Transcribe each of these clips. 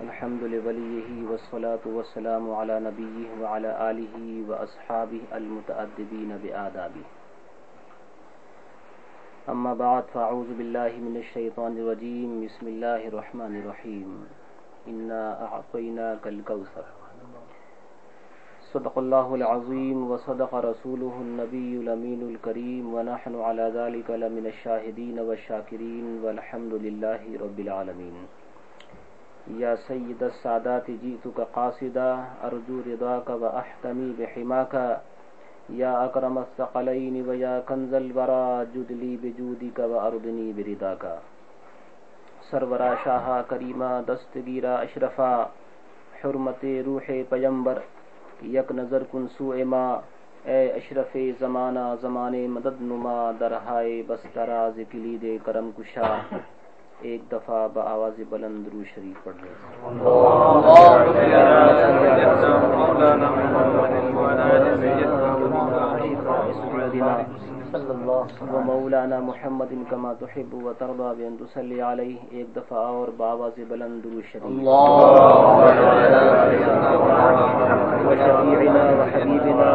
الحمد لوليه والصلاة والسلام على نبيه وعلى آله وأصحابه المتأدبين بآدابه. أما بعد، فأعوذ بالله من الشيطان الرجيم. بسم الله الرحمن الرحيم. إنا أعطيناك الكوثر. صدق الله العظيم وصدق رسوله النبي الأمين الكريم. ونحن على ذلك لمن الشاهدين والشاكرين. والحمد لله رب العالمين. يا سيد السادات جئتك قاصدا أرجو رضاك وأحتمي بحماك يا أكرم الثقلين ويا كنز الورى جد لي بجودك وأرضني برداك سرورا شاہا کریمہ دستگیرہ اشرفا، حرمت روح پیمبر، یک نظر کن سو ما، اے اشرف زمانہ، زمانے مدد نما، درہائے بس تراز کلید کرم کشا. ایک دفعہ بآواز بلند رو شریف پڑھ صلی اللہ و مولانا محمد كما تحب و وترضى بأن تصلي عليه ایک دفعہ اور بآواز بلند درود شریف اللہ و شفیعنا و وشفيعنا وحبيبنا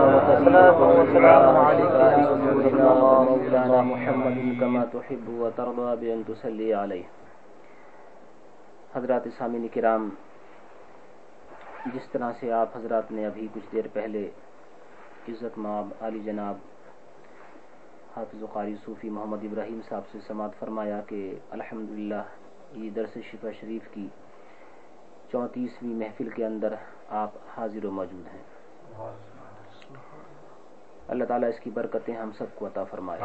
وسلام عليك مولانا محمد كما تحب و وترضى بأن تصلي عليه حضرات سامعین کرام، جس طرح سے آپ حضرات نے ابھی کچھ دیر پہلے عزت ماب علی جناب حافظ قاری صوفی محمد ابراہیم صاحب سے سماعت فرمایا کہ الحمدللہ یہ درس شفا شریف کی چونتیسویں محفل کے اندر آپ حاضر و موجود ہیں۔ اللہ تعالیٰ اس کی برکتیں ہم سب کو عطا فرمائے۔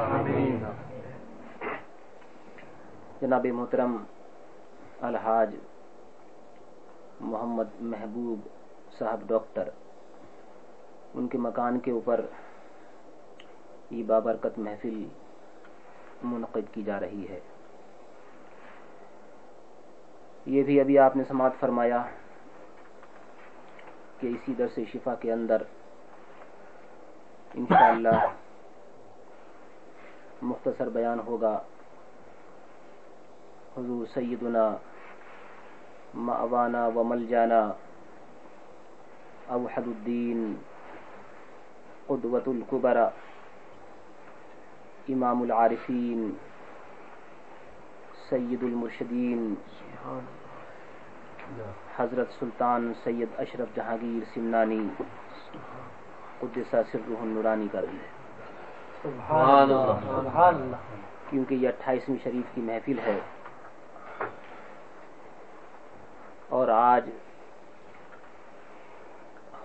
جناب محترم الحاج محمد محبوب صاحب ڈاکٹر ان کے مکان کے اوپر یہ بابرکت محفل منعقد کی جا رہی ہے۔ یہ بھی ابھی آپ نے سماعت فرمایا کہ اسی درس شفا کے اندر انشاءاللہ مختصر بیان ہوگا۔ حضور سیدنا معوانا و مل جانا اوحد الدین قدوت القبرہ امام العارفین سید المرشدین حضرت سلطان سید اشرف جہانگیر سمنانی قدسہ سرہ النورانی کا بھی کیونکہ یہ اٹھائیسویں شریف کی محفل ہے۔ اور آج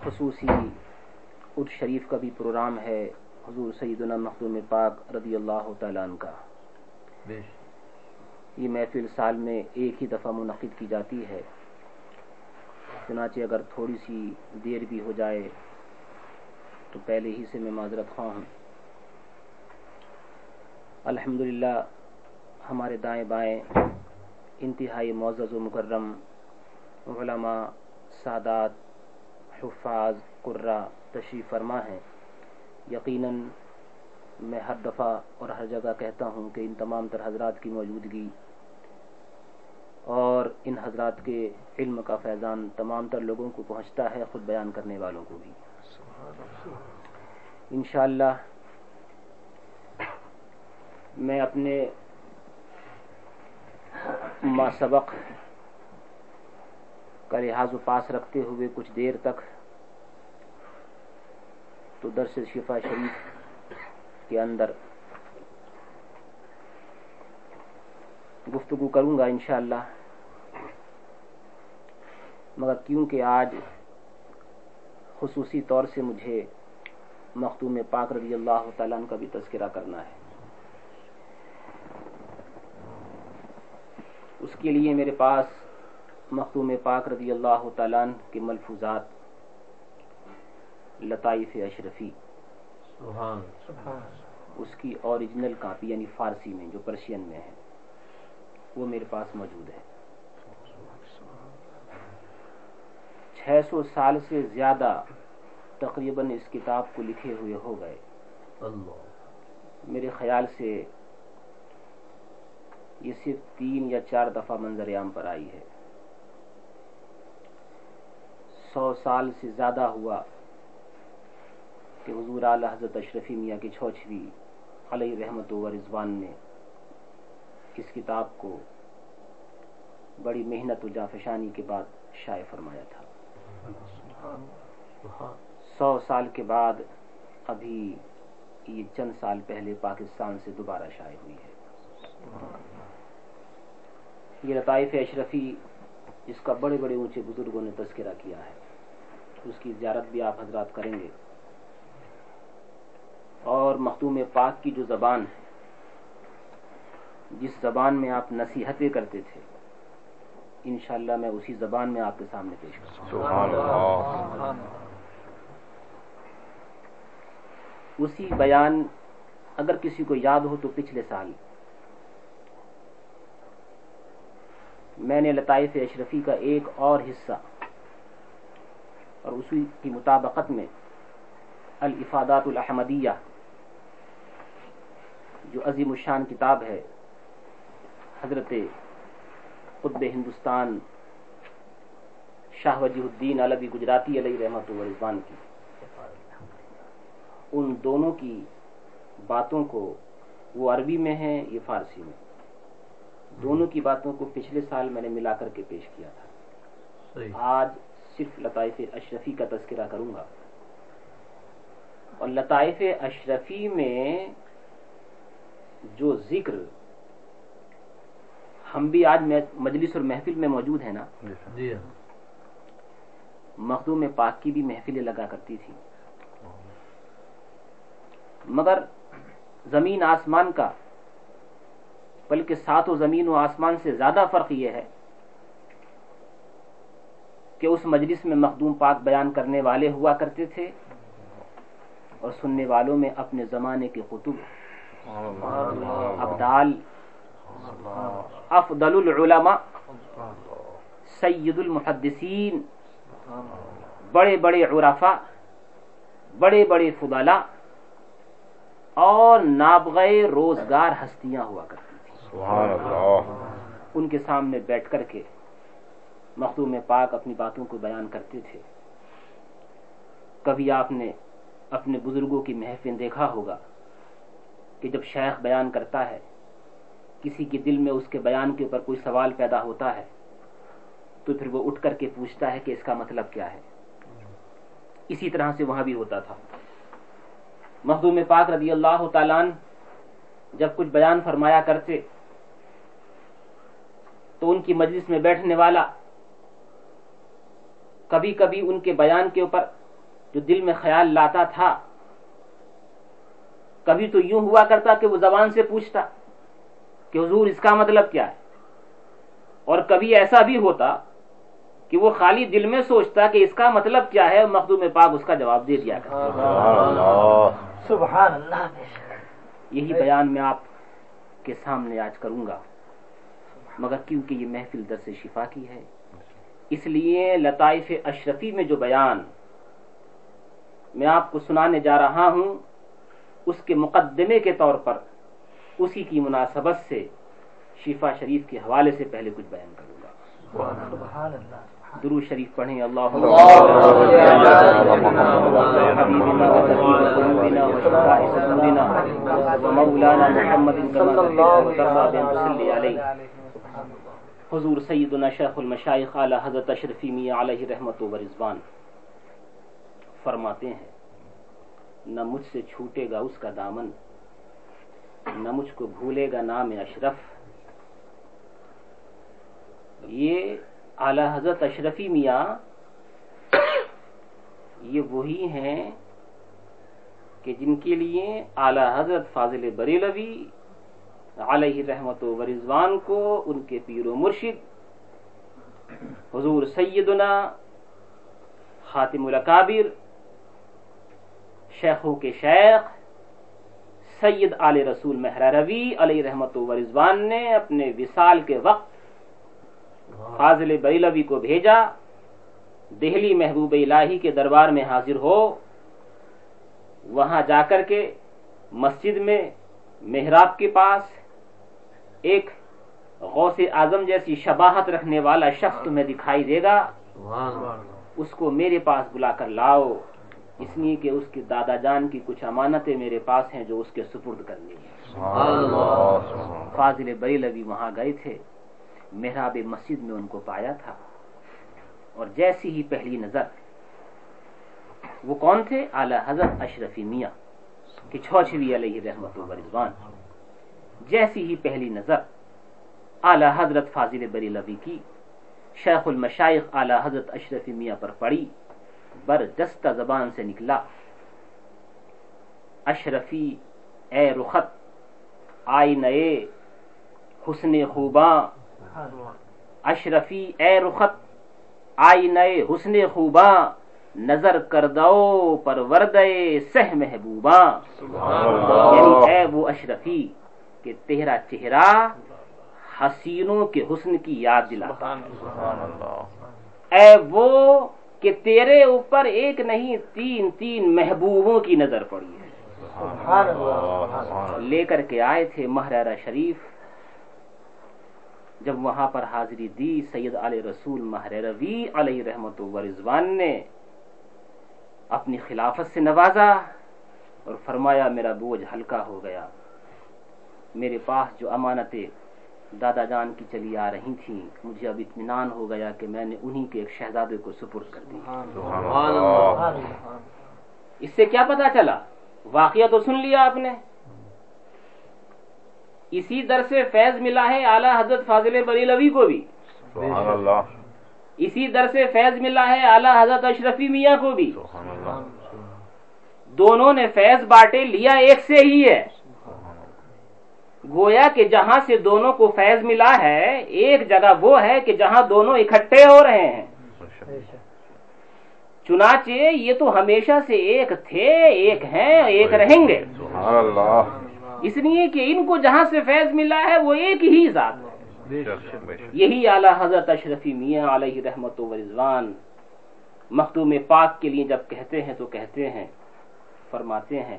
خصوصی اد شریف کا بھی پروگرام ہے۔ حضور سیدنا مخدوم پاک رضی اللہ تعالیٰ عنہ کا۔ یہ محفل سال میں ایک ہی دفعہ منعقد کی جاتی ہے۔ چنانچہ اگر تھوڑی سی دیر بھی ہو جائے تو پہلے ہی سے میں معذرت خواہ ہوں۔ الحمدللہ ہمارے دائیں بائیں انتہائی معزز و مکرم علماء سادات حفاظ قرہ تشریف فرما ہیں۔ یقیناً میں ہر دفعہ اور ہر جگہ کہتا ہوں کہ ان تمام تر حضرات کی موجودگی اور ان حضرات کے علم کا فیضان تمام تر لوگوں کو پہنچتا ہے خود بیان کرنے والوں کو بھی۔ انشاءاللہ میں اپنے ما سبق کا لحاظ و پاس رکھتے ہوئے کچھ دیر تک تو درس شفا شریف کے اندر گفتگو کروں گا انشاءاللہ۔ مگر کیونکہ آج خصوصی طور سے مجھے مختوم پاک رضی اللہ تعالیٰ کا بھی تذکرہ کرنا ہے۔ اس کے لیے میرے پاس مختوم پاک رضی اللہ تعالیٰ کے ملفوظات لطائف اشرفی۔ سبحان اس کی اوریجنل کاپی یعنی فارسی میں جو پرشین میں ہے وہ میرے پاس موجود ہے۔ چھ سو سال سے زیادہ تقریباً اس کتاب کو لکھے ہوئے ہو گئے۔ اللہ۔ میرے خیال سے یہ صرف تین یا چار دفعہ منظر عام پر آئی ہے۔ سو سال سے زیادہ ہوا کہ حضور اعلی حضرت اشرفی میاں کی چھوچھوی علیہ رحمت و رضوان نے اس کتاب کو بڑی محنت و جافشانی کے بعد شائع فرمایا تھا۔ سو سال کے بعد ابھی یہ چند سال پہلے پاکستان سے دوبارہ شائع ہوئی ہے۔ یہ لطائف اشرفی اس کا بڑے بڑے اونچے بزرگوں نے تذکرہ کیا ہے۔ اس کی زیارت بھی آپ حضرات کریں گے۔ اور مختوم پاک کی جو زبان ہے جس زبان میں آپ نصیحتیں کرتے تھے انشاءاللہ میں اسی زبان میں آپ کے سامنے پیش کروں اسی بیان اگر کسی کو یاد ہو تو پچھلے سال میں نے لطائف اشرفی کا ایک اور حصہ اور اسی کی مطابقت میں الافادات الحمدیہ جو عظیم الشان کتاب ہے حضرت قطب ہندوستان شاہ وجی الدین علوی گجراتی علیہ رحمت رضوان کی۔ ان دونوں کی باتوں کو وہ عربی میں ہے یہ فارسی میں۔ دونوں کی باتوں کو پچھلے سال میں نے ملا کر کے پیش کیا تھا۔ آج صرف لطائف اشرفی کا تذکرہ کروں گا۔ اور لطائف اشرفی میں جو ذکر ہم بھی آج مجلس اور محفل میں موجود ہیں نا؟ جی ہاں۔ مخدوم پاک کی بھی محفلیں لگا کرتی تھی مگر زمین آسمان کا بلکہ سات و زمین و آسمان سے زیادہ فرق یہ ہے کہ اس مجلس میں مخدوم پاک بیان کرنے والے ہوا کرتے تھے اور سننے والوں میں اپنے زمانے کے قطب ابدال افضل. العلماء. سید المحدثین. بڑے بڑے عرفا بڑے بڑے فضلا اور نابغے روزگار ہستیاں ہوا کرتی تھی ان کے سامنے بیٹھ کر کے مخدوم پاک اپنی باتوں کو بیان کرتے تھے. کبھی آپ نے اپنے بزرگوں کی محفل دیکھا ہوگا؟ کہ جب شیخ بیان کرتا ہے، کسی کے دل میں اس کے بیان کے اوپر کوئی سوال پیدا ہوتا ہے، تو پھر وہ اٹھ کر کے پوچھتا ہے کہ اس کا مطلب کیا ہے۔ اسی طرح سے وہاں بھی ہوتا تھا۔ مخدوم پاک رضی اللہ تعالیٰ جب کچھ بیان فرمایا کرتے، تو ان کی مجلس میں بیٹھنے والا کبھی کبھی ان کے بیان کے اوپر جو دل میں خیال لاتا تھا کبھی تو یوں ہوا کرتا کہ وہ زبان سے پوچھتا کہ حضور اس کا مطلب کیا ہے؟ اور کبھی ایسا بھی ہوتا کہ وہ خالی دل میں سوچتا کہ اس کا مطلب کیا ہے مخدوم پاک اس کا جواب دے دیا سبحان اللہ۔ یہی بیان میں آپ کے سامنے آج کروں گا۔ مگر کیونکہ یہ محفل درس شفا کی ہے اس لیے لطائف اشرفی میں جو بیان میں آپ کو سنانے جا رہا ہوں اس کے مقدمے کے طور پر اسی کی مناسبت سے شفا شریف کے حوالے سے پہلے کچھ بیان کروں گا۔ درو شریف پڑھیں۔ اللہ مولانا محمد حضور سیدنا شیخ المشائخ اعلی حضرت اشرفی میاں علیہ رحمت و رضوان۔ فرماتے ہیں نہ مجھ سے چھوٹے گا اس کا دامن، نہ مجھ کو بھولے گا نام اشرف۔ یہ اعلی حضرت اشرفی میاں، یہ وہی ہیں کہ جن کے لیے اعلی حضرت فاضل بریلوی علیہ رحمت و رضوان کو ان کے پیر و مرشد، حضور سیدنا خاتم الاکابر شیخوں کے شیخ سید آل رسول مہر روی علیہ رحمت و رضوان نے اپنے وصال کے وقت فاضل بریلوی کو بھیجا۔ دہلی محبوب الہی کے دربار میں حاضر ہو۔ وہاں جا کر کے مسجد میں محراب کے پاس ایک غوث اعظم جیسی شباہت رکھنے والا شخص تمہیں دکھائی دے گا۔ اس کو میرے پاس بلا کر لاؤ۔ اس لیے کہ اس کی دادا جان کی کچھ امانتیں میرے پاس ہیں جو اس کے سپرد کرنی ہیں۔ فاضل بری لبی وہاں گئے تھے۔ محراب مسجد میں ان کو پایا تھا۔ اور جیسی ہی پہلی نظر۔ وہ کون تھے؟ اعلی حضرت اشرفی میاں کہ چھوچوی علیہ رحمت رضوان۔ جیسی ہی پہلی نظر۔ اعلی حضرت فاضل بری لبی کی شیخ المشائق اعلی حضرت اشرفی میاں پر پڑی۔ بردستہ زبان سے نکلا۔ اشرفی اے رخت آئی نئے حسن خوباں۔ اشرفی اے رخت آئی نئے حسن خوباں۔ نظر کر دو پر وردے سہ محبوباں۔ یعنی اے وہ اشرفی کہ تیرا چہرہ حسینوں کے حسن کی یاد دلاتا اے وہ کہ تیرے اوپر ایک نہیں تین تین محبوبوں کی نظر پڑی ہے۔ لے کر کے آئے تھے محرارہ شریف جب وہاں پر حاضری دی سید علیہ رسول محروی علیہ رحمت و رضوان نے اپنی خلافت سے نوازا اور فرمایا میرا بوجھ ہلکا ہو گیا۔ میرے پاس جو امانتیں دادا جان کی چلی آ رہی تھی مجھے اب اطمینان ہو گیا کہ میں نے انہی کے ایک شہزادے کو سپرد کر دی اس سے کیا پتا چلا؟ واقعہ تو سن لیا آپ نے۔ اسی در سے فیض ملا ہے اعلی حضرت فاضل بری لوی کو بھی۔ اسی در سے فیض ملا ہے اعلی حضرت اشرفی میاں کو بھی۔ دونوں نے فیض باٹے لیا ایک سے ہی ہے۔ گویا کہ جہاں سے دونوں کو فیض ملا ہے ایک جگہ وہ ہے کہ جہاں دونوں اکٹھے ہو رہے ہیں۔ چنانچہ یہ تو ہمیشہ سے ایک تھے ایک ہیں ایک رہیں گے۔ اس لیے کہ ان کو جہاں سے فیض ملا ہے وہ ایک ہی ذات۔ ہے یہی اعلیٰ حضرت اشرفی میاں علیہ رحمت و رضوان مختوم پاک کے لیے جب کہتے ہیں تو کہتے ہیں فرماتے ہیں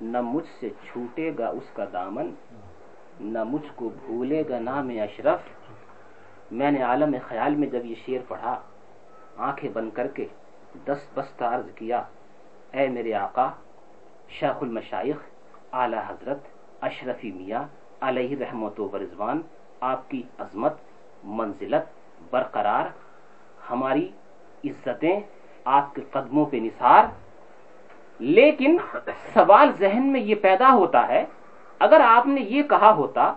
نہ مجھ سے چھوٹے گا اس کا دامن نہ مجھ کو بھولے گا نام اشرف۔ میں نے عالم خیال میں جب یہ شعر پڑھا، آنکھیں بند کر کے دس بستہ عرض کیا، اے میرے آقا، شیخ المشائخ، اعلی حضرت، اشرفی میاں، علیہ رحمت و برضوان آپ کی عظمت، منزلت، برقرار، ہماری عزتیں، آپ کے قدموں پہ نثار۔ لیکن سوال ذہن میں یہ پیدا ہوتا ہے اگر آپ نے یہ کہا ہوتا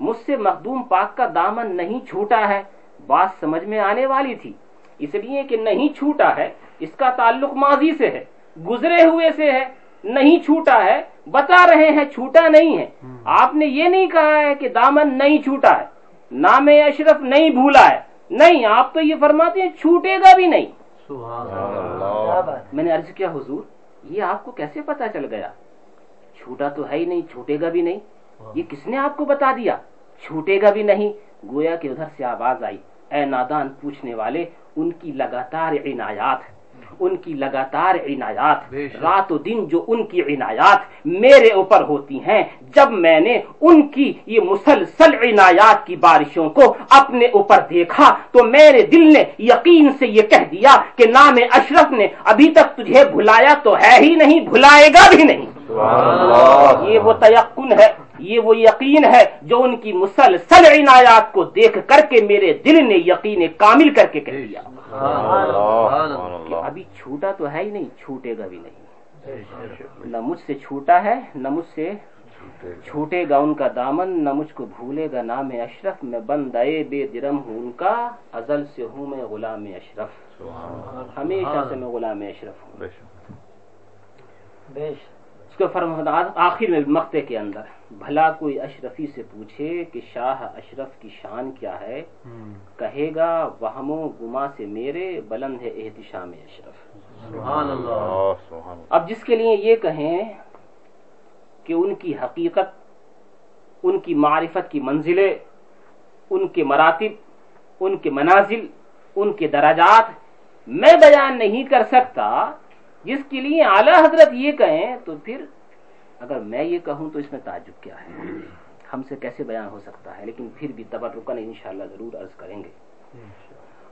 مجھ سے مخدوم پاک کا دامن نہیں چھوٹا ہے بات سمجھ میں آنے والی تھی۔ اس لیے کہ نہیں چھوٹا ہے اس کا تعلق ماضی سے ہے گزرے ہوئے سے ہے نہیں چھوٹا ہے بتا رہے ہیں چھوٹا نہیں ہے۔ آپ نے یہ نہیں کہا ہے کہ دامن نہیں چھوٹا ہے نام اشرف نہیں بھولا ہے۔ نہیں آپ تو یہ فرماتے ہیں چھوٹے گا بھی نہیں۔ میں نے عرض کیا حضور یہ آپ کو کیسے پتا چل گیا؟ چھوٹا تو ہے ہی نہیں چھوٹے گا بھی نہیں۔ یہ کس نے آپ کو بتا دیا؟ چھوٹے گا بھی نہیں۔ گویا کہ ادھر سے آواز آئی۔ اے نادان پوچھنے والے ان کی لگاتار عنایات ان کی لگاتار عنایات۔ رات و دن جو ان کی عنایات میرے اوپر ہوتی ہیں جب میں نے ان کی یہ مسلسل عنایات کی بارشوں کو اپنے اوپر دیکھا تو میرے دل نے یقین سے یہ کہہ دیا کہ نام اشرف نے ابھی تک تجھے بھلایا تو ہے ہی نہیں بھلائے گا بھی نہیں۔ یہ وہ تیقن ہے یہ وہ یقین ہے جو ان کی مسلسل عنایات کو دیکھ کر کے میرے دل نے یقین کامل کر کے کہہ دیا۔ ابھی چھوٹا تو ہے ہی نہیں چھوٹے گا بھی نہیں۔ نہ مجھ سے چھوٹا ہے نہ مجھ سے چھوٹے گا ان کا دامن نہ مجھ کو بھولے گا نام اشرف میں بند بے درم ہوں ان کا ازل سے ہوں میں غلام اشرف۔ ہمیشہ سے میں غلام اشرف ہوں۔ کے فرم آخر میں مقتے کے اندر بھلا کوئی اشرفی سے پوچھے کہ شاہ اشرف کی شان کیا ہے؟ کہے گا وہم و گما سے میرے بلند ہے احتشام اشرف۔ سبحان اللہ۔ اب جس کے لیے یہ کہیں کہ ان کی حقیقت ان کی معرفت کی منزلیں ان کے مراتب ان کے منازل ان کے درجات میں بیان نہیں کر سکتا جس کے لیے اعلی حضرت یہ کہیں تو پھر اگر میں یہ کہوں تو اس میں تعجب کیا ہے؟ ہم سے کیسے بیان ہو سکتا ہے؟ لیکن پھر بھی تبرکن انشاءاللہ ضرور عرض کریں گے۔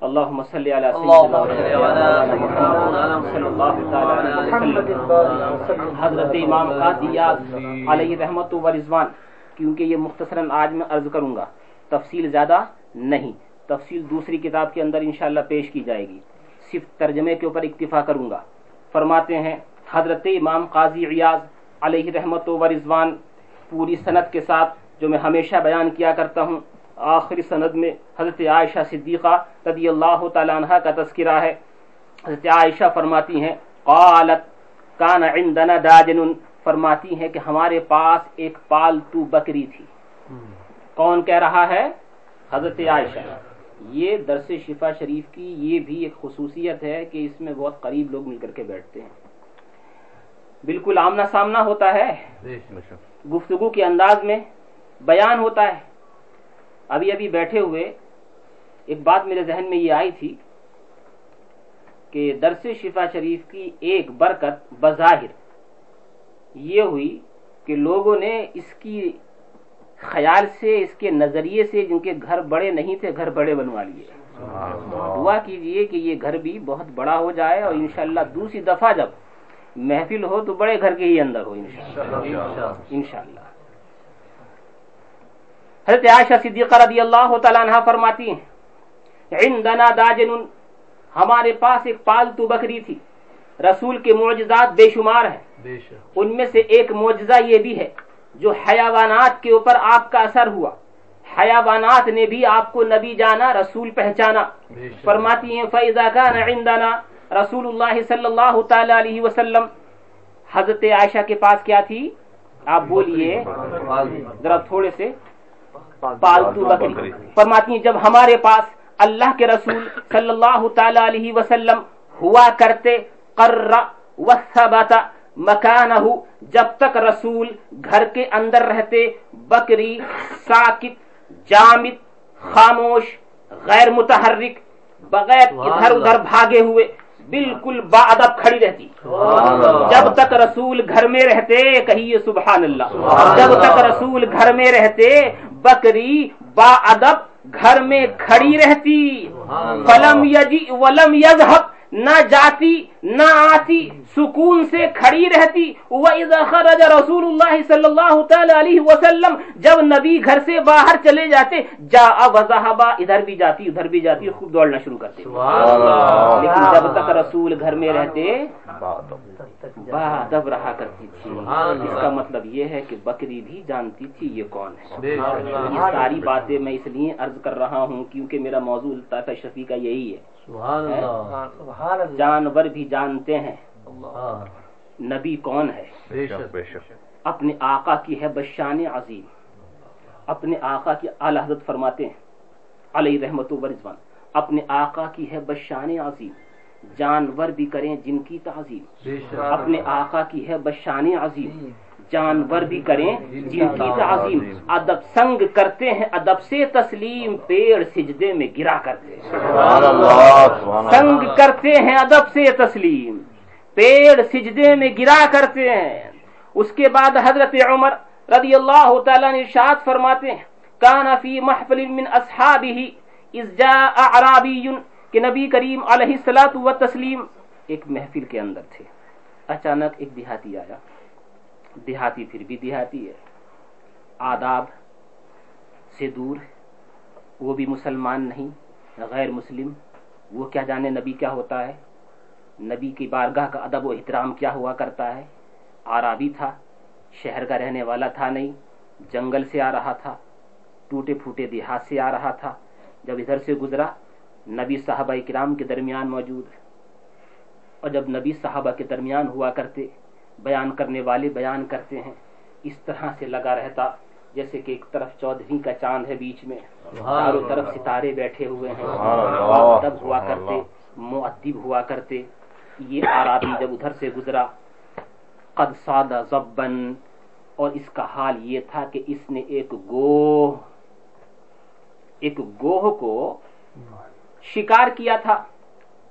اللهم صل على سيدنا محمد صلى الله تعالى عليه وسلم۔ حضرت امام علیہ رحمت و رضوان کیونکہ یہ مختصراً آج میں عرض کروں گا تفصیل زیادہ نہیں۔ تفصیل دوسری کتاب کے اندر انشاءاللہ پیش کی جائے گی۔ صرف ترجمے کے اوپر اکتفا کروں گا۔ فرماتے ہیں حضرت امام قاضی عیاض علیہ رحمت و رضوان پوری صنعت کے ساتھ جو میں ہمیشہ بیان کیا کرتا ہوں آخری سند میں حضرت عائشہ صدیقہ رضی اللہ تعالیٰ عنہ کا تذکرہ ہے۔ حضرت عائشہ فرماتی ہیں قالت کان عندنا داجن فرماتی ہیں کہ ہمارے پاس ایک پالتو بکری تھی۔ کون کہہ رہا ہے؟ حضرت عائشہ۔ یہ درس شفا شریف کی یہ بھی ایک خصوصیت ہے کہ اس میں بہت قریب لوگ مل کر کے بیٹھتے ہیں۔ بالکل آمنا سامنا ہوتا ہے۔ گفتگو کے انداز میں بیان ہوتا ہے۔ ابھی ابھی بیٹھے ہوئے ایک بات میرے ذہن میں یہ آئی تھی کہ درس شفا شریف کی ایک برکت بظاہر یہ ہوئی کہ لوگوں نے اس کی خیال سے اس کے نظریے سے جن کے گھر بڑے نہیں تھے گھر بڑے بنوا لیے۔ دعا کیجیے کہ یہ گھر بھی بہت بڑا ہو جائے اور انشاءاللہ دوسری دفعہ جب محفل ہو تو بڑے گھر کے ہی اندر ہو انشاءاللہ۔ حضرت عائشہ صدیقہ رضی اللہ تعالیٰ عنہ فرماتی ہیں عندنا داجن ہمارے پاس ایک پالتو بکری تھی۔ رسول کے معجزات بے شمار ہیں۔ ان میں سے ایک معجزہ یہ بھی ہے۔ جو حیوانات کے اوپر آپ کا اثر ہوا۔ حیوانات نے بھی آپ کو نبی جانا رسول پہچانا۔ فرماتی ہیں فیضا کان عندنا رسول اللہ صلی اللہ تعالی علیہ وسلم۔ حضرت عائشہ کے پاس کیا تھی؟ آپ بولیے ذرا تھوڑے سے۔ پالتو بکری۔ فرماتی ہیں جب ہمارے پاس اللہ کے رسول صلی اللہ تعالی علیہ وسلم ہوا کرتے قر وثبت مکانہ جب تک رسول گھر کے اندر رہتے بکری ساکت جامد خاموش غیر متحرک بغیر ادھر ادھر بھاگے ہوئے بالکل با ادب کھڑی رہتی۔ جب تک رسول گھر میں رہتے کہیے سبحان اللہ۔ جب تک رسول گھر میں رہتے بکری با ادب گھر میں کھڑی رہتی۔ فلم یجی ولم یذهب نہ جاتی نہ آتی سکون سے کھڑی رہتی۔ وَإِذَا خَرَجَ رسول اللہ صلی اللہ تعالی علیہ وسلم جب نبی گھر سے باہر چلے جاتے جا وضحبا ادھر بھی جاتی ادھر بھی جاتی خوب دوڑنا شروع کرتے۔ لیکن جب تک رسول گھر میں رہتے بادب رہا کرتی تھی۔ اس کا مطلب یہ ہے کہ بکری بھی جانتی تھی یہ کون ہے۔ یہ ساری باتیں میں اس لیے عرض کر رہا ہوں کیونکہ میرا موضوع الطاف شفیع کا یہی ہے۔ جانور بھی جانتے ہیں۔ نبی کون ہے؟ اپنے آقا کی ہے بشان عظیم۔ اپنے آقا کی اعلی حضرت فرماتے ہیں علیہ رحمت و رضوان۔ اپنے آقا کی ہے بشان عظیم۔ جانور بھی کریں جن کی تعظیم۔ اپنے آقا کی ہے بشان عظیم۔ جانور بھی کریں جن کی تعظیم ادب سنگ کرتے ہیں ادب سے تسلیم پیڑ سجدے میں گرا کرتے ہیں۔ سنگ کرتے ہیں ادب سے تسلیم پیڑ سجدے میں گرا کرتے ہیں۔ اس کے بعد حضرت عمر رضی اللہ تعالیٰ نے ارشاد فرماتے ہیں کانا فی محفل من اصحابہ اذ جاء اعرابی کہ نبی کریم علیہ السلاۃ و تسلیم ایک محفل کے اندر تھے۔ اچانک ایک دیہاتی آیا۔ دیہاتی، پھر بھی دیہاتی ہے۔ آداب سے دور وہ بھی مسلمان نہیں، غیر مسلم۔ وہ کیا جانے نبی کیا ہوتا ہے؟ نبی کی بارگاہ کا ادب و احترام کیا ہوا کرتا ہے؟ آرابی تھا، شہر کا رہنے والا تھا نہیں، جنگل سے آ رہا تھا، ٹوٹے پھوٹے دیہات سے آ رہا تھا۔ جب ادھر سے گزرا، نبی صحابہ کرام کے درمیان موجود۔ اور جب نبی صحابہ کے درمیان ہوا کرتے بیان کرنے والے بیان کرتے ہیں۔ اس طرح سے لگا رہتا جیسے کہ ایک طرف چودھری کا چاند ہے بیچ میں چاروں طرف ستارے بیٹھے ہوئے ہیں۔ تب ہوا کرتے معدب ہوا کرتے۔ یہ آرابی جب ادھر سے گزرا قد سادہ زبن اور اس کا حال یہ تھا کہ اس نے ایک گوہ ایک گوہ کو شکار کیا تھا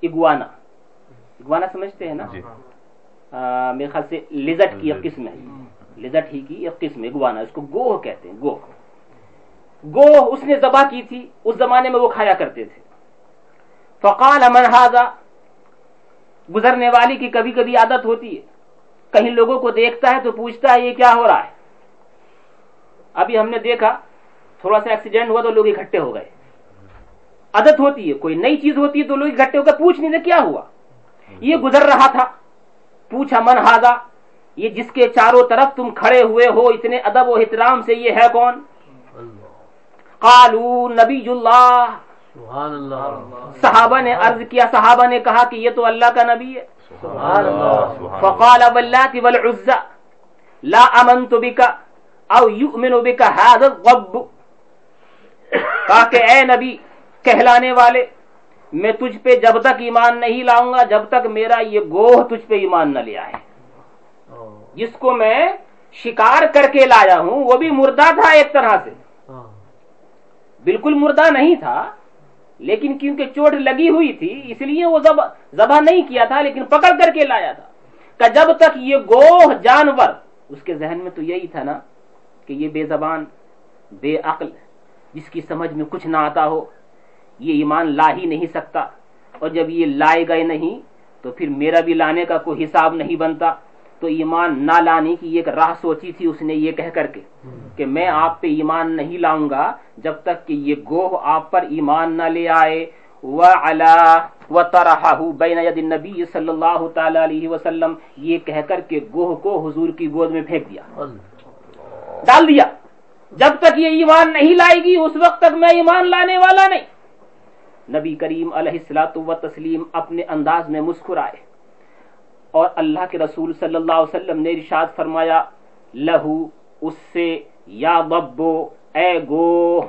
اگوانا۔ اگوانا سمجھتے ہیں نا؟ میرے خیال سے لزٹ کی ایک قسم ہے۔ لزٹ ہی کی ایک قسم اگوانا اس کو گوہ کہتے ہیں گوہ۔ گوہ اس نے ذبح کی تھی اس زمانے میں وہ کھایا کرتے تھے۔ فقال امن ہاضا گزرنے والی کی کبھی کبھی عادت ہوتی ہے۔ کہیں لوگوں کو دیکھتا ہے تو پوچھتا ہے یہ کیا ہو رہا ہے؟ ابھی ہم نے دیکھا تھوڑا سا ایکسیڈنٹ ہوا تو لوگ اکٹھے ہو گئے۔ عادت ہوتی ہے کوئی نئی چیز ہوتی ہے تو لوگ اکٹھے ہو گئے پوچھ نہیں کیا ہوا؟ یہ گزر رہا تھا۔ پوچھا من ہاضا یہ جس کے چاروں طرف تم کھڑے ہوئے ہو اتنے ادب و احترام سے یہ ہے کون؟ قالو نبی اللہ۔ صحابہ نے عرض کیا صحابہ نے کہا کہ یہ تو اللہ کا نبی ہے۔ فقال واللات والعزى لا امنت بك او يؤمن بك هذا الضب کہا کہ اے نبی کہلانے والے میں تجھ پہ جب تک ایمان نہیں لاؤں گا جب تک میرا یہ گوہ تجھ پہ ایمان نہ لے آئے۔ جس کو میں شکار کر کے لایا ہوں وہ بھی مردہ تھا ایک طرح سے۔ بالکل مردہ نہیں تھا لیکن کیونکہ چوٹ لگی ہوئی تھی اس لیے وہ ذبح نہیں کیا تھا لیکن پکڑ کر کے لایا تھا۔ کہ جب تک یہ گوہ جانور اس کے ذہن میں تو یہی تھا نا کہ یہ بے زبان بے عقل جس کی سمجھ میں کچھ نہ آتا ہو۔ یہ ایمان لا ہی نہیں سکتا۔ اور جب یہ لائے گئے نہیں، تو پھر میرا بھی لانے کا کوئی حساب نہیں بنتا۔ تو ایمان نہ لانے کی ایک راہ سوچی تھی اس نے یہ کہہ کر کے کہ میں آپ پہ ایمان نہیں لاؤں گا جب تک کہ یہ گوہ آپ پر ایمان نہ لے آئے۔ بین نبی صلی اللہ تعالی علیہ وسلم، یہ کہہ کر کے گوہ کو حضور کی گود میں پھینک دیا۔ ڈال دیا۔ جب تک یہ ایمان نہیں لائے گی، اس وقت تک میں ایمان لانے والا نہیں۔ نبی کریم علیہ السلاۃ و تسلیم اپنے انداز میں مسکرائے۔ اور اللہ کے رسول صلی اللہ علیہ وسلم نے ارشاد فرمایا لہو اس سے یا ببو اے گو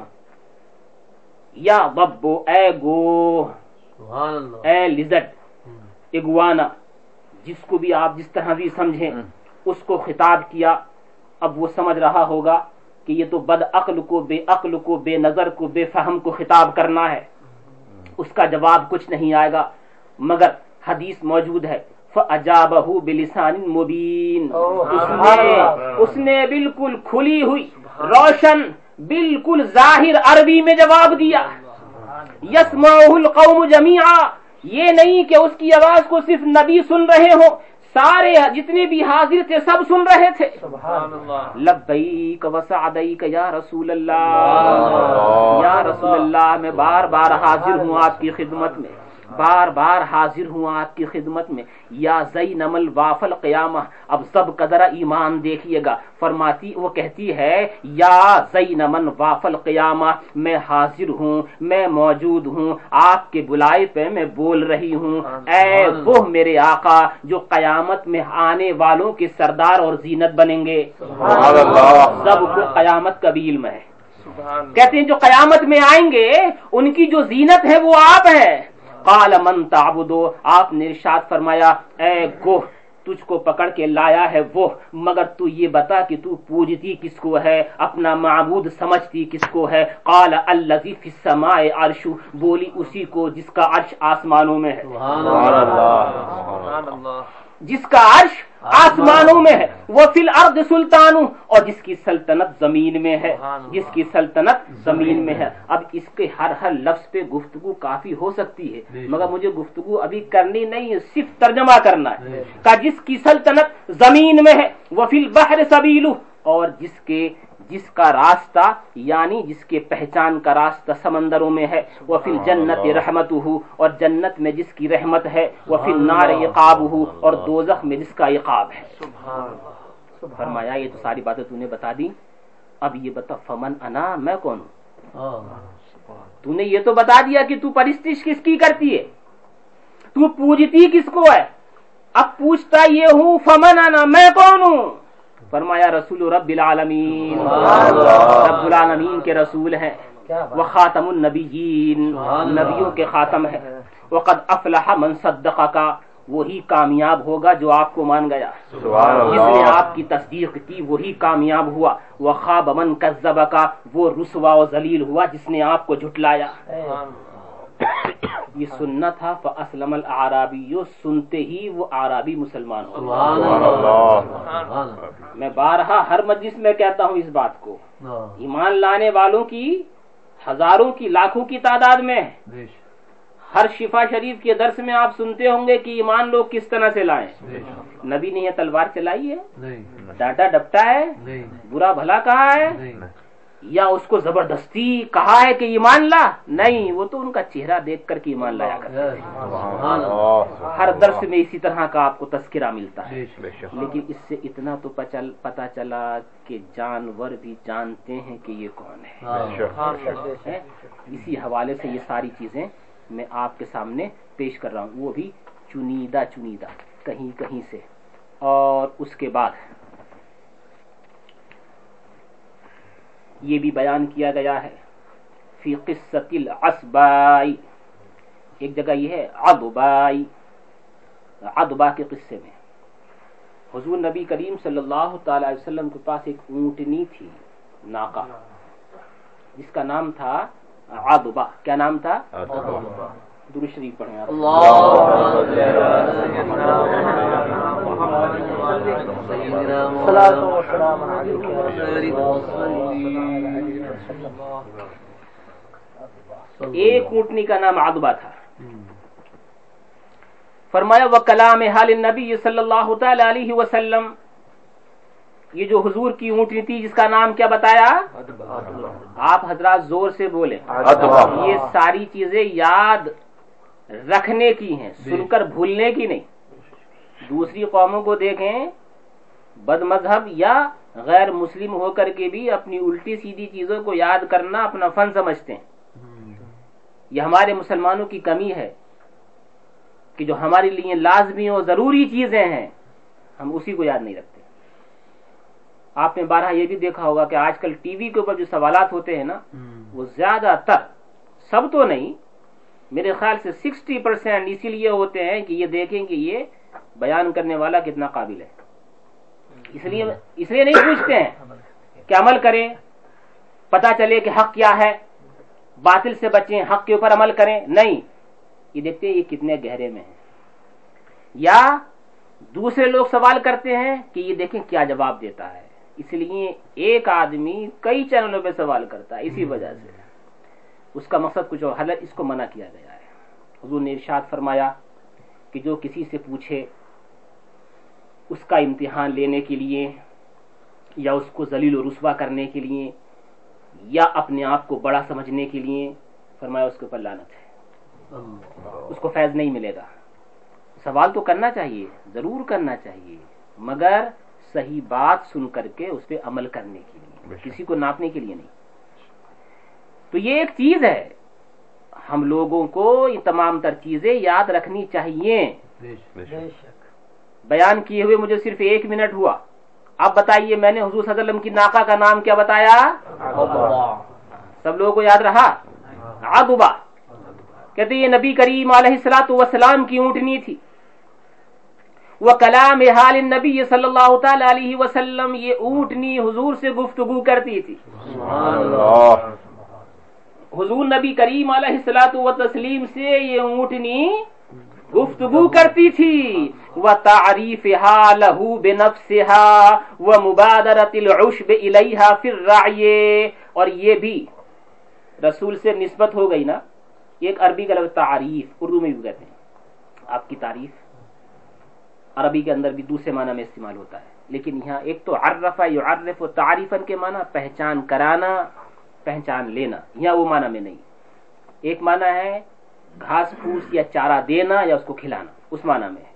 یا ببو اے گو اے لزٹ اگوانا جس کو بھی آپ جس طرح بھی سمجھیں اس کو خطاب کیا۔ اب وہ سمجھ رہا ہوگا کہ یہ تو بد عقل کو بے عقل کو بے نظر کو بے فہم کو خطاب کرنا ہے۔ اس کا جواب کچھ نہیں آئے گا۔ مگر حدیث موجود ہے۔ فَأَجَابَهُ بِلِسَانٍ مُبِينٍ۔ اس نے بالکل کھلی ہوئی روشن بالکل ظاہر عربی میں جواب دیا۔ یسمعه القوم جميعا یہ نہیں کہ اس کی آواز کو صرف نبی سن رہے ہوں۔ سارے جتنے بھی حاضر تھے سب سن رہے تھے۔ لبیک وسعدیک یا رسول اللہ۔ یا رسول اللہ میں بار بار حاضر ہوں آپ کی خدمت میں۔ بار بار حاضر ہوں آپ کی خدمت میں۔ یا زئی نمل وافل قیامہ اب سب قدر ایمان دیکھیے گا۔ فرماتی وہ کہتی ہے یا زئی نمن وافل قیامہ میں حاضر ہوں میں موجود ہوں آپ کے بلائے پہ میں بول رہی ہوں۔ اے وہ میرے آقا جو قیامت میں آنے والوں کے سردار اور زینت بنیں گے۔ سب کو قیامت کا بھی علم ہے۔ کہتے ہیں جو قیامت میں آئیں گے ان کی جو زینت ہے وہ آپ ہیں قال من تعبدو؟ آپ نے ارشاد فرمایا، اے گوہ، تجھ کو پکڑ کے لایا ہے وہ، مگر تو یہ بتا کہ تو پوجتی کس کو ہے، اپنا معبود سمجھتی کس کو ہے؟ قال الذی فی السماء عرش، بولی اسی کو جس کا عرش آسمانوں میں ہے۔ سبحان اللہ سبحان اللہ۔ جس کا عرش آسمانوں میں ہے۔ وہ فی الارض سلطان اور جس کی سلطنت زمین میں ہے۔ جس کی سلطنت زمین میں ہے۔ اب اس کے ہر ہر لفظ پہ گفتگو کافی ہو سکتی ہے۔ مگر مجھے گفتگو ابھی کرنی نہیں ہے صرف ترجمہ کرنا ہے۔ کہ جس کی سلطنت زمین میں ہے وہ فی البحر سبیلو اور جس کے جس کا راستہ یعنی جس کے پہچان کا راستہ سمندروں میں ہے. وہ پھر جنت رحمت ہو اور جنت میں جس کی رحمت ہے. وہ پھر نار عقاب ہو اور دوزخ میں جس کا عقاب ہے. فرمایا یہ تو ساری باتیں تو نے بتا دی. اب یہ بتا فمن انا میں کون ہوں؟ تو نے یہ تو بتا دیا کہ تو پرستش کس کی کرتی ہے؟ تو پوجتی کس کو ہے؟ اب پوچھتا یہ ہوں فمن انا میں کون ہوں؟ فرمایا رسول رب العالمین۔ رب العالمین کے رسول ہیں۔ وہ خاتم النبیین۔ نبیوں کے خاتم ہے وقد افلح من صدق کا وہی کامیاب ہوگا جو آپ کو مان گیا۔ جس نے آپ کی تصدیق کی وہی کامیاب ہوا۔ وہ خواب من کذب کا وہ رسوا و ذلیل ہوا جس نے آپ کو جھٹلایا۔ یہ سننا تھا فاسلم العرابی سنتے ہی وہ عربی مسلمان ہو میں بارہا ہر مجلس میں کہتا ہوں اس بات کو۔ ایمان لانے والوں کی ہزاروں کی لاکھوں کی تعداد میں۔ ہر شفا شریف کے درس میں آپ سنتے ہوں گے کہ ایمان لوگ کس طرح سے لائیں۔ نبی نے یہ تلوار چلائی ہے۔ ڈانٹا ڈپٹا ہے۔ برا بھلا کہا ہے۔ یا اس کو زبردستی کہا ہے کہ ایمان لا؟ نہیں وہ تو ان کا چہرہ دیکھ کر کے ایمان لایا کرتا ہر درس میں اسی طرح کا آپ کو تذکرہ ملتا ہے۔ لیکن اس سے اتنا تو پتا چلا کہ جانور بھی جانتے ہیں کہ یہ کون ہے۔ اسی حوالے سے یہ ساری چیزیں میں آپ کے سامنے پیش کر رہا ہوں۔ وہ بھی چنیدہ چنیدہ کہیں کہیں سے۔ اور اس کے بعد یہ بھی بیان کیا گیا ہے۔ فی قصت العصبائی۔ ایک جگہ یہ ہے عدبائی عدبا کے قصے میں۔ حضور نبی کریم صلی اللہ تعالی علیہ وسلم کے پاس ایک اونٹنی تھی ناکا جس کا نام تھا عدبا کیا نام تھا؟ در شریف پڑھیں ایک اونٹنی کا نام آدبا تھا۔ فرمایا وہ کلام حال نبی صلی اللہ تعالی علیہ وسلم۔ یہ جو حضور کی اونٹنی تھی جس کا نام کیا بتایا؟ آپ حضرات زور سے بولے یہ ساری چیزیں یاد رکھنے کی ہیں سن کر بھولنے کی نہیں۔ دوسری قوموں کو دیکھیں بد مذہب یا غیر مسلم ہو کر کے بھی اپنی الٹی سیدھی چیزوں کو یاد کرنا اپنا فن سمجھتے ہیں۔ یہ ہمارے مسلمانوں کی کمی ہے کہ جو ہمارے لیے لازمی اور ضروری چیزیں ہیں ہم اسی کو یاد نہیں رکھتے۔ آپ نے بارہ یہ بھی دیکھا ہوگا کہ آج کل ٹی وی کے اوپر جو سوالات ہوتے ہیں نا وہ زیادہ تر سب تو نہیں میرے خیال سے سکسٹی پرسینٹ اسی لیے ہوتے ہیں کہ یہ دیکھیں کہ یہ بیان کرنے والا کتنا قابل ہے۔ اس لیے اس لیے نہیں پوچھتے ہیں کہ عمل کریں پتا چلے کہ حق کیا ہے، باطل سے بچیں، حق کے اوپر عمل کریں۔ نہیں، یہ دیکھتے ہیں یہ کتنے گہرے میں ہیں۔ یا دوسرے لوگ سوال کرتے ہیں کہ یہ دیکھیں کیا جواب دیتا ہے۔ اس لیے ایک آدمی کئی چینلوں پہ سوال کرتا ہے، اسی وجہ سے۔ اس کا مقصد کچھ اور حل اس کو منع کیا گیا ہے۔ حضور نے ارشاد فرمایا کہ جو کسی سے پوچھے اس کا امتحان لینے کے لیے یا اس کو ذلیل و رسوا کرنے کے لیے یا اپنے آپ کو بڑا سمجھنے کے لیے فرمایا اس کے اوپر لانت ہے۔ اس کو فیض نہیں ملے گا۔ سوال تو کرنا چاہیے ضرور کرنا چاہیے مگر صحیح بات سن کر کے اس پہ عمل کرنے کے لیے کسی کو ناپنے کے لیے نہیں۔ تو یہ ایک چیز ہے۔ ہم لوگوں کو یہ تمام تر چیزیں یاد رکھنی چاہیے۔ بیان کیے ہوئے مجھے صرف ایک منٹ ہوا۔ اب بتائیے میں نے حضور صلی اللہ علیہ وسلم کی ناکا کا نام کیا بتایا؟ سب لوگوں کو یاد رہا؟ آدبا کہتے یہ نبی کریم علیہ السلاۃ وسلام کی اونٹنی تھی۔ وہ کلام حال نبی صلی اللہ تعالی علیہ وسلم یہ اونٹنی حضور سے گفتگو کرتی تھی۔ حضور نبی کریم علیہ السلاۃ و تسلیم سے یہ اونٹنی گفتگو کرتی تھی۔ وہ تعریف ہا لہو بے نفسا وہ مبادرت العشب الیہا پھر رائے اور یہ بھی رسول سے نسبت ہو گئی نا۔ ایک عربی کا لفظ تعریف، اردو میں بھی کہتے ہیں۔ آپ کی تعریف عربی کے اندر بھی دوسرے معنی میں استعمال ہوتا ہے۔ لیکن یہاں ایک تو عرفہ یعرف و تعریفن کے معنی، پہچان کرانا۔ پہچان لینا یا وہ معنی میں نہیں۔ ایک معنی ہے گھاس پھوس یا چارہ دینا یا اس کو کھلانا، اس معنی میں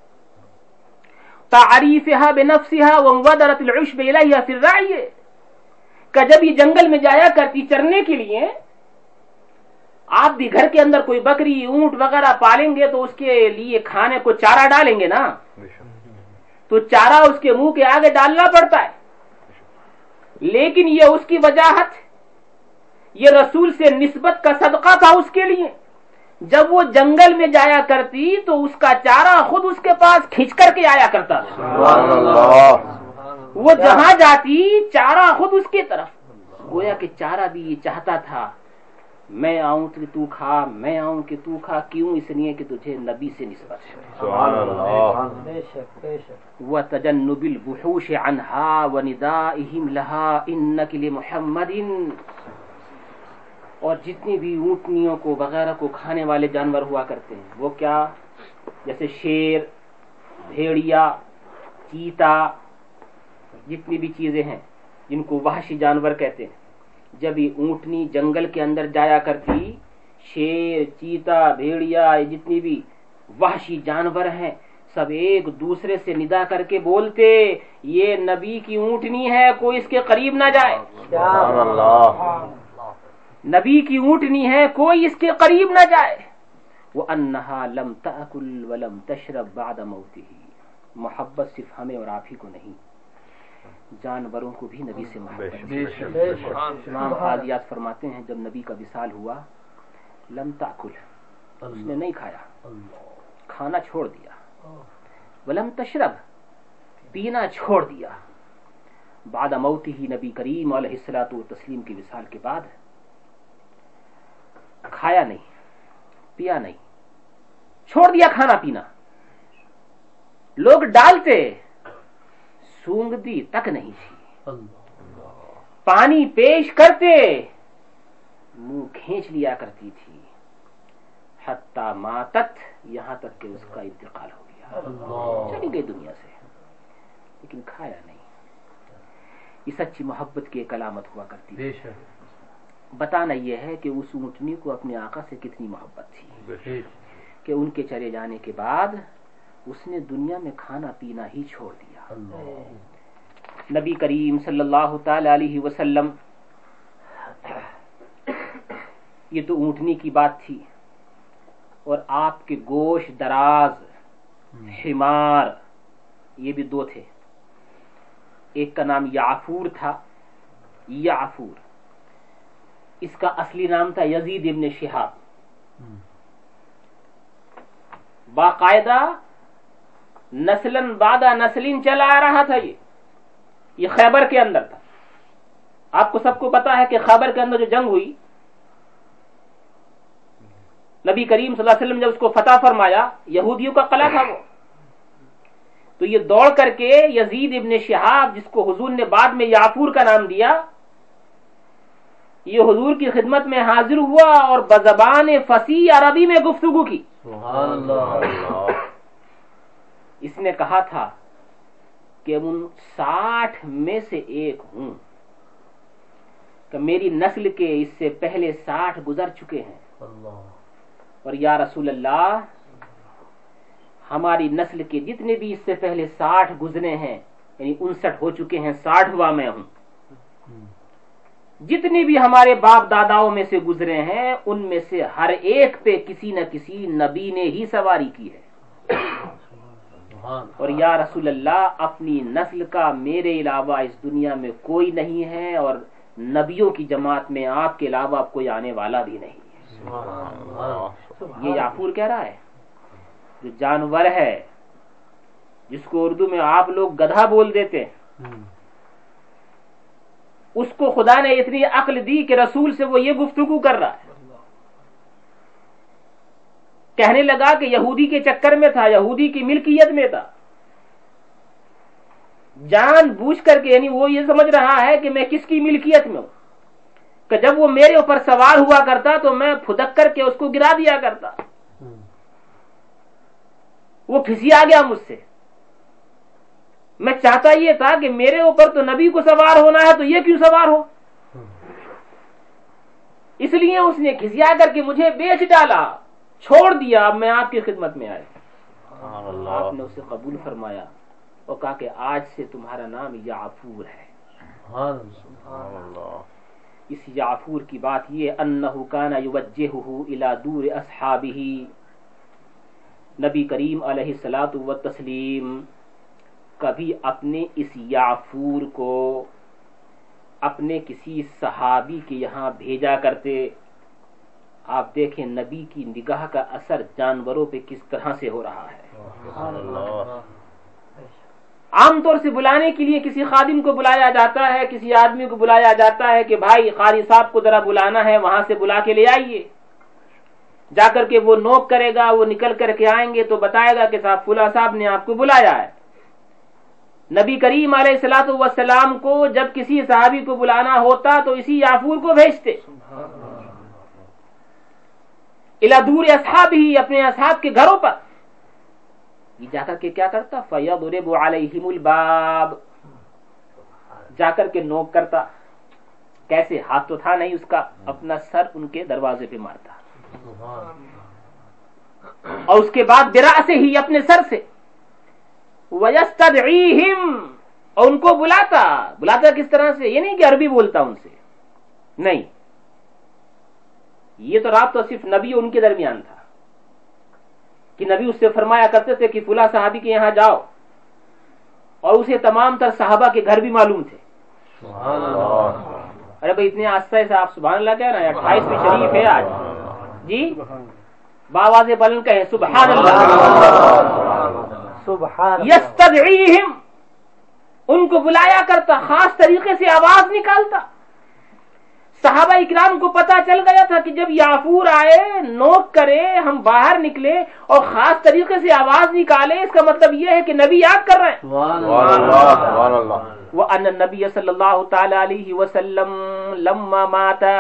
جب یہ جنگل میں جایا کرتی چرنے کے لیے، آپ بھی گھر کے اندر کوئی بکری، اونٹ وغیرہ پالیں گے تو اس کے لیے کھانے کو چارہ ڈالیں گے نا؟ تو چارہ اس کے منہ کے آگے ڈالنا پڑتا ہے۔ لیکن یہ اس کی وجاہت یہ رسول سے نسبت کا صدقہ تھا اس کے لیے۔ جب وہ جنگل میں جایا کرتی تو اس کا چارہ خود اس کے پاس کھینچ کر کے آیا کرتا۔ تھا وہ جہاں جاتی چارہ خود اس کی طرف۔ گویا کہ چارہ بھی یہ چاہتا تھا میں آؤں کہ تو کھا میں آؤں کہ تو کھا کیوں؟ اس لیے کہ تجھے نبی سے نسبت وہ تجنب البحوش عنہا و ندائہم لہا انک لمحمد اور جتنی بھی اونٹنیوں کو وغیرہ کو کھانے والے جانور ہوا کرتے ہیں وہ کیا؟ جیسے شیر بھیڑیا چیتا جتنی بھی چیزیں ہیں جن کو وحشی جانور کہتے ہیں۔ جب یہ اونٹنی جنگل کے اندر جایا کرتی شیر چیتا بھیڑیا جتنی بھی وحشی جانور ہیں سب ایک دوسرے سے ندا کر کے بولتے یہ نبی کی اونٹنی ہے کوئی اس کے قریب نہ جائے۔ نبی کی اونٹنی ہے کوئی اس کے قریب نہ جائے۔ وہ انہا لم تاکل ولم تشرب بعد موتی محبت صرف ہمیں اور آپ ہی کو نہیں جانوروں کو بھی نبی سے محبت امام فرماتے ہیں جب نبی کا وصال ہوا لم تاکل اس نے نہیں کھایا۔ کھانا چھوڑ دیا۔ ولم تشرب۔ پینا چھوڑ دیا۔ بعد موتی ہی نبی کریم علیہ السلاۃ و تسلیم کے وصال کے بعد کھایا نہیں پیا نہیں۔ چھوڑ دیا کھانا پینا۔ لوگ ڈالتے سونگتی تک نہیں تھی۔ پانی پیش کرتے منہ کھینچ لیا کرتی تھی۔ حتی ماتت یہاں تک کہ اس کا انتقال ہو گیا۔ چلی گئی دنیا سے لیکن کھایا نہیں۔ یہ سچی محبت کی ایک علامت ہوا کرتی۔ بتانا یہ ہے کہ اس اونٹنی کو اپنے آقا سے کتنی محبت تھی۔ کہ ان کے چلے جانے کے بعد اس نے دنیا میں کھانا پینا ہی چھوڑ دیا۔ نبی کریم صلی اللہ تعالی علیہ وسلم یہ تو اونٹنی کی بات تھی۔ اور آپ کے گوشت دراز حمار یہ بھی دو تھے۔ ایک کا نام یافور تھا یافور اس کا اصلی نام تھا یزید ابن شہاب۔ باقاعدہ نسلن بادہ نسلین چلا آ رہا تھا یہ۔ یہ خیبر کے اندر تھا۔ آپ کو سب کو پتا ہے کہ خیبر کے اندر جو جنگ ہوئی، نبی کریم صلی اللہ علیہ وسلم جب اس کو فتح فرمایا، یہودیوں کا قلعہ تھا وہ۔ تو یہ دوڑ کر کے یزید ابن شہاب، جس کو حضور نے بعد میں یافور کا نام دیا یہ حضور کی خدمت میں حاضر ہوا اور بزبان فصیح عربی میں گفتگو کی۔ اس نے کہا تھا کہ ان ساٹھ میں سے ایک ہوں کہ میری نسل کے اس سے پہلے ساٹھ گزر چکے ہیں۔ اور یا رسول اللہ ہماری نسل کے جتنے بھی اس سے پہلے ساٹھ گزرے ہیں یعنی انسٹھ ہو چکے ہیں ساٹھواں میں ہوں۔ جتنے بھی ہمارے باپ داداؤں میں سے گزرے ہیں، ان میں سے ہر ایک پہ کسی نہ کسی نبی نے ہی سواری کی ہے۔ اور یا رسول اللہ، اپنی نسل کا میرے علاوہ اس دنیا میں کوئی نہیں ہے اور نبیوں کی جماعت میں آپ کے علاوہ کوئی آنے والا بھی نہیں۔ یہ یافور کہہ رہا ہے، جو جانور ہے، جس کو اردو میں آپ لوگ گدھا بول دیتے ہیں۔ اس کو خدا نے اتنی عقل دی کہ رسول سے وہ یہ گفتگو کر رہا ہے۔ کہنے لگا کہ یہودی کے چکر میں تھا، یہودی کی ملکیت میں تھا۔ جان بوجھ کر کے یعنی وہ یہ سمجھ رہا ہے کہ میں کس کی ملکیت میں ہوں۔ کہ جب وہ میرے اوپر سوار ہوا کرتا تو میں پھدک کر کے اس کو گرا دیا کرتا۔ وہ کھسیا گیا مجھ سے۔ میں چاہتا یہ تھا کہ میرے اوپر تو نبی کو سوار ہونا ہے تو یہ کیوں سوار ہو؟ اس لیے اس نے کھسیا کر کے مجھے بیچ ڈالا چھوڑ دیا اب میں آپ کی خدمت میں آئے آپ نے اسے قبول فرمایا اور کہا کہ آج سے تمہارا نام یافور ہے۔ اس یافور کی بات یہ انہو کانا یوجہہو الى دور اصحابہی نبی کریم علیہ السلام و تسلیم کبھی اپنے اس یافور کو اپنے کسی صحابی کے یہاں بھیجا کرتے۔ آپ دیکھیں نبی کی نگاہ کا اثر جانوروں پہ کس طرح سے ہو رہا ہے۔ عام طور سے بلانے کے لیے کسی خادم کو بلایا جاتا ہے کسی آدمی کو بلایا جاتا ہے کہ بھائی قاری صاحب کو ذرا بلانا ہے وہاں سے بلا کے لے آئیے۔ جا کر کے وہ نوک کرے گا وہ نکل کر کے آئیں گے تو بتائے گا کہ صاحب فلا صاحب نے آپ کو بلایا ہے۔ نبی کریم علیہ السلاۃ وسلام کو جب کسی صحابی کو بلانا ہوتا تو اسی یافور کو بھیجتے۔ الادور اصحاب ہی اپنے اصحاب کے گھروں پر۔ یہ جا کر کے کیا کرتا؟ فیضرب علیہم الباب۔ جا کر کے نوک کرتا۔ کیسے؟ ہاتھ تو تھا نہیں اس کا۔ اپنا سر ان کے دروازے پہ مارتا۔ اور اس کے بعد برا سے ہی اپنے سر سے۔ اور ان کو بلاتا۔ بلاتا کس طرح سے؟ یہ نہیں کہ عربی بولتا ان سے۔ نہیں۔ یہ تو رابطہ صرف نبی ان کے درمیان تھا۔ کہ نبی اس سے فرمایا کرتے تھے کہ فلا صحابی کے یہاں جاؤ۔ اور اسے تمام تر صحابہ کے گھر بھی معلوم تھے۔ ارے بھائی اتنے آستہ سے آپ سبحان اللہ کہہ رہے ہیں۔ اٹھائیس میں شریف ہے آج۔ جی؟ باواز بلند کہیں۔ سبحان اللہ۔ یستدعیہم. ان کو بلایا کرتا خاص طریقے سے آواز نکالتا. صحابہ اکرام کو پتا چل گیا تھا کہ جب یافور آئے نوک کرے ہم باہر نکلے اور خاص طریقے سے آواز نکالے اس کا مطلب یہ ہے کہ نبی یاد کر رہے ہیں. وہ ان نبی صلی اللہ تعالی علیہ وسلم لما ماتا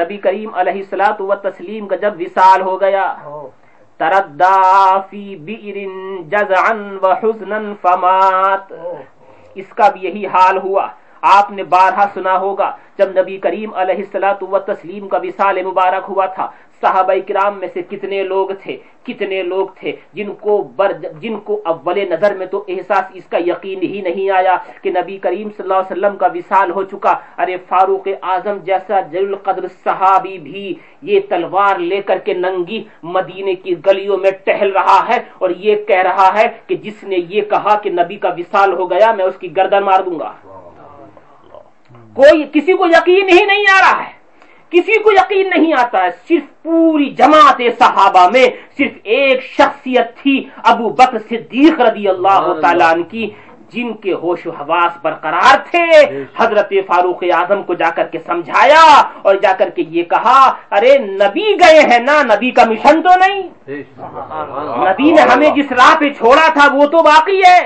نبی کریم علیہ السلاۃ و تسلیم کا جب وصال ہو گیا تردا فی بئر جزعا وحزنا فمات. اس کا بھی یہی حال ہوا. آپ نے بارہا سنا ہوگا جب نبی کریم علیہ السلاۃ و تسلیم کا وصال مبارک ہوا تھا. صحابہ کرام میں سے کتنے لوگ تھے کتنے لوگ تھے جن کو بر جن کو اول نظر میں تو احساس اس کا یقین ہی نہیں آیا کہ نبی کریم صلی اللہ علیہ وسلم کا وصال ہو چکا۔ ارے فاروق اعظم جیسا جل القدر صحابی بھی یہ تلوار لے کر کے ننگی مدینے کی گلیوں میں ٹہل رہا ہے اور یہ کہہ رہا ہے کہ جس نے یہ کہا کہ نبی کا وصال ہو گیا میں اس کی گردن مار دوں گا۔ کوئی کسی کو یقین ہی نہیں آ رہا ہے۔ کسی کو یقین نہیں آتا ہے صرف پوری جماعت صحابہ میں صرف ایک شخصیت تھی ابو بکر صدیق رضی اللہ تعالیٰ عنہ کی جن کے ہوش و حواس برقرار تھے۔ حضرت فاروق اعظم کو جا کر کے سمجھایا اور جا کر کے یہ کہا ارے نبی گئے ہیں نا نبی کا مشن تو نہیں۔ نبی نے ہمیں جس راہ پہ چھوڑا تھا وہ تو باقی ہے۔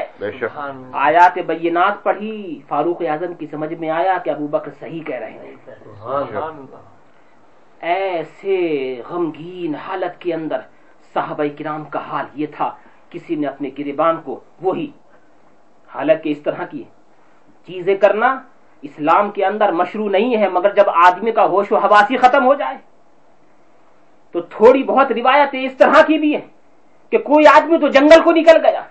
آیات بینات پڑھی فاروق اعظم کی سمجھ میں آیا کہ ابو بکر صحیح کہہ رہے ہیں۔ ایسے غمگین حالت کے اندر صحابہ کرام کا حال یہ تھا، کسی نے اپنے گریبان کو وہی حالانکہ اس طرح کی چیزیں کرنا اسلام کے اندر مشروع نہیں ہے، مگر جب آدمی کا ہوش و حواسی ختم ہو جائے۔ تو تھوڑی بہت روایتیں اس طرح کی بھی ہیں کہ کوئی آدمی تو جنگل کو نکل گیا،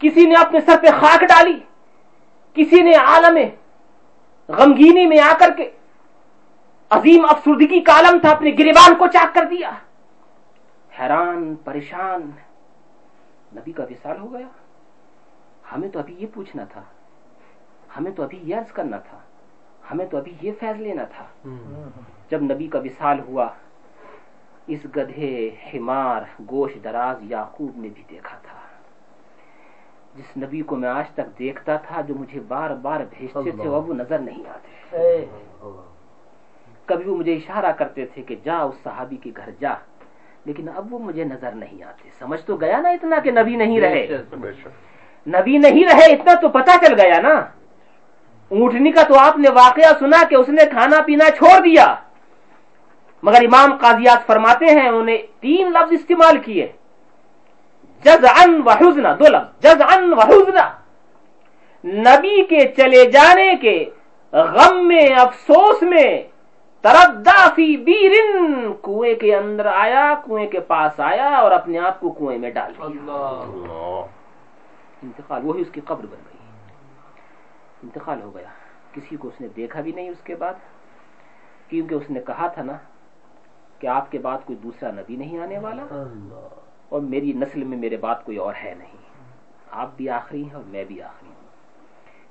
کسی نے اپنے سر پہ خاک ڈالی، کسی نے عالم غمگینی میں آ کر کے عظیم افسردگی کا عالم تھا، اپنے گریبان کو چاک کر دیا۔ حیران، پریشان۔ نبی کا وصال ہو گیا۔ ہمیں تو ابھی یہ پوچھنا تھا۔ ہمیں تو ابھی یہ عرض کرنا تھا۔ ہمیں تو ابھی یہ فیض لینا تھا۔ جب نبی کا وصال ہوا، اس گدھے حمار گوش دراز یعقوب نے بھی دیکھا تھا۔ جس نبی کو میں آج تک دیکھتا تھا، جو مجھے بار بار بھیجتے تھے، وہ نظر نہیں آتے۔ کبھی وہ مجھے اشارہ کرتے تھے کہ جا اس صحابی کے گھر جا لیکن اب وہ مجھے نظر نہیں آتے۔ سمجھ تو گیا نا اتنا کہ نبی نہیں رہے؟ نبی نہیں رہے اتنا تو پتا چل گیا نا۔ اونٹنی کا تو آپ نے واقعہ سنا کہ اس نے کھانا پینا چھوڑ دیا۔ مگر امام قاضیات فرماتے ہیں انہوں نے تین لفظ استعمال کیے۔ جز ان وحزنا دو لفظ جز ان وحزنا نبی کے چلے جانے کے غم میں افسوس میں بیرن کنویں کے اندر آیا کنویں کے پاس آیا اور اپنے آپ کو کنویں میں ڈال دیا۔ انتقال وہی اس کی قبر بن گئی۔ انتقال ہو گیا۔ کسی کو اس نے دیکھا بھی نہیں اس کے بعد کیونکہ اس نے کہا تھا نا کہ آپ کے بعد کوئی دوسرا نبی نہیں آنے والا اور میری نسل میں میرے بعد کوئی اور ہے نہیں۔ آپ بھی آخری ہیں اور میں بھی آخری ہوں۔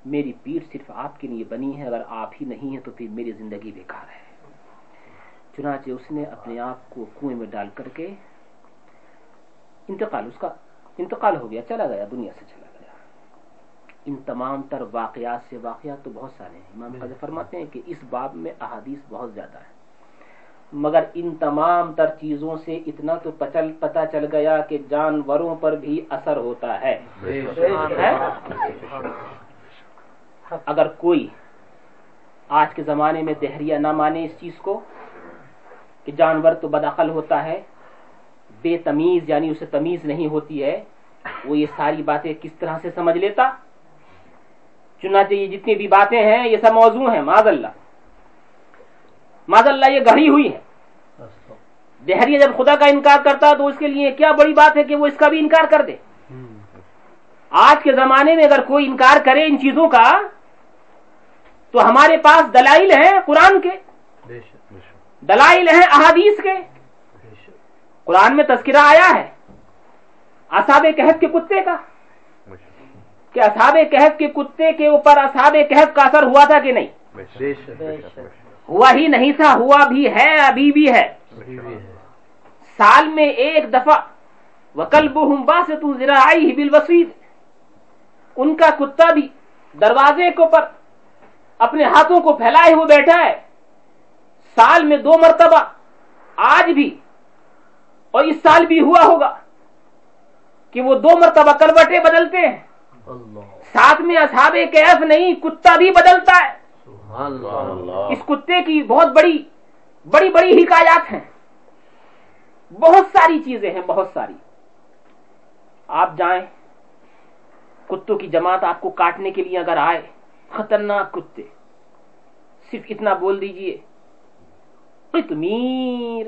میری پیٹ صرف آپ کے لیے بنی ہے اگر آپ ہی نہیں ہیں تو پھر میری زندگی بیکار ہے۔ چنانچہ اس نے اپنے آپ کو کنویں میں ڈال کر کے انتقال، اس کا انتقال ہو گیا، چلا گیا، دنیا سے چلا گیا۔ ان تمام تر واقعات سے واقعات تو بہت سارے ہیں۔ امام قدر فرماتے ہیں کہ اس باب میں احادیث بہت زیادہ ہے مگر ان تمام تر چیزوں سے اتنا تو پچل پتا چل گیا کہ جانوروں پر بھی اثر ہوتا ہے۔ اگر کوئی آج کے زمانے میں دہریا نہ مانے اس چیز کو کہ جانور تو بدعقل ہوتا ہے، بے تمیز یعنی اسے تمیز نہیں ہوتی ہے، وہ یہ ساری باتیں کس طرح سے سمجھ لیتا؟ چنانچہ یہ جتنی بھی باتیں ہیں، یہ سب موضوع ہیں معذ اللہ معذ اللہ یہ گڑھی ہوئی ہے دہریہ جب خدا کا انکار کرتا تو اس کے لیے کیا بڑی بات ہے کہ وہ اس کا بھی انکار کر دے۔ آج کے زمانے میں اگر کوئی انکار کرے ان چیزوں کا، تو ہمارے پاس دلائل ہیں قرآن کے۔ دلائل ہیں احادیث کے۔ قرآن میں تذکرہ آیا ہے اصاب کہف کے کتے کا۔ کہ اصاب کہف کے کتے کے اوپر اصاب کہف کا اثر ہوا تھا کہ نہیں؟ ہوا ہی نہیں تھا، ہوا بھی ہے، ابھی بھی ہے۔ سال میں ایک دفعہ وکلب ہوں باس تو ذرا آئی ہی ان کا کتا بھی دروازے کے اوپر اپنے ہاتھوں کو پھیلائے ہوئے بیٹھا ہے۔ سال میں دو مرتبہ آج بھی اور اس سال بھی ہوا ہوگا کہ وہ دو مرتبہ کروٹیں بدلتے ہیں۔ ساتھ میں اصحاب کیف نہیں کتا بھی بدلتا ہے۔ اس کتے کی بہت بڑی بڑی بڑی حکایات ہیں۔ بہت ساری چیزیں ہیں بہت ساری۔ آپ جائیں کتوں کی جماعت آپ کو کاٹنے کے لیے اگر آئے خطرناک کتے صرف اتنا بول دیجیے۔ قطمیر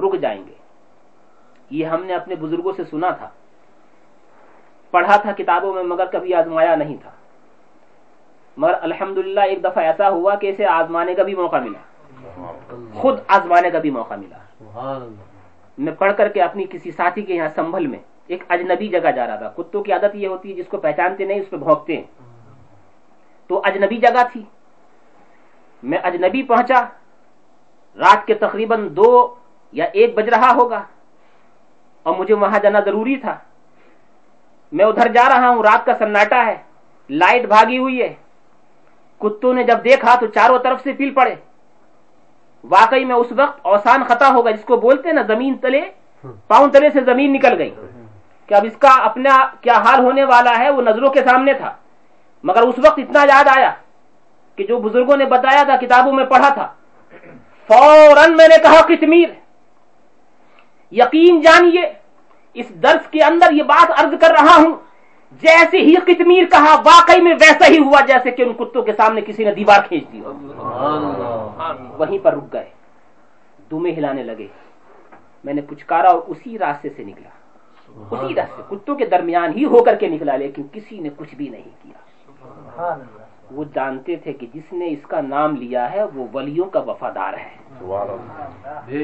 رک جائیں گے۔ یہ ہم نے اپنے بزرگوں سے سنا تھا۔ پڑھا تھا کتابوں میں، مگر کبھی آزمایا نہیں تھا۔ مگر الحمدللہ، ایک دفعہ ایسا ہوا کہ اسے آزمانے کا بھی موقع ملا۔ خود آزمانے کا بھی موقع ملا۔ میں پڑھ کر کے اپنی کسی ساتھی کے یہاں سنبھل میں ایک اجنبی جگہ جا رہا تھا۔ کتوں کی عادت یہ ہوتی ہے جس کو پہچانتے نہیں، اس پہ بھونکتے ہیں۔ تو اجنبی جگہ تھی۔ میں اجنبی پہنچا۔ رات کے تقریباً دو یا ایک بج رہا ہوگا اور مجھے وہاں جانا ضروری تھا۔ میں ادھر جا رہا ہوں رات کا سناٹا ہے لائٹ بھاگی ہوئی ہے۔ کتوں نے جب دیکھا تو چاروں طرف سے پیل پڑے۔ واقعی میں اس وقت اوسان خطا ہوگا جس کو بولتے نا زمین تلے۔ پاؤں تلے سے زمین نکل گئی۔ کہ اب اس کا اپنا کیا حال ہونے والا ہے وہ نظروں کے سامنے تھا۔ مگر اس وقت اتنا یاد آیا کہ جو بزرگوں نے بتایا تھا کتابوں میں پڑھا تھا۔ فوراً میں نے کہا کشمیر یقین جانیے، اس درس کے اندر یہ بات عرض کر رہا ہوں، جیسے ہی کتمیر کہا، واقعی میں ویسا ہی ہوا جیسے کہ ان کتوں کے سامنے کسی نے دیوار کھینچ دی۔ وہیں پر رک گئے دمے ہلانے لگے۔ میں نے پچکارا اور اسی راستے سے نکلا۔ اسی راستے، کتوں کے درمیان ہی ہو کر کے نکلا، لیکن کسی نے کچھ بھی نہیں کیا۔ وہ جانتے تھے کہ جس نے اس کا نام لیا ہے وہ ولیوں کا وفادار ہے۔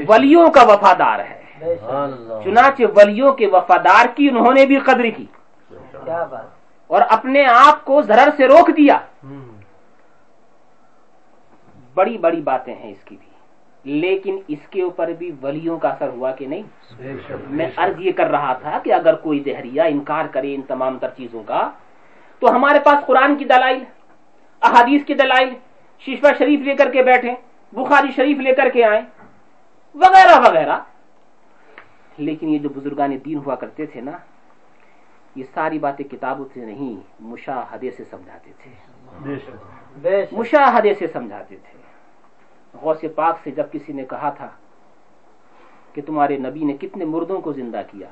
ولیوں کا وفادار ہے۔ چنانچہ ولیوں کے وفادار کی انہوں نے بھی قدر کی۔ اور اپنے آپ کو ضرر سے روک دیا۔ بڑی بڑی باتیں ہیں اس کی بھی۔ لیکن اس کے اوپر بھی ولیوں کا اثر ہوا کہ نہیں؟ میں عرض یہ کر رہا تھا کہ اگر کوئی دہریہ انکار کرے ان تمام تر چیزوں کا تو ہمارے پاس قرآن کی دلائل۔ احادیث کی دلائل شیشوا شریف لے کر کے بیٹھے بخاری شریف لے کر کے آئے وغیرہ وغیرہ۔ لیکن یہ جو بزرگان دین ہوا کرتے تھے نا یہ ساری باتیں کتابوں سے نہیں مشاہدے سے سمجھاتے تھے۔ مشاہدے سے سمجھاتے تھے۔ غوث پاک سے جب کسی نے کہا تھا کہ تمہارے نبی نے کتنے مردوں کو زندہ کیا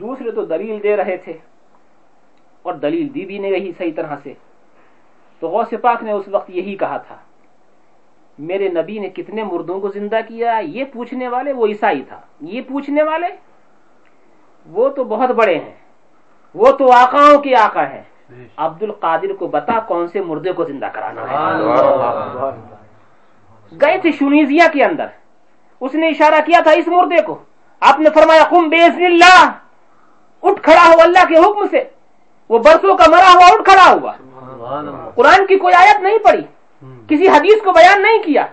دوسرے تو دلیل دے رہے تھے اور دلیل دی بھی نہیں رہی صحیح طرح سے۔ تو غوث پاک نے اس وقت یہی کہا تھا میرے نبی نے کتنے مردوں کو زندہ کیا یہ پوچھنے والے وہ عیسائی تھا یہ پوچھنے والے وہ تو بہت بڑے ہیں وہ تو آقاؤں کی آقا ہے عبد القادر کو بتا کون سے مردے کو زندہ کرانا ہے۔ گئے تھے شنیزیا کے اندر۔ اس نے اشارہ کیا تھا اس مردے کو۔ آپ نے فرمایا کم بیس اللہ۔ اٹھ کھڑا ہو اللہ کے حکم سے۔ وہ برسوں کا مرا ہوا اٹھ کھڑا ہوا۔ قرآن کی کوئی آیت نہیں پڑی کسی حدیث کو بیان نہیں کیا۔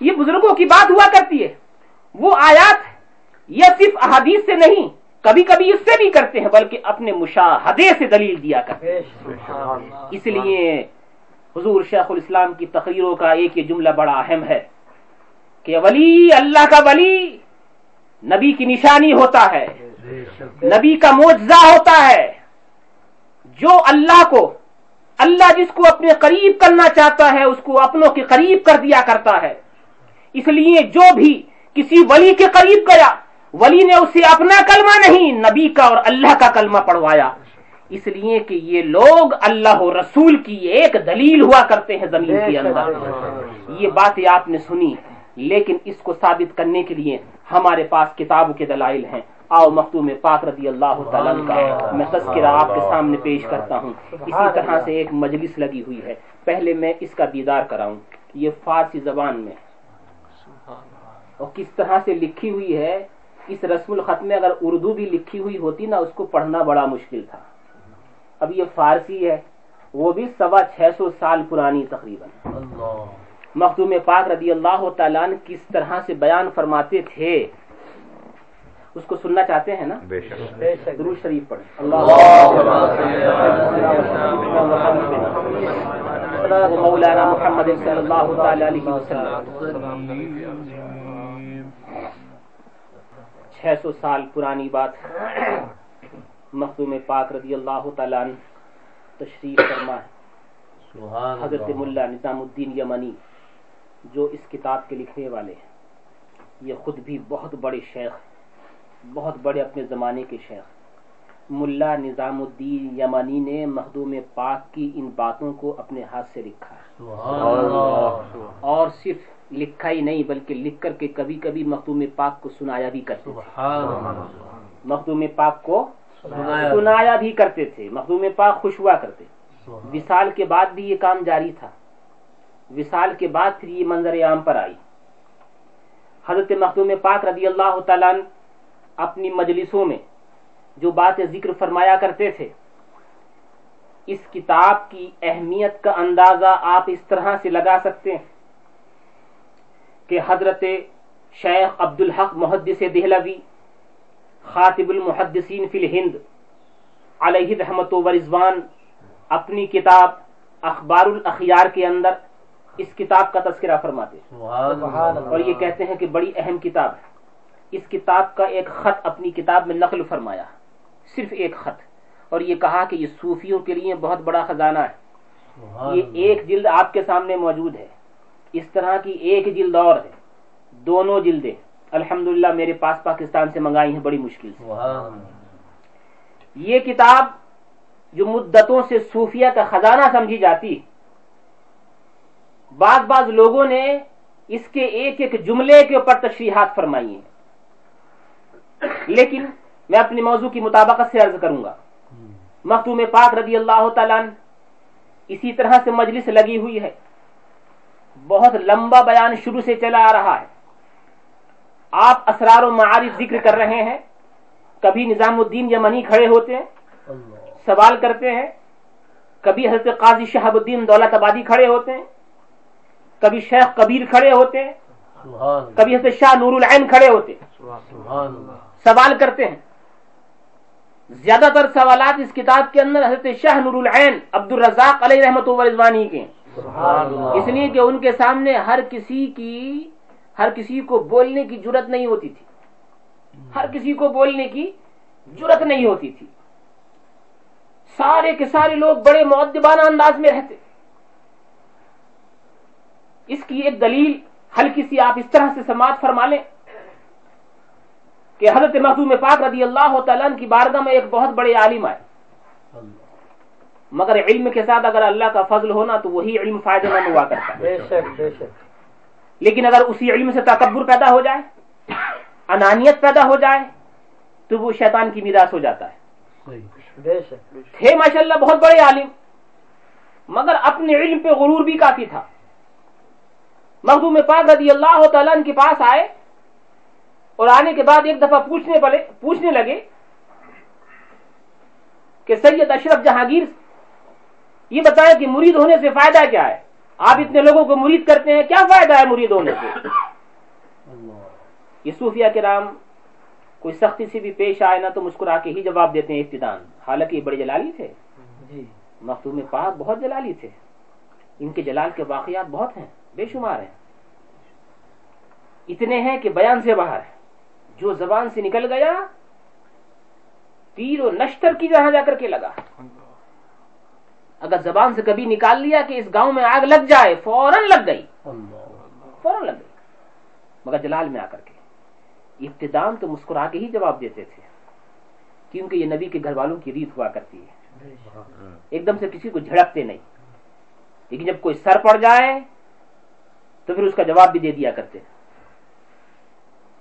یہ بزرگوں کی بات ہوا کرتی ہے۔ وہ آیات یہ صرف احادیث سے نہیں کبھی کبھی اس سے بھی کرتے ہیں بلکہ اپنے مشاہدے سے دلیل دیا کرتے ہیں۔ اس لیے حضور شیخ الاسلام کی تقریروں کا ایک یہ جملہ بڑا اہم ہے کہ ولی اللہ کا ولی نبی کی نشانی ہوتا ہے۔ نبی کا معجزہ ہوتا ہے۔ جو اللہ کو اللہ جس کو اپنے قریب کرنا چاہتا ہے اس کو اپنوں کے قریب کر دیا کرتا ہے۔ اس لیے جو بھی کسی ولی کے قریب گیا ولی نے اسے اپنا کلمہ نہیں نبی کا اور اللہ کا کلمہ پڑھوایا۔ اس لیے کہ یہ لوگ اللہ و رسول کی ایک دلیل ہوا کرتے ہیں زمین کے اندر۔ یہ باتیں آپ نے سنی لیکن اس کو ثابت کرنے کے لیے ہمارے پاس کتابوں کے دلائل ہیں۔ آؤ مختوم پاک رضی اللہ تعالیٰ کا میں تذکرہ آپ کے سامنے پیش کرتا ہوں۔ اسی طرح سے ایک مجلس لگی ہوئی ہے۔ پہلے میں اس کا دیدار کراؤں۔ یہ فارسی زبان میں۔ اور کس طرح سے لکھی ہوئی ہے اس رسم الخط میں اگر اردو بھی لکھی ہوئی ہوتی نا اس کو پڑھنا بڑا مشکل تھا۔ اب یہ فارسی ہے۔ وہ بھی سوا چھ سو سال پرانی تقریباً۔ مختوم پاک رضی اللہ تعالیٰ کس طرح سے بیان فرماتے تھے؟ اس کو سننا چاہتے ہیں نا؟ درود شریف پڑھ۔ مولانا محمد صلی اللہ تعالی علیہ وسلم۔ چھ سو سال پرانی بات مخدوم پاک رضی اللہ تعالیٰ تشریف فرما ہے۔ حضرت ملا نظام الدین یمنی جو اس کتاب کے لکھنے والے ہیں یہ خود بھی بہت بڑے شیخ بہت بڑے اپنے زمانے کے شیخ۔ ملا نظام الدین یمنی نے مخدوم پاک کی ان باتوں کو اپنے ہاتھ سے لکھا۔ اور صرف لکھا ہی نہیں بلکہ لکھ کر کے کبھی کبھی مخدوم پاک کو سنایا بھی کرتے مخدوم پاک کو سنایا۔ بھی کرتے تھے۔ مخدوم پاک خوش ہوا کرتے۔ وصال کے بعد بھی یہ کام جاری تھا۔ وصال کے بعد پھر یہ منظر عام پر آئی۔ حضرت مخدوم پاک رضی اللہ تعالیٰ اپنی مجلسوں میں جو بات ذکر فرمایا کرتے تھے۔ اس کتاب کی اہمیت کا اندازہ آپ اس طرح سے لگا سکتے ہیں کہ حضرت شیخ عبد الحق محدث دہلوی خاطب المحدثین فی الہند علیہ رحمت و رضوان اپنی کتاب اخبار الاخیار کے اندر اس کتاب کا تذکرہ فرماتے اور یہ کہتے ہیں کہ بڑی اہم کتاب ہے۔ اس کتاب کا ایک خط اپنی کتاب میں نقل فرمایا۔ صرف ایک خط۔ اور یہ کہا کہ یہ صوفیوں کے لیے بہت بڑا خزانہ ہے۔ یہ ایک جلد آپ کے سامنے موجود ہے۔ اس طرح کی ایک جلد اور ہے۔ دونوں جلدیں۔ الحمدللہ میرے پاس پاکستان سے منگائی ہیں بڑی مشکل۔ سے یہ کتاب جو مدتوں سے صوفیہ کا خزانہ سمجھی جاتی بعض بعض لوگوں نے اس کے ایک ایک جملے کے اوپر تشریحات فرمائی ہیں۔ لیکن میں اپنی موضوع کی مطابقت سے عرض کروں گا۔ مختوم پاک رضی اللہ تعالیٰ اسی طرح سے مجلس لگی ہوئی ہے۔ بہت لمبا بیان شروع سے چلا آ رہا ہے۔ آپ اسرار و معارف ذکر کر رہے ہیں۔ کبھی نظام الدین یمنی کھڑے ہوتے ہیں۔ سوال کرتے ہیں۔ کبھی حضرت قاضی شہاب الدین دولت آبادی کھڑے ہوتے ہیں۔ کبھی شیخ کبیر کھڑے ہوتے ہیں۔ کبھی حضرت شاہ نور العین کھڑے ہوتے ہیں۔ سوال کرتے ہیں۔ زیادہ تر سوالات اس کتاب کے اندر حضرت شاہ نور العین عبد الرزاق علیہ رحمت رضوانی کے اس لیے کہ ان کے سامنے ہر کسی کی ہر کسی کو بولنے کی جرت نہیں ہوتی تھی۔ ہر کسی کو بولنے کی جرت نہیں ہوتی تھی۔ سارے کے سارے لوگ بڑے معدبانہ انداز میں رہتے۔ اس کی ایک دلیل ہلکی سی آپ اس طرح سے سماعت فرما لیں۔ کہ حضرت محدود پاک رضی اللہ تعالیٰ کی بارگاہ میں ایک بہت بڑے عالم آئے۔ مگر علم کے ساتھ اگر اللہ کا فضل ہونا تو وہی علم فائدہ مند ہوا کرتا ہے۔ لیکن اگر اسی علم سے تکبر پیدا ہو جائے انانیت پیدا ہو جائے تو وہ شیطان کی میراث ہو جاتا ہے۔ تھے ماشاء اللہ بہت بڑے عالم مگر اپنے علم پہ غرور بھی کافی تھا۔ مخدوم پاک رضی اللہ تعالیٰ کے پاس آئے۔ اور آنے کے بعد ایک دفعہ پوچھنے پڑے پوچھنے لگے کہ سید اشرف جہانگیر یہ بتائیں کہ مرید ہونے سے فائدہ کیا ہے؟ آپ اتنے لوگوں کو مرید کرتے ہیں کیا فائدہ ہے مرید ہونے سے؟ یہ صوفیہ کے رام کوئی سختی سے بھی پیش آئے نا تو مسکرا کے ہی جواب دیتے ہیں ابتدان حالانکہ یہ بڑے جلالی تھے۔ جی۔ پاک بہت جلالی تھے۔ ان کے جلال کے واقعات بہت ہیں بے شمار ہیں۔ اتنے ہیں کہ بیان سے باہر ہے جو زبان سے نکل گیا تیر و نشتر کی جہاں جا کر کے لگا۔ اگر زبان سے کبھی نکال لیا کہ اس گاؤں میں آگ لگ جائے فوراً لگ گئی۔ فوراً لگ گئی۔ مگر جلال میں آ کر کے۔ ابتدام تو مسکرا کے ہی جواب دیتے تھے۔ کیونکہ یہ نبی کے گھر والوں کی ریت ہوا کرتی ہے۔ ایک دم سے کسی کو جھڑکتے نہیں۔ لیکن جب کوئی سر پڑ جائے تو پھر اس کا جواب بھی دے دیا کرتے۔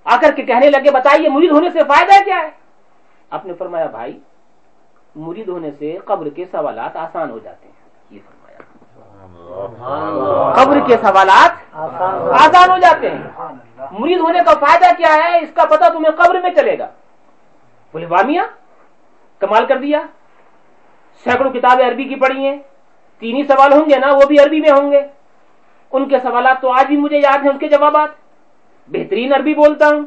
آ کر کے کہنے لگے، بتائیے، مرید ہونے سے فائدہ کیا ہے؟ آپ نے فرمایا، بھائی، مرید ہونے سے قبر کے سوالات آسان ہو جاتے ہیں۔ یہ فرمایا۔ قبر کے سوالات آسان ہو جاتے ہیں۔ مرید ہونے کا فائدہ کیا ہے؟ اس کا پتہ تمہیں قبر میں چلے گا۔ بولے وامیہ کمال کر دیا۔ سینکڑوں کتابیں عربی کی پڑھی ہیں۔ تین ہی سوال ہوں گے نا، وہ بھی عربی میں ہوں گے۔ ان کے سوالات تو آج بھی مجھے یاد ہیں، ان کے جوابات۔ بہترین عربی بولتا ہوں۔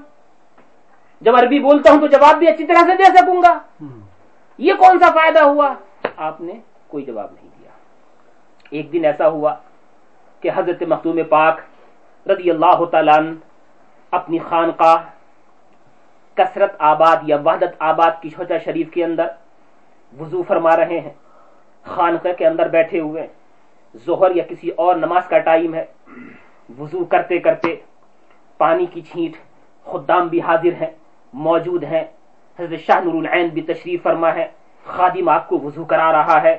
جب عربی بولتا ہوں تو جواب بھی اچھی طرح سے دے سکوں گا۔ یہ کون سا فائدہ ہوا؟ آپ نے کوئی جواب نہیں دیا۔ ایک دن ایسا ہوا کہ حضرت مختوم پاک رضی اللہ تعالیٰ اپنی خانقاہ کثرت آباد یا وحدت آباد کی چھوٹا شریف کے اندر وضو فرما رہے ہیں۔ خانقہ کے اندر بیٹھے ہوئے ظہر یا کسی اور نماز کا ٹائم ہے۔ وضو کرتے کرتے پانی کی چھینٹ خدام بھی حاضر ہیں موجود ہیں حضرت شاہ نور العین بھی تشریف فرما ہے۔ خادم آپ کو وضو کرا رہا ہے۔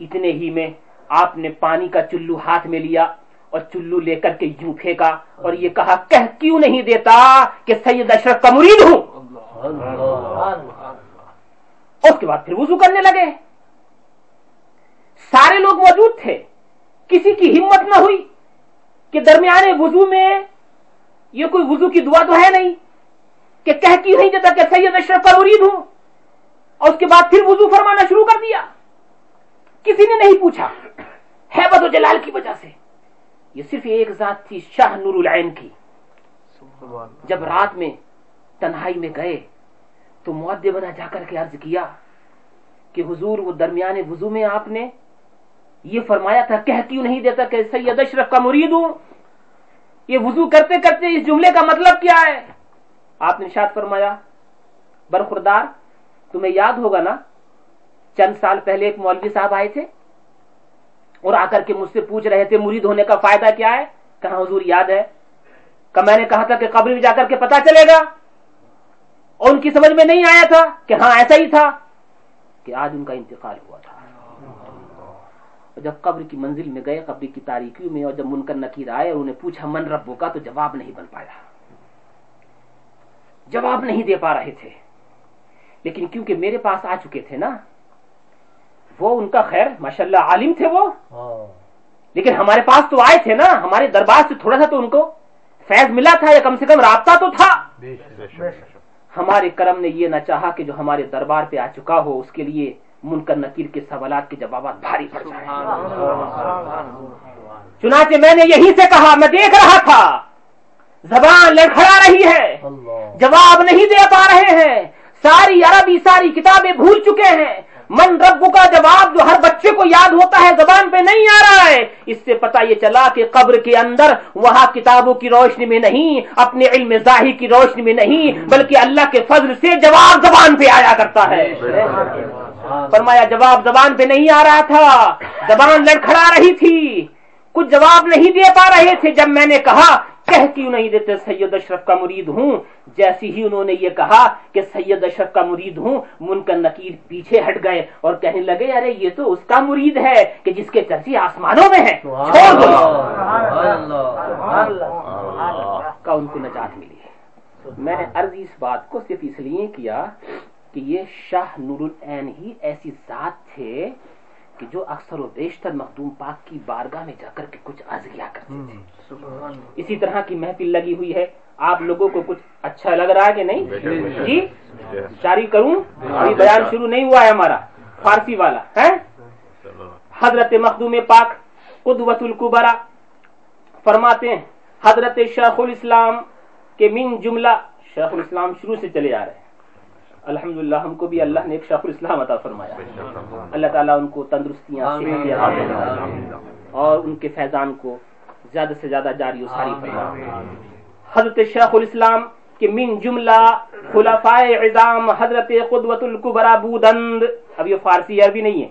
اتنے ہی میں آپ نے پانی کا چلو ہاتھ میں لیا اور چلو لے کر کے یوں پھینکا اور یہ کہا، کہہ کیوں نہیں دیتا کہ سید اشرف کا مرید ہوں؟ اس کے بعد پھر وضو کرنے لگے۔ سارے لوگ موجود تھے۔ کسی کی ہمت نہ ہوئی کہ درمیانے وضو میں یہ کوئی وضو کی دعا تو ہے نہیں کہ کہہ کی نہیں دیتا کہ سید اشرف کا مرید ہوں اور اس کے بعد پھر وضو فرمانا شروع کر دیا۔ کسی نے نہیں پوچھا۔ ہے و جلال کی وجہ سے۔ یہ صرف ایک ذات تھی، شاہ نور العین کی۔ جب رات میں تنہائی میں گئے تو بنا جا کر کے عرض کیا کہ حضور، وہ درمیان وضو میں آپ نے یہ فرمایا تھا، کہہ کیوں نہیں دیتا کہ سید اشرف کا مرید ہوں؟ یہ وضو کرتے کرتے اس جملے کا مطلب کیا ہے؟ آپ نے شاد فرمایا، برخوردار، تمہیں یاد ہوگا نا، چند سال پہلے ایک مولوی صاحب آئے تھے اور آ کر کے مجھ سے پوچھ رہے تھے، مرید ہونے کا فائدہ کیا ہے؟ کہاں حضور یاد ہے؟ کہ میں نے کہا تھا کہ قبر میں جا کر کے پتا چلے گا۔ اور ان کی سمجھ میں نہیں آیا تھا کہ ہاں ایسا ہی تھا کہ آج ان کا انتقال ہوا تھا۔ جب قبر کی منزل میں گئے قبر کی تاریخیوں میں اور جب منکر نکیر آئے اور انہیں پوچھا من ربو کا تو جواب نہیں بن پایا۔ جواب نہیں دے پا رہے تھے۔ لیکن کیونکہ میرے پاس آ چکے تھے نا وہ ان کا خیر ماشاء اللہ عالم تھے وہ۔ ہاں۔ لیکن ہمارے پاس تو آئے تھے نا ہمارے دربار سے تھوڑا سا تو ان کو فیض ملا تھا یا کم سے کم رابطہ تو تھا۔ ہمارے کرم نے یہ نہ چاہا کہ جو ہمارے دربار پہ آ چکا ہو اس کے لیے منکر نکیر کے سوالات کے جوابات بھاری پڑ جائے چنانچہ میں نے یہی سے کہا میں دیکھ رہا تھا۔ زبان لڑکھڑا رہی ہے۔ جواب نہیں دے پا رہے ہیں۔ ساری عربی ساری کتابیں بھول چکے ہیں۔ من رب کا جواب جو ہر بچے کو یاد ہوتا ہے، زبان پہ نہیں آ رہا ہے۔ اس سے پتا یہ چلا کہ قبر کے اندر وہاں کتابوں کی روشنی میں نہیں، اپنے علم ظاہر کی روشنی میں نہیں، بلکہ اللہ کے فضل سے جواب زبان پہ آیا کرتا ہے۔ فرمایا، جواب زبان پہ نہیں آ رہا تھا۔ زبان لڑکھڑا رہی تھی۔ کچھ جواب نہیں دے پا رہے تھے۔ جب میں نے کہا کہہ کیوں نہیں دیتے سید اشرف کا مرید ہوں؟ جیسی ہی انہوں نے یہ کہا کہ سید اشرف کا مرید ہوں من کا نکیر پیچھے ہٹ گئے اور کہنے لگے ارے یہ تو اس کا مرید ہے کہ جس کے چرچی آسمانوں میں ہے چھوڑ دو۔ کا ان کو نجات ملی میں نے عرض اس بات کو صرف اس لیے کیا کہ یہ شاہ نور العین ہی ایسی ذات تھے کہ جو اکثر و بیشتر مخدوم پاک کی بارگاہ میں جا کر کے کچھ کیا کرتے تھے۔ اسی طرح کی محفل لگی ہوئی ہے۔ آپ لوگوں کو کچھ اچھا لگ رہا ہے کہ نہیں؟ جی؟ جاری کروں؟ ابھی بیان شروع نہیں ہوا ہے ہمارا۔ فارسی والا ہے حضرت مخدوم پاک قدوت القبرا فرماتے ہیں حضرت شیخ الاسلام کے من جملہ شیخ الاسلام شروع سے چلے آ رہے ہیں۔ الحمدللہ ہم کو بھی اللہ نے ایک شاخ الاسلام عطا فرمایا۔ اللہ تعالیٰ ان کو تندرستیاں اور ان کے فیضان کو زیادہ سے زیادہ جاری و ساری فرمایا حضرت شیخ الاسلام کے من جملہ خلفاء عظام حضرت قدوت القبرا بودند۔ اب یہ فارسی عربی نہیں ہے۔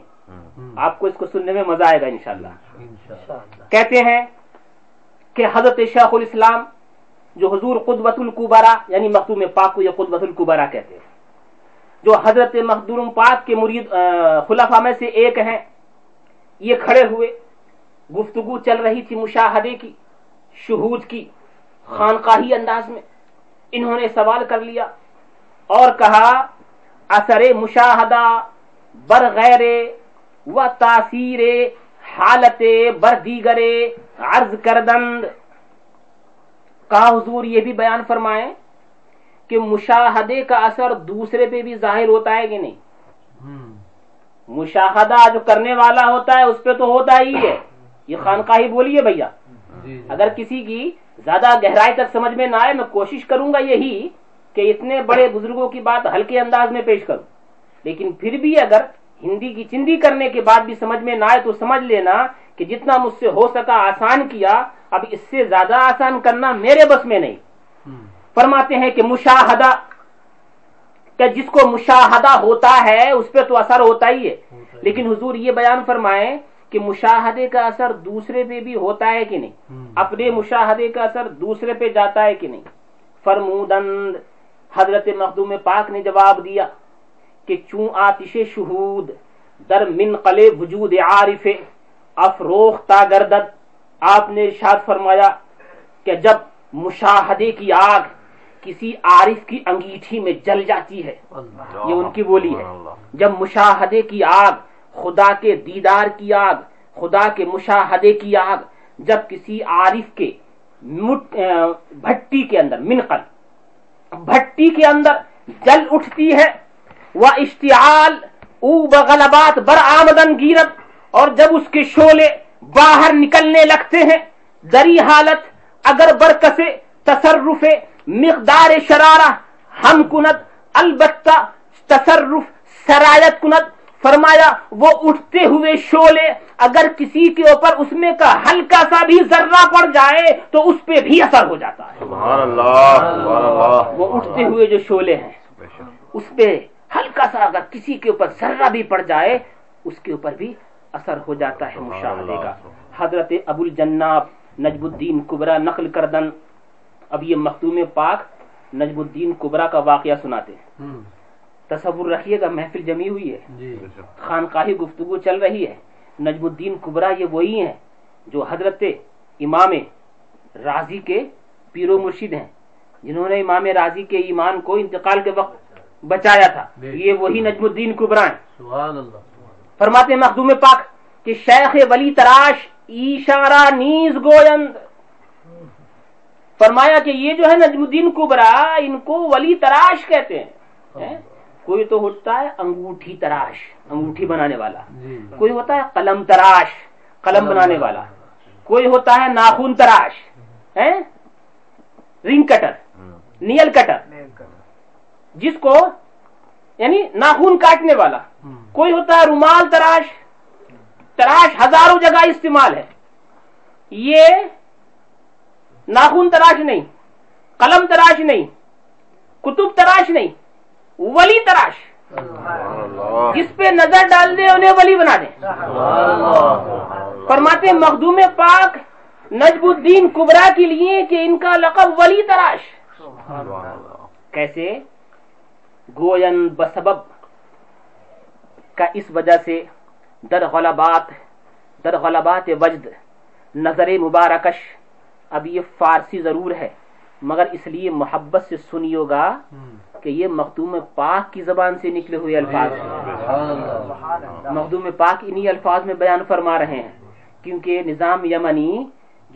آپ کو اس کو سننے میں مزہ آئے گا انشاءاللہ۔ کہتے ہیں کہ حضرت شیخ الاسلام جو حضور قدبت القبرا یعنی مختوم پاک کو یہ قدبت القبرا کہتے ہیں۔ جو حضرت مخدوم پاک کے مرید خلفہ میں سے ایک ہیں، یہ کھڑے ہوئے، گفتگو چل رہی تھی مشاہدے کی، شہود کی، خانقاہی انداز میں۔ انہوں نے سوال کر لیا اور کہا، اثر مشاہدہ برغیر و تاثیر حالت بر دیگر عرض کردند۔ کہا، حضور یہ بھی بیان فرمائیں کہ مشاہدے کا اثر دوسرے پہ بھی ظاہر ہوتا ہے کہ نہیں؟ مشاہدہ جو کرنے والا ہوتا ہے اس پہ تو ہوتا ہی ہے۔ یہ خانقاہی بولیے بھیا۔ جی، جی۔ اگر کسی کی زیادہ گہرائی تک سمجھ میں نہ آئے میں کوشش کروں گا یہی کہ اتنے بڑے بزرگوں کی بات ہلکے انداز میں پیش کروں۔ لیکن پھر بھی اگر ہندی کی چندی کرنے کے بعد بھی سمجھ میں نہ آئے تو سمجھ لینا کہ جتنا مجھ سے ہو سکا آسان کیا اب اس سے زیادہ آسان کرنا میرے بس میں نہیں۔ فرماتے ہیں کہ مشاہدہ کہ جس کو مشاہدہ ہوتا ہے اس پہ تو اثر ہوتا ہی ہے۔ لیکن حضور یہ بیان فرمائیں کہ مشاہدے کا اثر دوسرے پہ بھی ہوتا ہے کہ نہیں؟ اپنے مشاہدے کا اثر دوسرے پہ جاتا ہے کہ نہیں؟ فرمودند حضرت مخدوم پاک نے جواب دیا کہ چون آتش شہود در من قلے وجود عارف افروختہ گردد۔ آپ نے ارشاد فرمایا کہ جب مشاہدے کی آگ کسی عارف کی انگیٹھی میں جل جاتی ہے۔ یہ ان کی بولی ہے۔ جب مشاہدے کی آگ خدا کے دیدار کی آگ خدا کے مشاہدے کی آگ جب کسی عارف کے بھٹی کے اندر منقل بھٹی کے اندر جل اٹھتی ہے وہ اشتعال او بغلبات بر آمدن گیرت اور جب اس کے شولے باہر نکلنے لگتے ہیں دری حالت اگر برکسے تصرف مقدار شرارہ ہم کنت البتہ تصرف سرایت کنت فرمایا وہ اٹھتے ہوئے شولے اگر کسی کے اوپر اس میں کا ہلکا سا بھی ذرہ پڑ جائے تو اس پہ بھی اثر ہو جاتا ہے۔ سبحان اللہ وہ اٹھتے ہوئے جو شولے ہیں اس پہ ہلکا سا اگر کسی کے اوپر ذرہ بھی پڑ جائے اس کے اوپر بھی اثر ہو جاتا ہے مشاہدے کا حضرت ابو الجناب نجب الدین کبرا نقل کردن اب یہ مختوم پاک نجب الدین کبرا کا واقعہ سناتے ہیں۔ تصور رکھیے گا محفل جمی ہوئی ہے۔ جی۔ خانقاہی گفتگو چل رہی ہے۔ نجم الدین کبرا یہ وہی ہیں جو حضرت امام راضی کے پیر و مرشد ہیں۔ جنہوں نے امام راضی کے ایمان کو انتقال کے وقت بچایا تھا۔ یہ وہی نجم الدین کبرا ہیں۔ فرماتے مخدوم پاک کہ شیخ ولی تراش ایشارہ نیز گویند فرمایا کہ یہ جو ہے نجم الدین کبرا ان کو ولی تراش کہتے ہیں۔ کوئی تو ہوتا ہے انگوٹھی تراش انگوٹھی بنانے والا۔ جی۔ کوئی ہوتا ہے قلم تراش قلم بنانے والا۔ کوئی ہوتا ہے ناخون تراش رنگ کٹر نیل کٹر۔ جس کو یعنی ناخون کاٹنے والا۔ کوئی ہوتا ہے رومال تراش۔ تراش ہزاروں جگہ استعمال ہے۔ یہ ناخون تراش نہیں قلم تراش نہیں کتب تراش نہیں ولی تراش۔ جس پہ نظر ڈال دے انہیں ولی بنا دے۔ فرماتے مخدوم پاک نجب الدین کبرا کے لیے کہ ان کا لقب ولی تراش۔ کیسے؟ گوین بسبب کا اس وجہ سے در غلبات در غلبات وجد نظر مبارکش اب یہ فارسی ضرور ہے مگر اس لیے محبت سے سنیو گا کہ یہ مخدوم پاک کی زبان سے نکلے ہوئے الفاظ ہیں۔ مخدوم پاک انہی الفاظ میں بیان فرما رہے ہیں کیونکہ نظام یمنی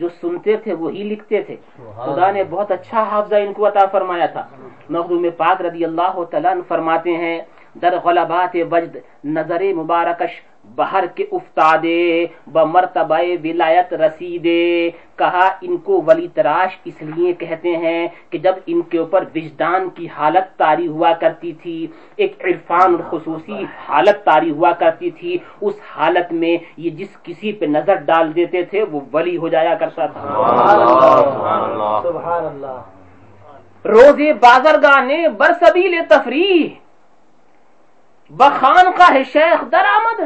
جو سنتے تھے وہی لکھتے تھے۔ خدا نے بہت اچھا حافظہ ان کو عطا فرمایا تھا۔ مخدوم پاک رضی اللہ تعالیٰ فرماتے ہیں در غلبات وجد نظر مبارکش بہر کے افتادے مرتبہ ولایت رسیدے۔ کہا ان کو ولی تراش اس لیے کہتے ہیں کہ جب ان کے اوپر وجدان کی حالت تاری ہوا کرتی تھی ایک عرفان خصوصی حالت تاری ہوا کرتی تھی اس حالت میں یہ جس کسی پہ نظر ڈال دیتے تھے وہ ولی ہو جایا کرتا تھا۔ روزے بازرگاہ نے برسبیل تفریح بخان کا ہے شیخ درآمد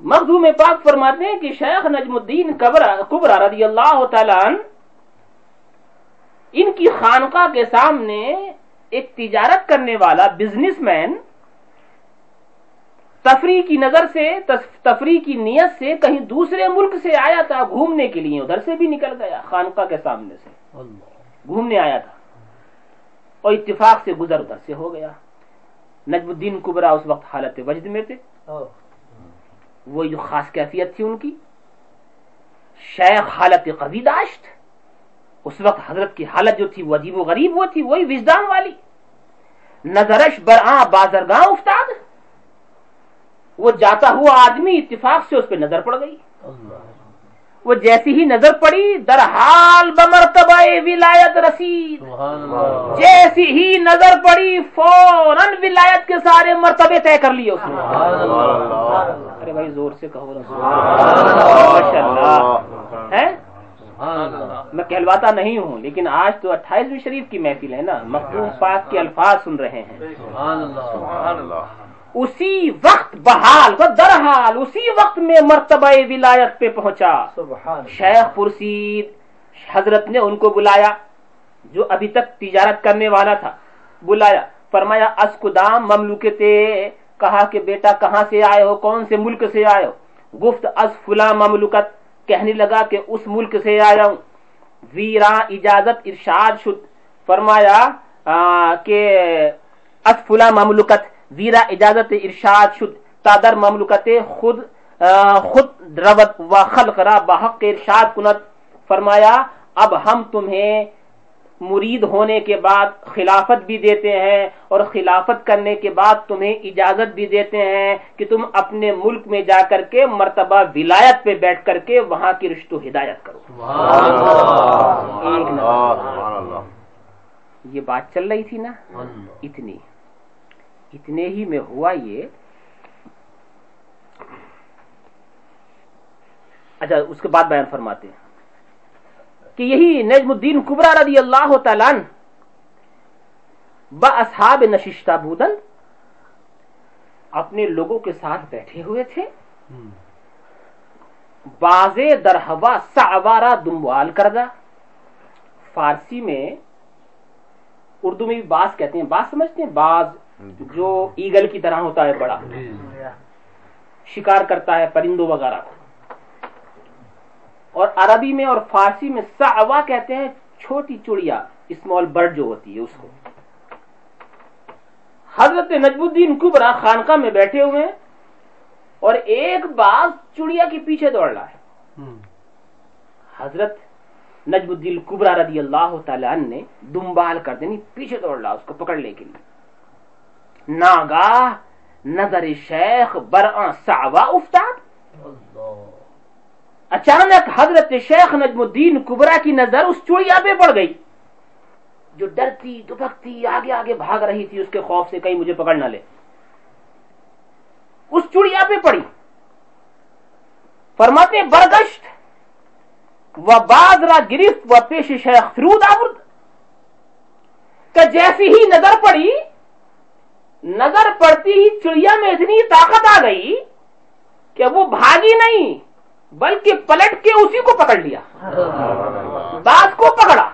مخدوم پاک فرماتے ہیں کہ شیخ نجم الدین کبرا رضی اللہ تعالیٰ ان کی خانقاہ کے سامنے ایک تجارت کرنے والا بزنس مین تفریح کی نظر سے تفریح کی نیت سے کہیں دوسرے ملک سے آیا تھا گھومنے کے لیے ادھر سے بھی نکل گیا خانقاہ کے سامنے سے۔ گھومنے آیا تھا۔ اور اتفاق سے گزر ادھر سے ہو گیا۔ نجم الدین کبرا اس وقت حالت وجد میں تھے۔ وہ جو خاص کیفیت تھی ان کی۔ شیخ حالت قوی داشت۔ اس وقت حضرت کی حالت جو تھی وہ عجیب و غریب، وہ تھی وہی وجدان والی۔ نظرش برآ بازرگاہ افتاد وہ جاتا ہوا آدمی اتفاق سے اس پہ نظر پڑ گئی۔ وہ جیسی ہی نظر پڑی در حال بمرتبہ ولایت رسید۔ جیسی ہی نظر پڑی فوراً ولایت کے سارے مرتبے طے کر لیے اس نے۔ ارے بھائی زور سے کہو میں کہلواتا نہیں ہوں لیکن آج تو اٹھائیسویں شریف کی محفل ہے نا۔ مخدوم پاک کے الفاظ سن رہے ہیں۔ اسی وقت بحال و درحال اسی وقت میں مرتبہ ولایت پہ پہنچا۔ شیخ پرسید حضرت نے ان کو بلایا جو ابھی تک تجارت کرنے والا تھا بلایا۔ فرمایا اسکدام مملوکتے کہا کہ بیٹا کہاں سے آئے ہو؟ کون سے ملک سے آئے ہو؟ گفت از فلا مملکت۔ کہنے لگا کہ اس ملک سے آیا ہوں۔ ویرا اجازت ارشاد شد۔ فرمایا کہ اس فلا مملکت۔ ویرا اجازت ارشاد شد تادر مملکت خود خود روت و خلق را بحق ارشاد کنت فرمایا اب ہم تمہیں مرید ہونے کے بعد خلافت بھی دیتے ہیں اور خلافت کرنے کے بعد تمہیں اجازت بھی دیتے ہیں کہ تم اپنے ملک میں جا کر کے مرتبہ ولایت پہ بیٹھ کر کے وہاں کی رشت و ہدایت کرو۔ یہ بات چل رہی تھی نا؟ اتنی۔ اتنے ہی میں ہوا یہ اچھا اس کے بعد بیان فرماتے ہیں کہ یہی نجم الدین کبرا رضی اللہ تعالیٰ با اصحاب نشستہ بودن اپنے لوگوں کے ساتھ بیٹھے ہوئے تھے۔ باز درہوا سعوارا دموال کردہ۔ فارسی میں اردو میں بھی باز کہتے ہیں باز سمجھتے ہیں باز جو ایگل کی طرح ہوتا ہے بڑا شکار کرتا ہے پرندوں وغیرہ کو۔ اور عربی میں اور فارسی میں سعوا کہتے ہیں چھوٹی چڑیا اسمال برڈ جو ہوتی ہے اس کو۔ حضرت نجم الدین کبرا خانقاہ میں بیٹھے ہوئے ہیں اور ایک باز چڑیا کے پیچھے دوڑ رہا ہے۔ حضرت نجم الدین کبرا رضی اللہ تعالی نے دمبال کر دینی پیچھے دوڑ رہا اس کو پکڑنے کے لیے۔ ناگاہ نظر شیخ برآں سعوا افتاد؟ اچانک حضرت شیخ نجم الدین کبرا کی نظر اس چوڑیا پہ پڑ گئی۔ جو ڈرتی دبکتی آگے آگے بھاگ رہی تھی اس کے خوف سے کہیں مجھے پکڑ نہ لے۔ اس چڑیا پہ پڑی۔ فرماتے برگشت و بادرا گرفت و پیش شیخ فرود آورد۔ کہ جیسی ہی نظر پڑی نظر پڑتی ہی چڑیا میں اتنی طاقت آ گئی کہ وہ بھاگی نہیں بلکہ پلٹ کے اسی کو پکڑ لیا۔ باس کو پکڑا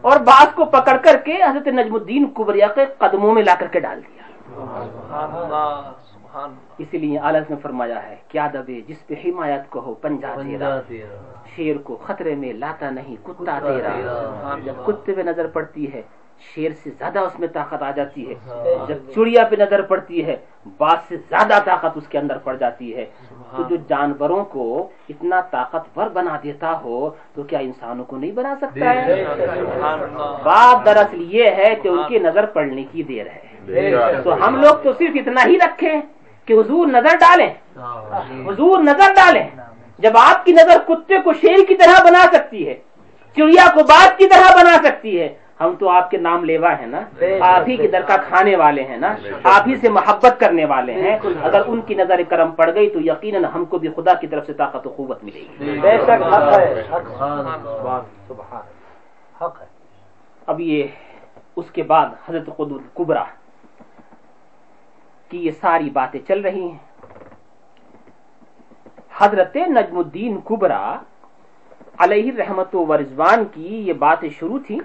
اور باس کو پکڑ کر کے حضرت نجم الدین کبریا کے قدموں میں لا کر کے ڈال دیا۔ اسی لیے آلس نے فرمایا ہے کیا دبے جس پہ حمایت کو ہو پنجا تیرا شیر کو خطرے میں لاتا نہیں کتا تیرا جب کتے پہ نظر پڑتی ہے شیر سے زیادہ اس میں طاقت آ جاتی ہے۔ جب چڑیا پہ نظر پڑتی ہے بات سے زیادہ طاقت اس کے اندر پڑ جاتی ہے۔ تو جو جانوروں کو اتنا طاقتور بنا دیتا ہو تو کیا انسانوں کو نہیں بنا سکتا ہے؟ بات دراصل یہ ہے کہ ان کی نظر پڑنے کی دیر ہے۔ تو ہم لوگ تو صرف اتنا ہی رکھیں کہ حضور نظر ڈالیں۔ حضور نظر ڈالیں۔ جب آپ کی نظر کتے کو شیر کی طرح بنا سکتی ہے چڑیا کو بات کی طرح بنا سکتی ہے ہم تو آپ کے نام لیوا ہیں نا؟ آپ ہی کی درکا کھانے والے ہیں نا؟ آپ ہی سے محبت کرنے والے ہیں۔ اگر ان کی نظر کرم پڑ گئی تو یقیناً ہم کو بھی خدا کی طرف سے طاقت و قوت ملے گی۔ اب یہ اس کے بعد حضرت کبرا کی یہ ساری باتیں چل رہی ہیں۔ حضرت نجم الدین کبرا علیہ رحمت و رضوان کی یہ باتیں شروع تھی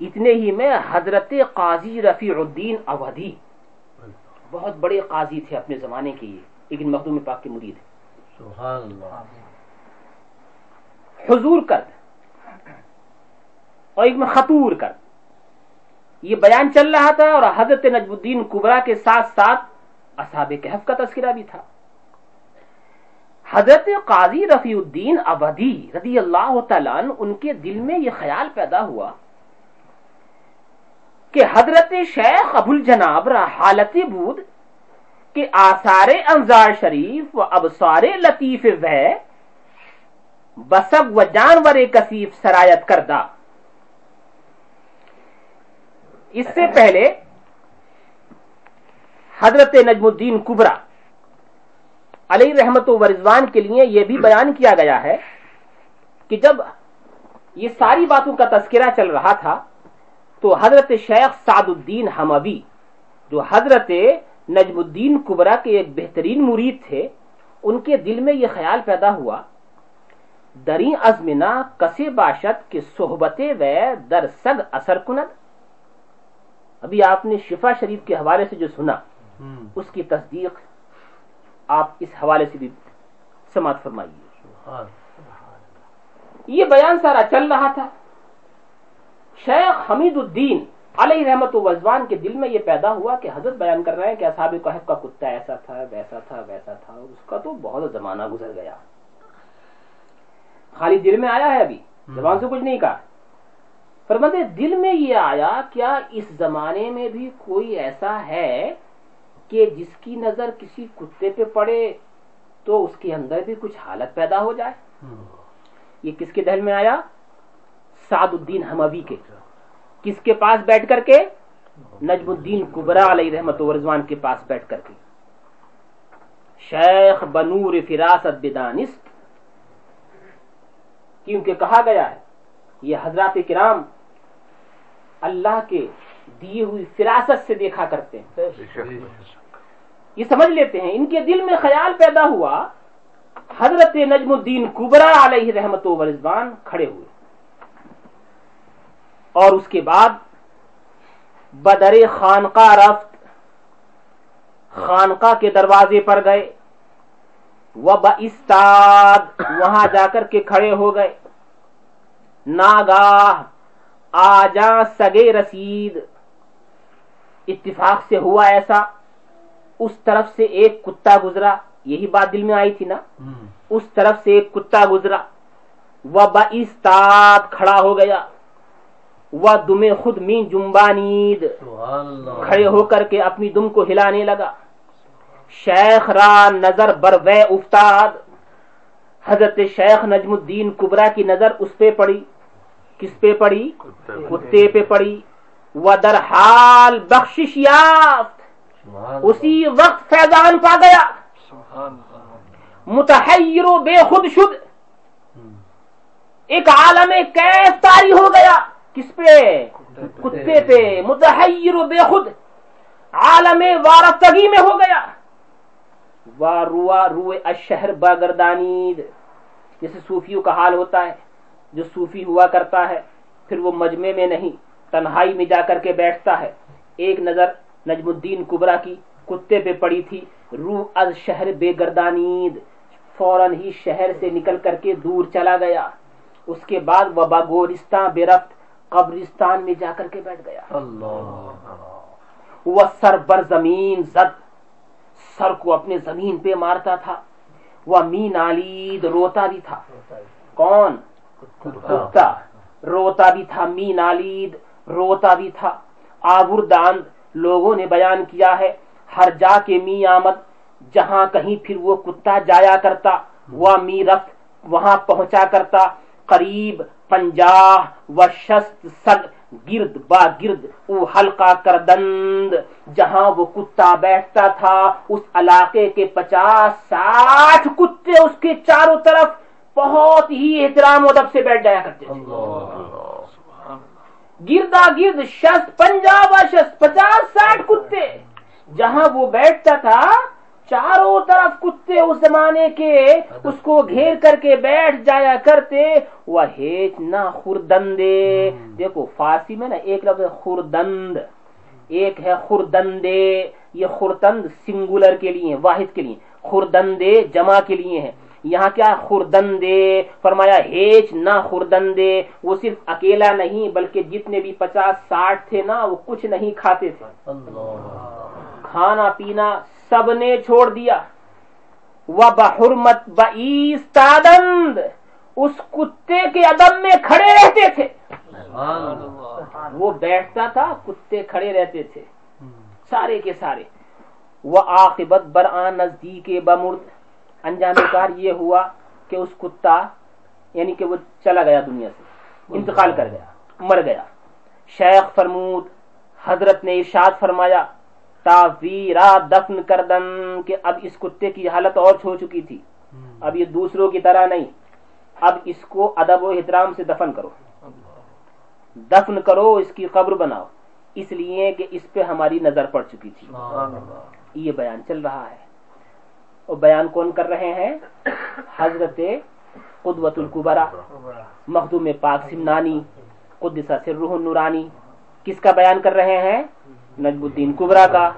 اتنے ہی میں حضرت قاضی رفیع الدین اودھی بہت بڑے قاضی تھے اپنے زمانے کے یہ لیکن مخدوم پاک کے مرید۔ سبحان اللہ۔ حضور کرد۔ اور ایک میں خطور کرد۔ یہ بیان چل رہا تھا اور حضرت نجم الدین کبرا کے ساتھ ساتھ اصحاب کہف کا تذکرہ بھی تھا۔ حضرت قاضی رفیع الدین ابدی رضی اللہ تعالیٰ ان کے دل میں یہ خیال پیدا ہوا کہ حضرت شیخ ابو الجناب حالت بود کہ آثار انزار شریف و ابسار لطیف و بسب و جانور کثیف سرایت کردہ اس سے پہلے حضرت نجم الدین کبرا علیہ رحمت و رضوان کے لیے یہ بھی بیان کیا گیا ہے کہ جب یہ ساری باتوں کا تذکرہ چل رہا تھا تو حضرت شیخ سعد الدین حمبی جو حضرت نجم الدین کبرا کے ایک بہترین مرید تھے ان کے دل میں یہ خیال پیدا ہوا دری ازمنا کسے باشد کے صحبت و در سگ اثر کند ابھی آپ نے شفا شریف کے حوالے سے جو سنا اس کی تصدیق آپ اس حوالے سے بھی سماعت فرمائیے۔ یہ بیان سارا چل رہا تھا۔ شیخ حمید الدین علیہ رحمت و وزوان کے دل میں یہ پیدا ہوا کہ حضرت بیان کر رہے ہیں کہ اصحاب کہف کا کتا ایسا تھا ویسا تھا ویسا تھا اس کا تو بہت زمانہ گزر گیا۔ خالی دل میں آیا ہے ابھی؟ زبان سے کچھ نہیں کہا۔ فرماتے دل میں یہ آیا کیا اس زمانے میں بھی کوئی ایسا ہے کہ جس کی نظر کسی کتے پہ پڑے تو اس کے اندر بھی کچھ حالت پیدا ہو جائے؟ یہ کس کے دہل میں آیا؟ سعد الدین حموی کے۔ کس کے پاس بیٹھ کر کے؟ نجم الدین کبرا علیہ رحمت ورزوان کے پاس بیٹھ کر کے۔ شیخ بنور فراست بدانست۔ کیونکہ کہا گیا ہے یہ حضرات کرام اللہ کے دیے ہوئی فراست سے دیکھا کرتے ہیں۔ یہ سمجھ لیتے ہیں ان کے دل میں خیال پیدا ہوا حضرت نجم الدین کبرا علیہ رحمت و رضوان کھڑے ہوئے۔ اور اس کے بعد بدر خانقاہ رفت خانقاہ کے دروازے پر گئے۔ وہ باستاد وہاں جا کر کے کھڑے ہو گئے۔ ناگاہ آجا سگے رسید۔ اتفاق سے ہوا ایسا۔ اس طرف سے ایک کتا گزرا۔ یہی بات دل میں آئی تھی نا؟ اس طرف سے ایک کتا گزرا۔ وہ باستاد کھڑا ہو گیا۔ وہ دمے خود می جمبانید کھڑے ہو کر کے اپنی دم کو ہلانے لگا۔ شیخ را نظر بر وے افتاد۔ حضرت شیخ نجم الدین کبرا کی نظر اس پہ پڑی۔ کس پہ پڑی؟ کتے پہ پڑی۔ وہ در حال بخشش یافت۔ اسی وقت فیضان پا گیا۔ متحیر و بے خود شد۔ ایک عالم کیف تاری ہو گیا۔ کس پہ؟ کتے پہ۔ متحیر بے خود۔ عالم وارفتگی میں ہو گیا۔ روئے اشہر باگردانید جیسے صوفیوں کا حال ہوتا ہے جو صوفی ہوا کرتا ہے پھر وہ مجمع میں نہیں تنہائی میں جا کر کے بیٹھتا ہے۔ ایک نظر نجم الدین کبرا کی کتے پہ پڑی تھی روح از شہر بے گردانید۔ فوراً ہی شہر سے نکل کر کے دور چلا گیا۔ اس کے بعد وبا گورستان بے رفت۔ قبرستان میں جا کر کے بیٹھ گیا۔ وہ سر بر زمین زد سر کو اپنے زمین پہ مارتا تھا۔ وہ مین آلید روتا بھی تھا۔ کون؟ کتا۔ روتا بھی تھا می نالید روتا بھی تھا۔ آبردان لوگوں نے بیان کیا ہے ہر جا کے می آمد جہاں کہیں پھر وہ کتا جایا کرتا وہ می رفت وہاں پہنچا کرتا۔ قریب پنجاہ و شست سگ گرد با گرد او حلقہ کردند۔ جہاں وہ کتا بیٹھتا تھا اس علاقے کے پچاس ساٹھ کتے اس کے چاروں طرف بہت ہی احترام و ادب سے بیٹھ جایا کرتے تھے۔ گردا گرد شست پنجاب شست پچاس ساٹھ کتے۔ جہاں وہ بیٹھتا تھا چاروں طرف کتے اس زمانے کے اس کو گھیر کر کے بیٹھ جایا کرتے وہ ہیچ نہ خوردندے۔ دیکھو فارسی میں نا ایک لفظ خوردند ایک ہے خوردندے۔ یہ خورتند سنگولر کے لیے واحد کے لیے خوردندے جمع کے لیے ہیں۔ یہاں کیا خوردندے۔ فرمایا ہیچ نہ خوردندے۔ وہ صرف اکیلا نہیں بلکہ جتنے بھی پچاس ساٹھ تھے نا وہ کچھ نہیں کھاتے تھے۔ کھانا پینا سب نے چھوڑ دیا۔ وہ بحرمت بستادند اس کتے کے ادب میں کھڑے رہتے تھے۔ وہ بیٹھتا تھا، کتے کھڑے رہتے تھے۔ سارے کے سارے۔ وہ آخبت برآن نزدیک بمرد۔ انجام کار یہ ہوا کہ اس کتا یعنی کہ وہ چلا گیا دنیا سے۔ انتقال کر گیا، مر گیا۔ شیخ فرمود، حضرت نے ارشاد فرمایا تاویرا دفن کردن کہ اب اس کتے کی حالت اور چھو چکی تھی۔ اب یہ دوسروں کی طرح نہیں۔ اب اس کو ادب و احترام سے دفن کرو۔ دفن کرو اس کی قبر بناؤ۔ اس لیے کہ اس پہ ہماری نظر پڑ چکی تھی۔ یہ بیان چل رہا ہے۔ اور بیان کون کر رہے ہیں؟ حضرت قدوت القبرا مخدوم پاک سمنانی قدسہ روح نورانی کس کا بیان کر رہے ہیں؟ نجم الدین کبرا کا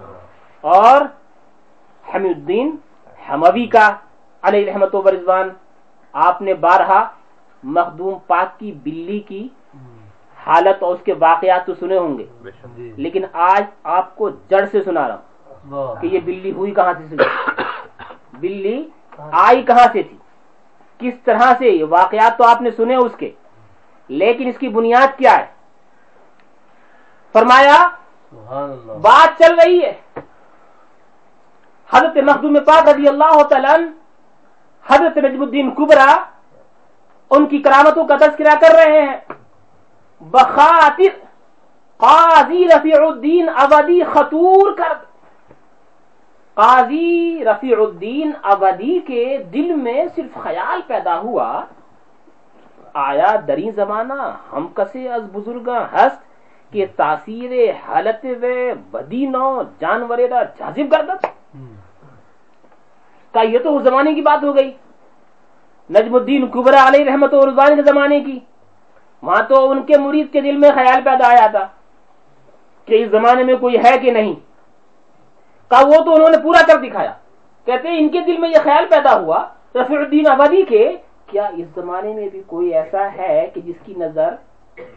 اور حمید الدین حموی کا علیہ رحمت و برضوان آپ نے بارہا مخدوم پاک کی بلی کی حالت اور اس کے واقعات تو سنے ہوں گے۔ لیکن آج آپ کو جڑ سے سنا رہا ہوں کہ یہ بلی ہوئی کہاں سے بلی آئی کہاں سے تھی؟ کس طرح سے؟ یہ واقعات تو آپ نے سنے اس کے۔ لیکن اس کی بنیاد کیا ہے؟ فرمایا بات چل رہی ہے۔ حضرت مخدوم پاک رضی اللہ تعالی حضرت نجم الدین کبرا، ان کی کرامتوں کا تذکرہ کر رہے ہیں۔ بخاطر قاضی رفیع الدین ابدی خطور کر۔ قاضی رفیع الدین ابدی کے دل میں صرف خیال پیدا ہوا۔ آیا دری زمانہ، ہم کسے از بزرگ ہست کہ تاثیر حالت و بدی نو جانور جازب گردت کا یہ تو اس زمانے کی بات ہو گئی۔ نجم الدین کبرا علیہ رحمت و رضوان کے زمانے کی۔ وہاں تو ان کے مرید کے دل میں خیال پیدا آیا تھا کہ اس زمانے میں کوئی ہے کہ نہیں۔ کا وہ تو انہوں نے پورا کر دکھایا۔ کہتے ہیں ان کے دل میں یہ خیال پیدا ہوا، رفیع الدین آبادی کے، کیا اس زمانے میں بھی کوئی ایسا ہے کہ جس کی نظر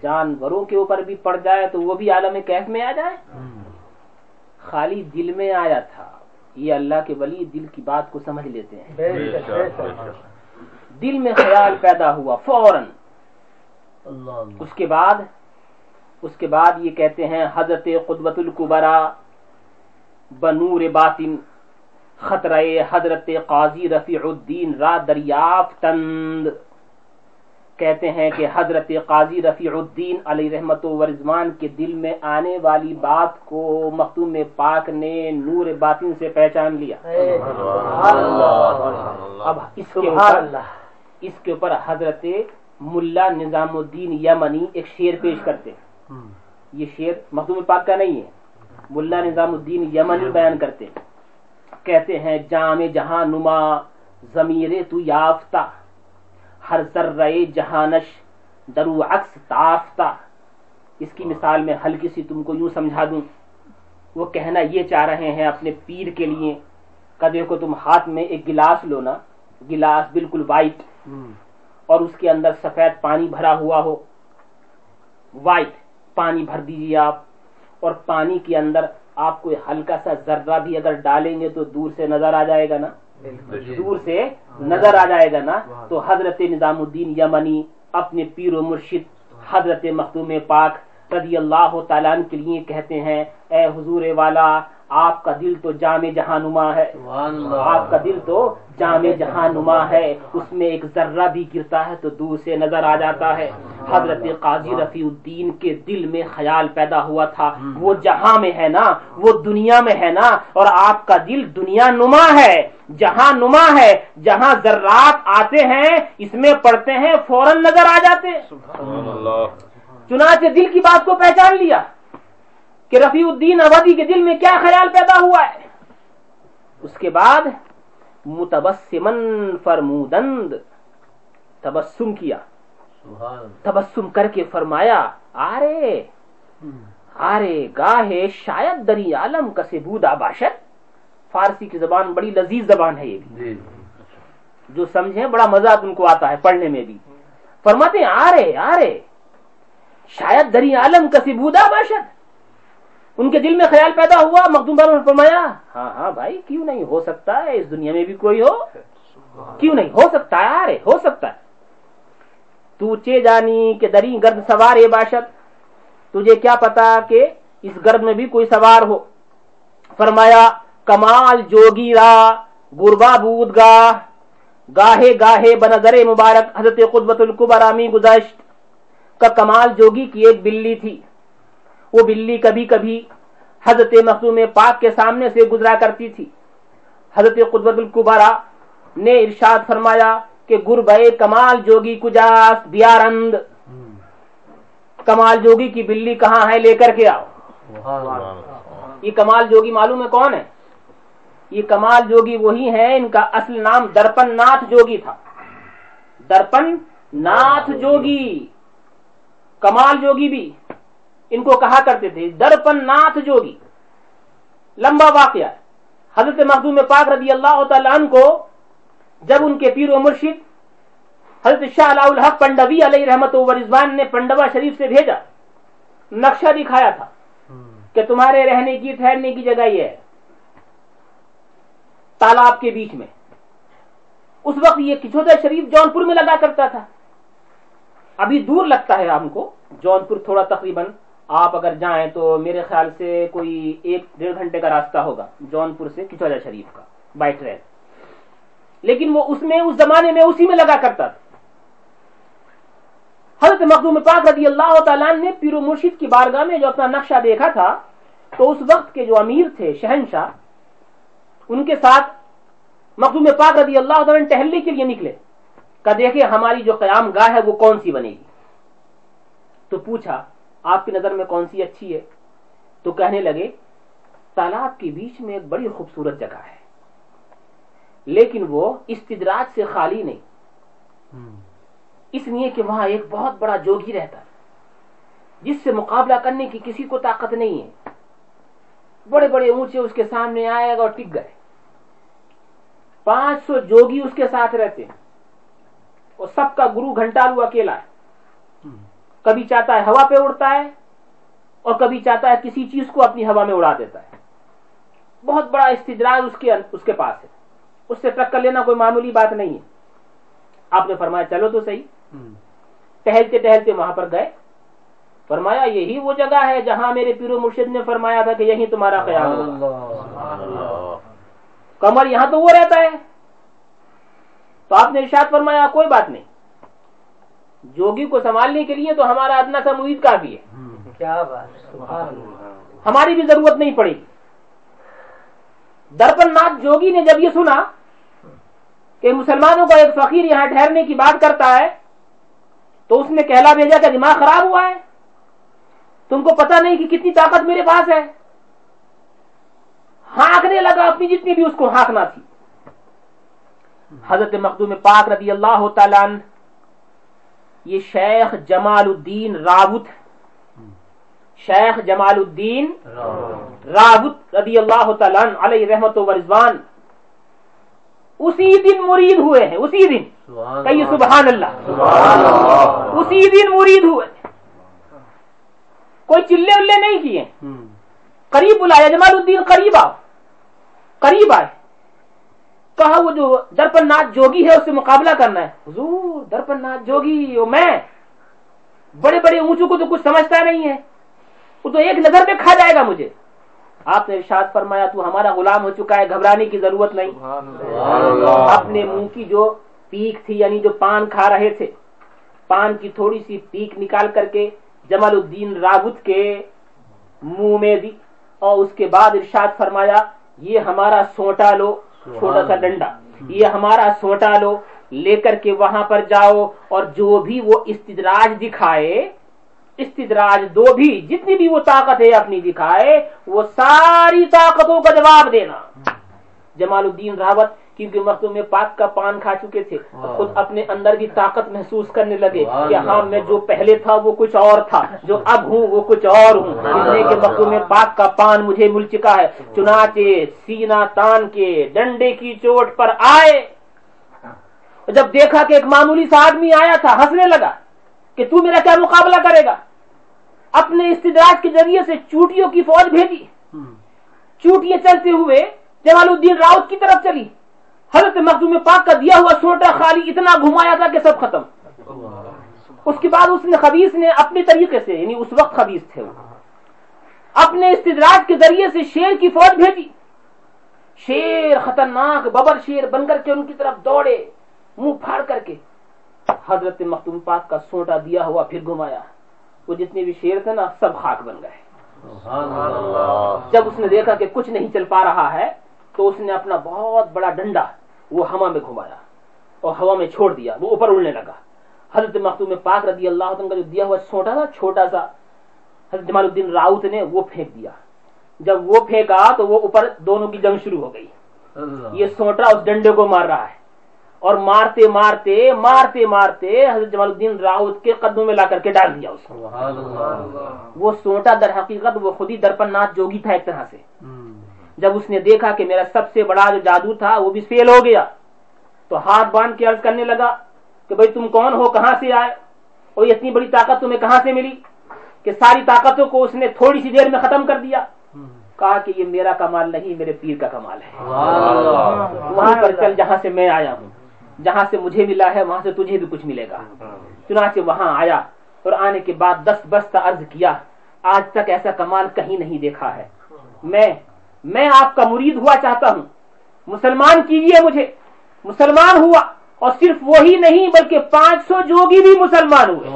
جانوروں کے اوپر بھی پڑ جائے تو وہ بھی عالم کیف میں آ جائے؟ خالی دل میں آیا تھا۔ یہ اللہ کے ولی دل کی بات کو سمجھ لیتے ہیں۔ دل میں خیال پیدا ہوا فوراً۔ اس کے بعد اس کے بعد یہ کہتے ہیں حضرت قدبت القبرا بنور باطن خطرہ حضرت قاضی رفیع الدین را دریافتند۔ کہتے ہیں کہ حضرت قاضی رفیع الدین علیہ رحمت و رضوان کے دل میں آنے والی بات کو مختوم پاک نے نور باطن سے پہچان لیا۔ اب اس کے اوپر اس کے اوپر حضرت ملا نظام الدین یمنی ایک شیر پیش کرتے یہ شیر مختوم پاک کا نہیں ہے۔ ملا نظام الدین یمنی بیان کرتے کہتے ہیں جام جہاں نما ضمیر تو یافتہ۔ ہر ذرہ جہانش درو عکس تافتہ اس کی مثال میں ہلکی سی تم کو یوں سمجھا دوں۔ وہ کہنا یہ چاہ رہے ہیں اپنے پیر کے لیے کدے کو تم ہاتھ میں ایک گلاس لو نا گلاس بالکل وائٹ اور اس کے اندر سفید پانی بھرا ہوا ہو۔ وائٹ پانی بھر دیجیے آپ۔ اور پانی کے اندر آپ کو ہلکا سا ذرہ بھی اگر ڈالیں گے تو دور سے نظر آ جائے گا نا۔ دور سے نظر آ جائے گا نا تو حضرت نظام الدین یمنی اپنے پیر و مرشد حضرت مختوم پاک رضی اللہ تعالیٰ کے لیے کہتے ہیں اے حضور والا آپ کا دل تو جامع جہاں نما ہے آپ کا دل تو جامع جہاں نما ہے۔ اس میں ایک ذرہ بھی گرتا ہے تو دور سے نظر آ جاتا ہے۔ حضرت قاضی رفیع الدین کے دل میں خیال پیدا ہوا تھا۔ وہ جہاں میں ہے نا وہ دنیا میں ہے نا۔ اور آپ کا دل دنیا نما ہے جہاں نما ہے جہاں ذرات آتے ہیں اس میں پڑھتے ہیں فوراً نظر آ جاتے۔ چنانچہ دل کی بات کو پہچان لیا۔ کہ رفیع الدین اودی کے دل میں کیا خیال پیدا ہوا ہے؟ اس کے بعد متبسمن فرمودند تبسم کیا۔ تبسم کر کے فرمایا آرے آرے گاہے شاید دری عالم کسے بودا باشد فارسی کی زبان بڑی لذیذ زبان ہے یہ بھی۔ جی جو سمجھیں بڑا مزہ ان کو آتا ہے پڑھنے میں بھی۔ فرماتے ہیں آرے آرے شاید دری عالم کسی بودا باشد ان کے دل میں خیال پیدا ہوا مخدوم بابا نے فرمایا ہاں ہاں بھائی کیوں نہیں؟ ہو سکتا ہے اس دنیا میں بھی کوئی ہو۔ کیوں نہیں؟ ہو سکتا ہے آرے ہو سکتا ہے۔ تو چے جانی کہ دری گرد سوار ہے باشد۔ تجھے کیا پتا کہ اس گرد میں بھی کوئی سوار ہو؟ فرمایا کمال جوگی را گربا بود گاہ گاہے گاہے بنظر مبارک حضرت قدبت القبرامی گزشت۔ کا کمال جوگی کی ایک بلی تھی۔ وہ بلی کبھی کبھی حضرت مخدوم پاک کے سامنے سے گزرا کرتی تھی۔ حضرت قدبت القبرا نے ارشاد فرمایا کہ گربے کمال جوگی کجاس بیارند کمال جوگی کی بلی کہاں ہے؟ لے کر کے آؤ۔ یہ کمال جوگی معلوم ہے کون ہے؟ یہ کمال جوگی وہی ہے ان کا اصل نام درپن ناتھ جوگی تھا۔ درپن ناتھ جوگی۔ کمال جوگی بھی۔ ان کو کہا کرتے تھے درپن ناتھ جوگی۔ لمبا واقعہ۔ حضرت مخدوم پاک رضی اللہ تعالیٰ عنہ کو جب ان کے پیر و مرشد حضرت شاہ علاء الحق پنڈوی علیہ رحمت و رضوان نے پنڈوا شریف سے بھیجا نقشہ دکھایا تھا کہ تمہارے رہنے کی ٹھہرنے کی جگہ یہ ہے تالاب کے بیچ میں۔ اس وقت یہ کچھودا شریف جونپور میں لگا کرتا تھا۔ ابھی دور لگتا ہے ہم کو۔ جونپور تھوڑا تقریباً آپ اگر جائیں تو میرے خیال سے کوئی ایک ڈیڑھ گھنٹے کا راستہ ہوگا جونپور سے کچھودا شریف کا بائی ٹرین لیکن وہ اس میں، اس زمانے میں اسی میں لگا کرتا تھا۔ حضرت مخدوم پاک رضی اللہ تعالیٰ نے پیر و مرشد کی بارگاہ میں جو اپنا نقشہ دیکھا تھا، تو اس وقت کے جو امیر تھے، شہنشاہ، ان کے ساتھ مخدوم پاک رضی اللہ تعالیٰ ٹہلنے کے لیے نکلے۔ کہ دیکھے ہماری جو قیام گاہ ہے، وہ کون سی بنے گی؟ تو پوچھا آپ کی نظر میں کون سی اچھی ہے؟ تو کہنے لگے تالاب کے بیچ میں ایک بڑی خوبصورت جگہ ہے۔ لیکن وہ استدراج سے خالی نہیں۔ اس لیے کہ وہاں ایک بہت بڑا جوگی رہتا جس سے مقابلہ کرنے کی کسی کو طاقت نہیں ہے۔ بڑے بڑے اونچے اس کے سامنے آئے گا اور ٹک گئے۔ پانچ سو جوگی اس کے ساتھ رہتے ہیں۔ اور سب کا گرو گھنٹالو اکیلا ہے۔ کبھی چاہتا ہے ہوا پہ اڑتا ہے اور کبھی چاہتا ہے کسی چیز کو اپنی ہوا میں اڑا دیتا ہے۔ بہت بڑا استدراج اس کے اس کے پاس ہے۔ اس سے ٹکر لینا کوئی معمولی بات نہیں ہے۔ آپ نے فرمایا چلو تو صحیح۔ ٹہلتے ٹہلتے وہاں پر گئے۔ فرمایا یہی وہ جگہ ہے جہاں میرے پیرو مرشد نے فرمایا تھا کہ یہی تمہارا خیال ہوگا۔ کمر یہاں تو وہ رہتا ہے۔ تو آپ نے ارشاد فرمایا کوئی بات نہیں۔ جوگی کو سنبھالنے کے لیے تو ہمارا ادنا سا محیط کافی ہے۔ کیا بات ہماری بھی ضرورت نہیں پڑے گی درپن ناتھ جوگی نے جب یہ سنا کہ مسلمانوں کا ایک فقیر یہاں ٹھہرنے کی بات کرتا ہے تو اس نے کہلا بھیجا کہ دماغ خراب ہوا ہے۔ تم کو پتا نہیں کہ کتنی طاقت میرے پاس ہے۔ ہانکنے لگا اپنی جتنی بھی اس کو ہانکنا تھی۔ حضرت مخدوم پاک رضی اللہ تعالیٰ یہ شیخ جمال الدین راوت شیخ جمال الدین راوت رضی اللہ تعالیٰ علیہ رحمت و رضوان۔ اسی دن مرید ہوئے ہیں اسی دن۔ کہیے سبحان اللہ۔ اسی دن مرید ہوئے۔ کوئی چلے ولے نہیں کیے۔ قریب بلایا جمال الدین قریب آؤ۔ قریب آئے۔ کہا وہ جو درپن ناتھ جوگی ہے اس سے مقابلہ کرنا ہے۔ حضور درپن ناتھ جوگی وہ میں۔ بڑے بڑے اونچوں کو تو کچھ سمجھتا نہیں ہے۔ وہ تو ایک نظر میں کھا جائے گا مجھے۔ آپ نے ارشاد فرمایا تو ہمارا غلام ہو چکا ہے گھبرانے کی ضرورت نہیں۔ اپنے منہ کی جو پیک تھی یعنی جو پان کھا رہے تھے پان کی تھوڑی سی پیک نکال کر کے جمال الدین راوت کے منہ میں دی۔ اور اس کے بعد ارشاد فرمایا یہ ہمارا سوٹا لو۔ چھوٹا سا ڈنڈا۔ یہ ہمارا سوٹا لو لے کر کے وہاں پر جاؤ اور جو بھی وہ استدراج دکھائے استدراج دو بھی جتنی بھی وہ طاقت ہے اپنی دکھائے وہ ساری طاقتوں کا جواب دینا۔ جمال الدین راوت کیونکہ مختوم پاک کا پان کھا چکے تھے خود اپنے اندر بھی طاقت محسوس کرنے لگے کہ ہاں میں جو پہلے تھا وہ کچھ اور تھا جو اب ہوں وہ کچھ اور ہوں۔ کہ مختوم پاک کا پان مجھے مل چکا ہے۔ چنانچہ سینا تان کے ڈنڈے کی چوٹ پر آئے۔ جب دیکھا کہ ایک معمولی سا آدمی آیا تھا ہنسنے لگا کہ تو میرا کیا مقابلہ کرے گا؟ اپنے استدراج کے ذریعے سے چوٹیوں کی فوج بھیجی۔ چوٹیاں چلتے ہوئے جمال الدین راؤت کی طرف چلی۔ حضرت مخدوم پاک کا دیا ہوا سوٹا خالی اتنا گھمایا تھا کہ سب ختم۔ اس کے بعد اس نے خبیص نے اپنے طریقے سے یعنی اس وقت خبیص تھے وہ اپنے استدراج کے ذریعے سے شیر کی فوج بھیجی۔ شیر خطرناک ببر شیر بن کر کے ان کی طرف دوڑے منہ پھاڑ کر کے۔ حضرت مختوم پاک کا سوٹا دیا ہوا پھر گھمایا۔ وہ جتنے بھی شیر تھے نا سب خاک بن گئے۔ جب اس نے دیکھا کہ کچھ نہیں چل پا رہا ہے تو اس نے اپنا بہت بڑا ڈنڈا وہ ہوا میں گھمایا اور ہوا میں چھوڑ دیا وہ اوپر اڑنے لگا۔ حضرت مختوم پاک رضی اللہ عنہ کا جو دیا ہوا چھوٹا تھا چھوٹا سا حضرت جمال الدین راؤت نے وہ پھینک دیا۔ جب وہ پھینکا تو وہ اوپر دونوں کی جنگ شروع ہو گئی۔ یہ سوٹا اس ڈنڈے کو مار رہا ہے۔ اور مارتے مارتے مارتے مارتے حضرت جمال الدین راؤت کے قدموں میں لا کر کے ڈال دیا اس کو۔ وہ سوٹا در حقیقت وہ خود ہی درپن ناتھ جوگی تھا ایک طرح سے۔ جب اس نے دیکھا کہ میرا سب سے بڑا جو جادو تھا وہ بھی فیل ہو گیا تو ہاتھ باندھ کے عرض کرنے لگا کہ بھائی تم کون ہو؟ کہاں سے آئے؟ اور اتنی بڑی طاقت تمہیں کہاں سے ملی؟ کہ ساری طاقتوں کو اس نے تھوڑی سی دیر میں ختم کر دیا۔ کہا کہ یہ میرا کمال نہیں میرے پیر کا کمال ہے۔ وہاں پر چل جہاں سے میں آیا ہوں جہاں سے مجھے ملا ہے وہاں سے تجھے بھی کچھ ملے گا۔ چنانچہ وہاں آیا اور آنے کے بعد دست بستہ عرض کیا آج تک ایسا کمال کہیں نہیں دیکھا ہے۔ میں میں آپ کا مرید ہوا چاہتا ہوں۔ مسلمان کیجیے مجھے۔ مسلمان ہوا اور صرف وہی نہیں بلکہ پانچ سو جوگی بھی مسلمان ہوئے۔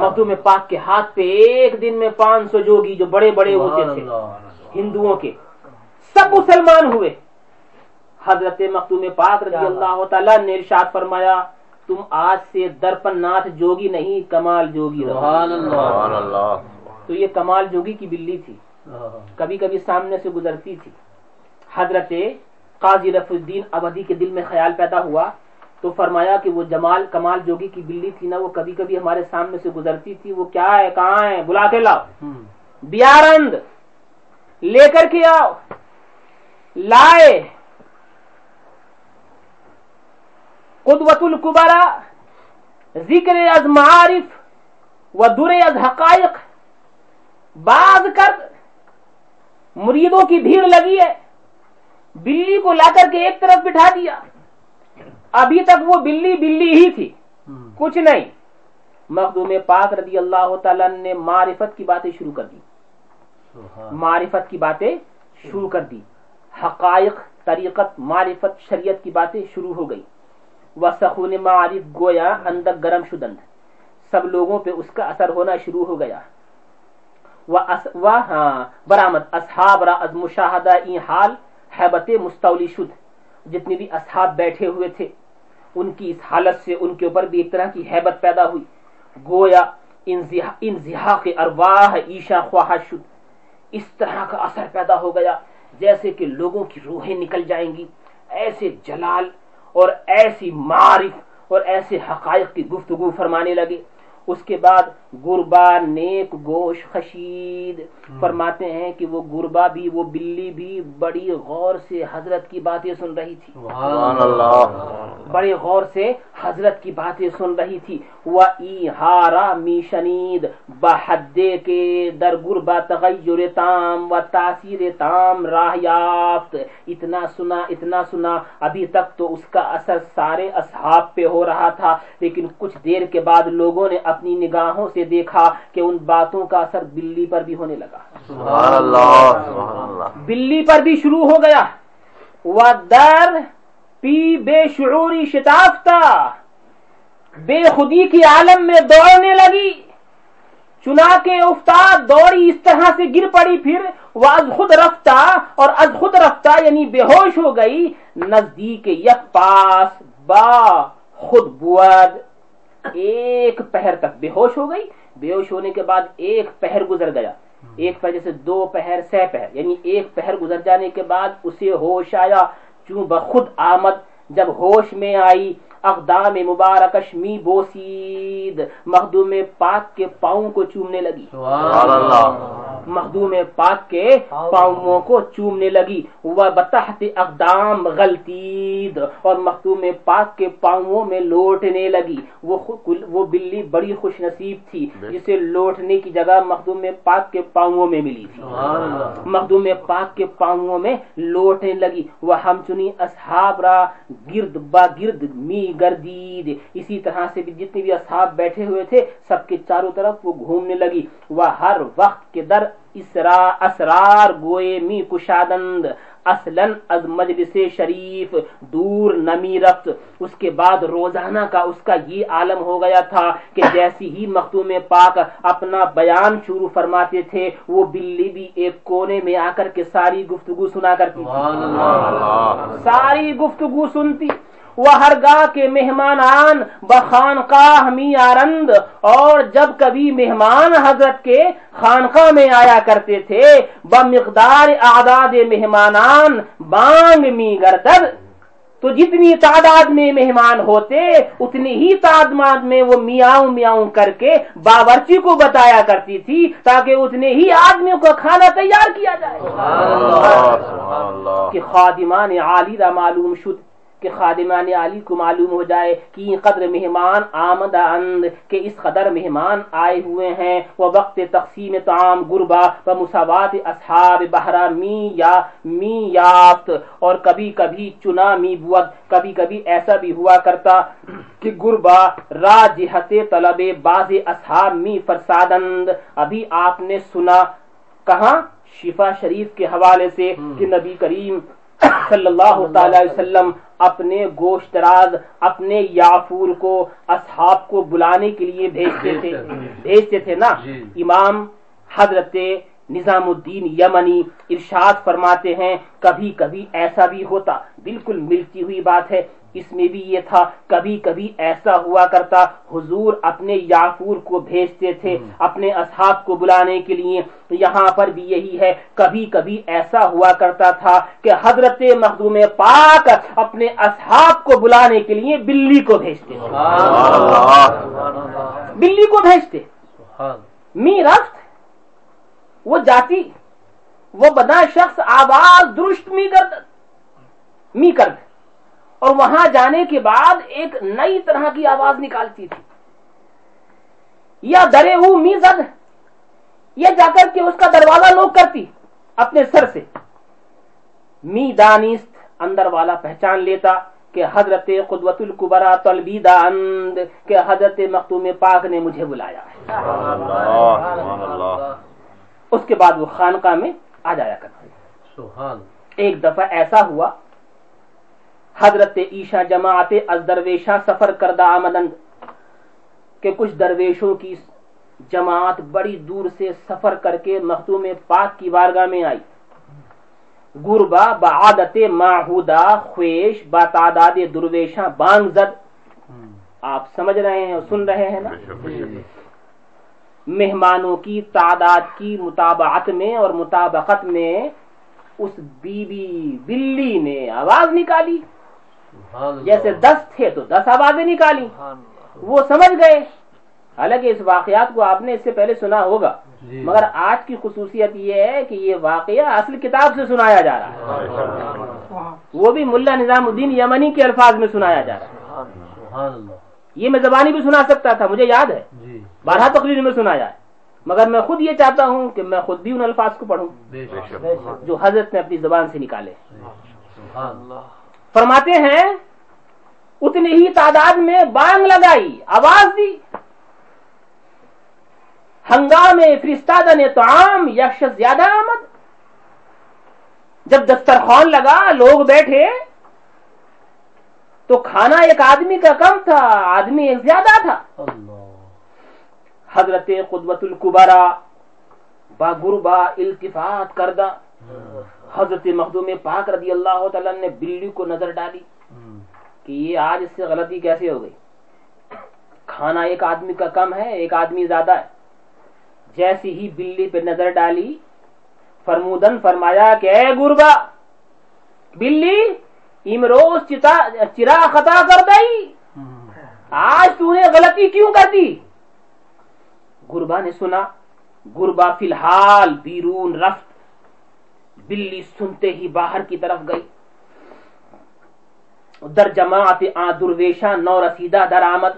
مخدوم پاک کے ہاتھ پہ ایک دن میں پانچ سو جوگی جو بڑے بڑے اونچے تھے۔ ہندوؤں کے سب مسلمان ہوئے۔ حضرت مختوم پاک رضی اللہ تعالیٰ نے ارشاد فرمایا تم آج سے درپن ناتھ جوگی نہیں کمال جوگی تو یہ کمال جوگی کی بلی تھی۔ کبھی کبھی سامنے سے گزرتی تھی۔ حضرت قاضی رف الدین ابدی کے دل میں خیال پیدا ہوا تو فرمایا کہ وہ جمال کمال جوگی کی بلی تھی نا وہ کبھی کبھی ہمارے سامنے سے گزرتی تھی۔ وہ کیا ہے؟ کہاں ہے؟ بلا کے لاؤ۔ بیارند لے کر کے آؤ۔ لائے۔ قدوت القبرا ذکر از معارف و در از حقائق۔ بعض کر مریدوں کی بھیڑ لگی ہے۔ بلی کو لا کر کے ایک طرف بٹھا دیا۔ ابھی تک وہ بلی بلی ہی تھی۔ کچھ نہیں۔ مخدوم پاک رضی اللہ تعالی نے معرفت کی باتیں شروع کر دی۔ معرفت کی باتیں شروع کر دی۔ حقائق طریقت معرفت شریعت کی باتیں شروع ہو گئی۔ وہ سخون معارف گویا اندر گرم شدند۔ سب لوگوں پہ اس کا اثر ہونا شروع ہو گیا۔ وہ ہاں برآمد، اصحاب را از مشاہدہ این حال حیبت مستولی شد جتنے بھی اصحاب بیٹھے ہوئے تھے۔ ان کی اس حالت سے ان کے اوپر بھی ایک طرح کی حیبت پیدا ہوئی۔ گویا انزہا کے ارواح عیشا خواہش شد۔ اس طرح کا اثر پیدا ہو گیا جیسے کہ لوگوں کی روحیں نکل جائیں گی۔ ایسے جلال اور ایسی معرف اور ایسے حقائق کی گفتگو فرمانے لگے۔ اس کے بعد گربا نیک گوش خشید فرماتے ہیں کہ وہ گربا بھی وہ بلی بھی بڑی غور سے حضرت کی باتیں سن رہی تھی۔ بڑے غور سے حضرت کی باتیں سن رہی تھی۔ وہ ای ہارا می شنید بحدے کے در گربا تغیر تام و تاثیر تام راہ یافت۔ اتنا سنا اتنا سنا ابھی تک تو اس کا اثر سارے اصحاب پہ ہو رہا تھا۔ لیکن کچھ دیر کے بعد لوگوں نے اپنی نگاہوں سے دیکھا کہ ان باتوں کا اثر بلی پر بھی ہونے لگا۔ سبحان اللہ سبحان اللہ۔ بلی پر بھی شروع ہو گیا۔ وہ در پی بے شعوری شتافتا بے خودی کی عالم میں دوڑنے لگی۔ چنا کے افتاد دوڑی اس طرح سے گر پڑی پھر وہ از خود رفتہ اور از خود رفتہ یعنی بے ہوش ہو گئی۔ نزدیک یک پاس با خود بود۔ ایک پہر تک بے ہوش ہو گئی۔ بے ہوش ہونے کے بعد ایک پہر گزر گیا۔ ایک پہر جیسے دو پہر، سہ پہر۔ یعنی ایک پہر گزر جانے کے بعد اسے ہوش آیا۔ چوں بخود آمد۔ جب ہوش میں آئی اقدام مبارکش می بوسید مخدوم پاک کے پاؤں کو چومنے لگی۔ مخدوم پاک کے پاؤں کو چومنے لگی۔ وہ بتحت اقدام غلطید اور مخدوم پاک کے پاؤں میں لوٹنے لگی۔ وہ وہ بلی بڑی خوش نصیب تھی جسے لوٹنے کی جگہ مخدوم پاک کے پاؤں میں ملی تھی۔ مخدوم پاک کے پاؤں میں لوٹنے لگی۔ وہ ہم چنی اصحاب را گرد با گرد می گردید۔ اسی طرح سے بھی جتنے بھی اصحاب بیٹھے ہوئے تھے سب کے چاروں طرف وہ گھومنے لگی۔ وہ ہر وقت کے در اسرا اسرار گوئے می کشادند۔ اصلا از مجلس شریف دور نمی رفت۔ اس کے بعد روزانہ کا اس کا یہ عالم ہو گیا تھا کہ جیسی ہی مختوم پاک اپنا بیان شروع فرماتے تھے وہ بلی بھی ایک کونے میں آ کر کے ساری گفتگو سنا کرتی ساری گفتگو سنتی۔ وہ ہر گاہ کے مہمان آن بخانقاہ می آرند اور جب کبھی مہمان حضرت کے خانقاہ میں آیا کرتے تھے بمقدار اعداد مہمانان بانگ می گردد تو جتنی تعداد میں مہمان ہوتے اتنی ہی تعداد میں وہ میاؤں میاؤں کر کے باورچی کو بتایا کرتی تھی تاکہ اتنے ہی آدمیوں کو کھانا تیار کیا جائے۔ کہ خادمان عالی را معلوم شد۔ کہ خادمان عالی کو معلوم ہو جائے کہ قدر مہمان آمد اند کہ اس قدر مہمان آئے ہوئے ہیں۔ وہ وقت تقسیم تعام گربا و مساوات اصحاب بہرا می یا می یافت اور کبھی کبھی چنا می بود کبھی کبھی ایسا بھی ہوا کرتا کہ گربا را جہت طلب باز اصحاب می فرسادند۔ ابھی آپ نے سنا کہاں؟ شفا شریف کے حوالے سے کہ نبی کریم صلی اللہ تعالی علیہ وسلم اپنے گوشت راز اپنے یافور کو اصحاب کو بلانے کے لیے بھیجتے تھے۔ بھیجتے تھے۔ نا؟ امام حضرت نظام الدین یمنی ارشاد فرماتے ہیں کبھی کبھی ایسا بھی ہوتا۔ بالکل ملتی ہوئی بات ہے۔ اس میں بھی یہ تھا کبھی کبھی ایسا ہوا کرتا حضور اپنے یافور کو بھیجتے تھے اپنے اصحاب کو بلانے کے لیے۔ یہاں پر بھی یہی ہے کبھی کبھی ایسا ہوا کرتا تھا کہ حضرت مخدوم پاک اپنے اصحاب کو بلانے کے لیے بلی کو بھیجتے بلی کو بھیجتے۔ می رفت وہ جاتی وہ بدا شخص آواز درست می کرد می کرد اور وہاں جانے کے بعد ایک نئی طرح کی آواز نکالتی تھی۔ یا درے ہو می زد یہ جا کر کے اس کا دروازہ لوگ کرتی اپنے سر سے۔ می دانست اندر والا پہچان لیتا کہ حضرت قدوت القبرا طلبیدہ اند کہ حضرت مختوم پاک نے مجھے بلایا ہے۔ اس کے بعد وہ خانقاہ میں آ جایا کرتا۔ ایک دفعہ ایسا ہوا حضرت عیشا جماعت از درویشاں سفر کردہ آمدند کہ کچھ درویشوں کی جماعت بڑی دور سے سفر کر کے مختوم پاک کی وارگاہ میں آئی۔ گربا بعادت معہودہ خویش با تعداد درویشاں بانگ زد۔ آپ سمجھ رہے ہیں اور سن رہے ہیں نا؟ مہمانوں کی تعداد کی مطابعت میں اور مطابقت میں اس بی بی بلی نے آواز نکالی۔ جیسے دس تھے تو دس آوازیں نکالی۔ وہ سمجھ گئے۔ حالانکہ اس واقعات کو آپ نے اس سے پہلے سنا ہوگا۔ مگر آج کی خصوصیت یہ ہے کہ یہ واقعہ اصل کتاب سے سنایا جا رہا ہے۔ وہ بھی ملا نظام الدین یمنی کے الفاظ میں سنایا جا رہا ہے۔ یہ میں زبانی بھی سنا سکتا تھا مجھے یاد ہے۔ بارہ تقریر میں سنایا ہے۔ مگر میں خود یہ چاہتا ہوں کہ میں خود بھی ان الفاظ کو پڑھوں۔ جو حضرت نے اپنی زبان سے نکالے۔ فرماتے ہیں، اتنی ہی تعداد میں بانگ لگائی، آواز دی۔ ہنگام فرستادہ نے تو عام یکش زیادہ آمد۔ جب دسترخوان لگا، لوگ بیٹھے، تو کھانا ایک آدمی کا کم تھا، آدمی ایک زیادہ تھا۔ حضرت قدوت القبرا با گربا التفات کردہ۔ حضرت مخدوم پاک رضی اللہ تعالی نے بلی کو نظر ڈالی کہ یہ آج اس سے غلطی کیسے ہو گئی؟ کھانا ایک آدمی کا کم ہے ایک آدمی زیادہ ہے۔ جیسی ہی بلی پہ نظر ڈالی فرمودن فرمایا کہ اے گربا بلی امروز چرا خطا کر دئی۔ آج تو نے غلطی کیوں کر دی؟ گربا نے سنا گربا فی الحال بیرون رفت بلی سنتے ہی باہر کی طرف گئی۔ در جماعت آ درویشا نو رسیدہ در آمد۔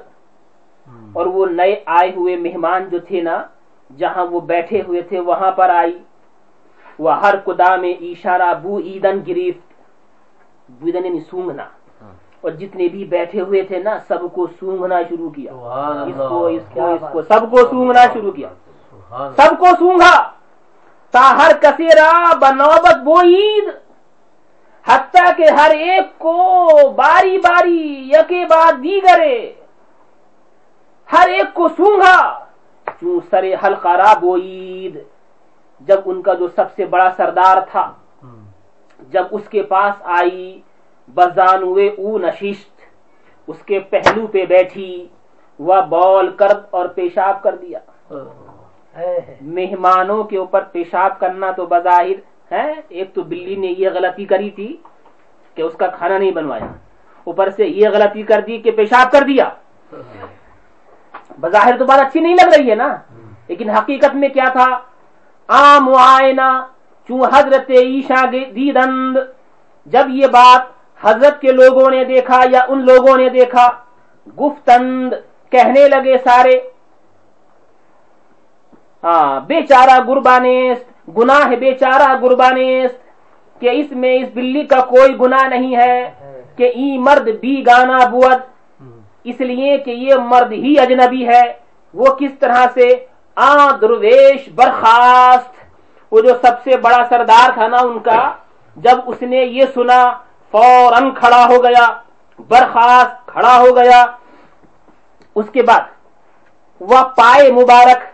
اور وہ نئے آئے ہوئے مہمان جو تھے نا جہاں وہ بیٹھے ہوئے تھے وہاں پر آئی۔ وہ ہر خدا میں اشارہ بو ایدن گریفت۔ بو ایدن یعنی سونگنا اور جتنے بھی بیٹھے ہوئے تھے نا سب کو سونگنا شروع کیا۔ اس کو اس کو اس کو سب کو سونگنا شروع کیا۔ سب کو سونگا تا ہر کسیرا بنوبت بو عید حتیٰ کہ ہر ایک کو باری باری یکے بعد دیگرے، ہر ایک کو سونگا چون سر حلقہ را بوئید۔ جب ان کا جو سب سے بڑا سردار تھا، جب اس کے پاس آئی، بزان ہوئے او نشست اس کے پہلو پہ بیٹھی، وہ بول کرد اور پیشاب کر دیا۔ ہاں۔ مہمانوں کے اوپر پیشاب کرنا تو بظاہر ہے ایک تو بلی نے یہ غلطی کری تھی کہ اس کا کھانا نہیں بنوایا اوپر سے یہ غلطی کر دی کہ پیشاب کر دیا۔ بظاہر تو بات اچھی نہیں لگ رہی ہے نا؟ لیکن حقیقت میں کیا تھا؟ عام معائنہ چون حضرت عیشا دیدند جب یہ بات حضرت کے لوگوں نے دیکھا یا ان لوگوں نے دیکھا گفتند کہنے لگے سارے ہاں بے چارہ گربانیست گناہ بے چارہ گربانیست کہ اس میں اس بلی کا کوئی گناہ نہیں ہے، کہ ای مرد بی گانا بوت۔ اس لیے کہ یہ مرد ہی اجنبی ہے۔ وہ کس طرح سے؟ آ، درویش برخاست۔ وہ جو سب سے بڑا سردار تھا نا ان کا، جب اس نے یہ سنا، فوراً کھڑا ہو گیا۔ برخاست، کھڑا ہو گیا۔ اس کے بعد، وہ پائے مبارک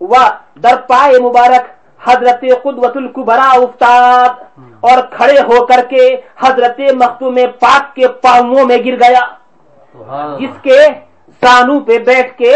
وہ در پائے مبارک حضرت قدوت القبرا افتاد اور کھڑے ہو کر کے حضرت مختوم پاک کے پاؤں میں گر گیا۔ جس کے سانو پہ بیٹھ کے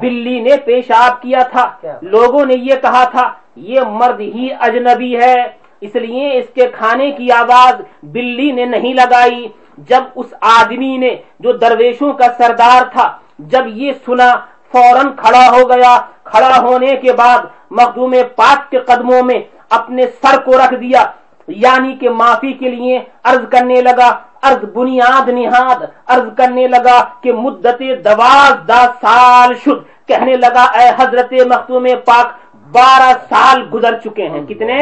بلی نے پیشاب کیا تھا۔ لوگوں نے یہ کہا تھا یہ مرد ہی اجنبی ہے اس لیے اس کے کھانے کی آواز بلی نے نہیں لگائی۔ جب اس آدمی نے جو درویشوں کا سردار تھا جب یہ سنا فوراً کھڑا ہو گیا۔ کھڑا ہونے کے بعد مخدوم پاک کے قدموں میں اپنے سر کو رکھ دیا۔ یعنی کہ معافی کے لیے عرض کرنے لگا۔ عرض بنیاد نہاد۔ عرض کرنے لگا کہ مدت دواز دا سال شد۔ کہنے لگا، اے حضرت مختوم پاک، بارہ سال گزر چکے ہیں۔ کتنے؟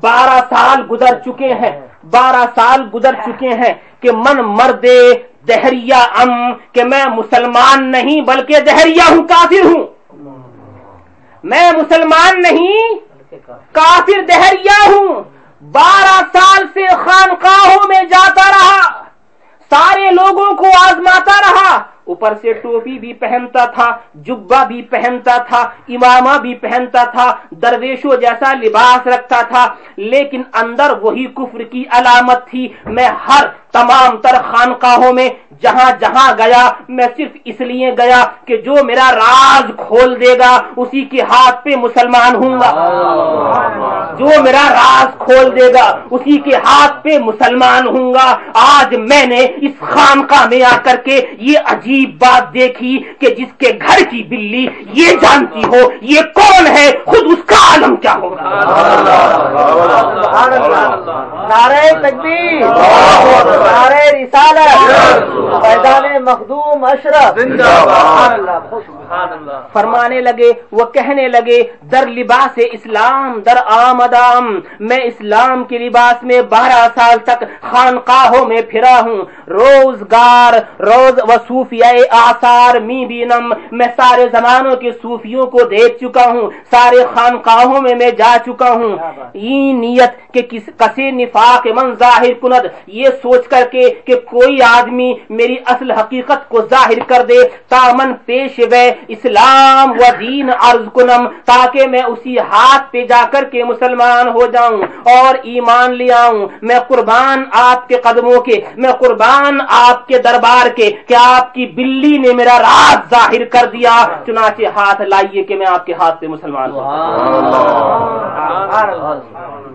بارہ سال گزر چکے ہیں۔ بارہ سال گزر چکے ہیں کہ من مرد دہریا ام کہ میں مسلمان نہیں بلکہ دہریا ہوں، کافر ہوں۔ میں مسلمان نہیں، کافر دہریا ہوں۔ بارہ سال سے خانقاہوں میں جاتا رہا، سارے لوگوں کو آزماتا رہا۔ اوپر سے ٹوپی بھی پہنتا تھا جبا بھی پہنتا تھا، امامہ بھی پہنتا تھا، درویشوں جیسا لباس رکھتا تھا، لیکن اندر وہی کفر کی علامت تھی۔ میں ہر تمام تر خانقاہوں میں جہاں جہاں گیا، میں صرف اس لیے گیا کہ جو میرا راز کھول دے گا، اسی کے ہاتھ پہ مسلمان ہوں گا۔ جو میرا راز کھول دے گا، اسی کے ہاتھ پہ مسلمان ہوں گا۔ آج میں نے اس خانقاہ میں آ کر کے یہ عجیب بات دیکھی کہ جس کے گھر کی بلی یہ جانتی ہو، یہ کون ہے؟ خود اس کا عالم کیا ہوگا؟ نعرہ تکبیر۔ نعرہ رسالت میدان مخدوم اشرف۔ فرمانے لگے وہ کہنے لگے در لباس اسلام در آمدام میں اسلام کے لباس میں بارہ سال تک خانقاہوں میں پھرا ہوں۔ روزگار روز و صوفیاء آثار می بینم میں سارے زمانوں کے صوفیوں کو دیکھ چکا ہوں۔ سارے خانقاہوں میں میں جا چکا ہوں۔ یہ نیت کہ کس کسی نفاق من ظاہر کند یہ سوچ کر کے کہ کوئی آدمی میری اصل حقیقت کو ظاہر کر دے تامن پیش وے اسلام و دین عرض کنم تاکہ میں اسی ہاتھ پہ جا کر کے مسلمان ہو جاؤں اور ایمان لے آؤں۔ میں قربان آپ کے قدموں کے میں قربان آپ کے دربار کے کہ آپ کی بلی نے میرا راز ظاہر کر دیا۔ چنانچہ ہاتھ لائیے کہ میں آپ کے ہاتھ سے مسلمان ہوں۔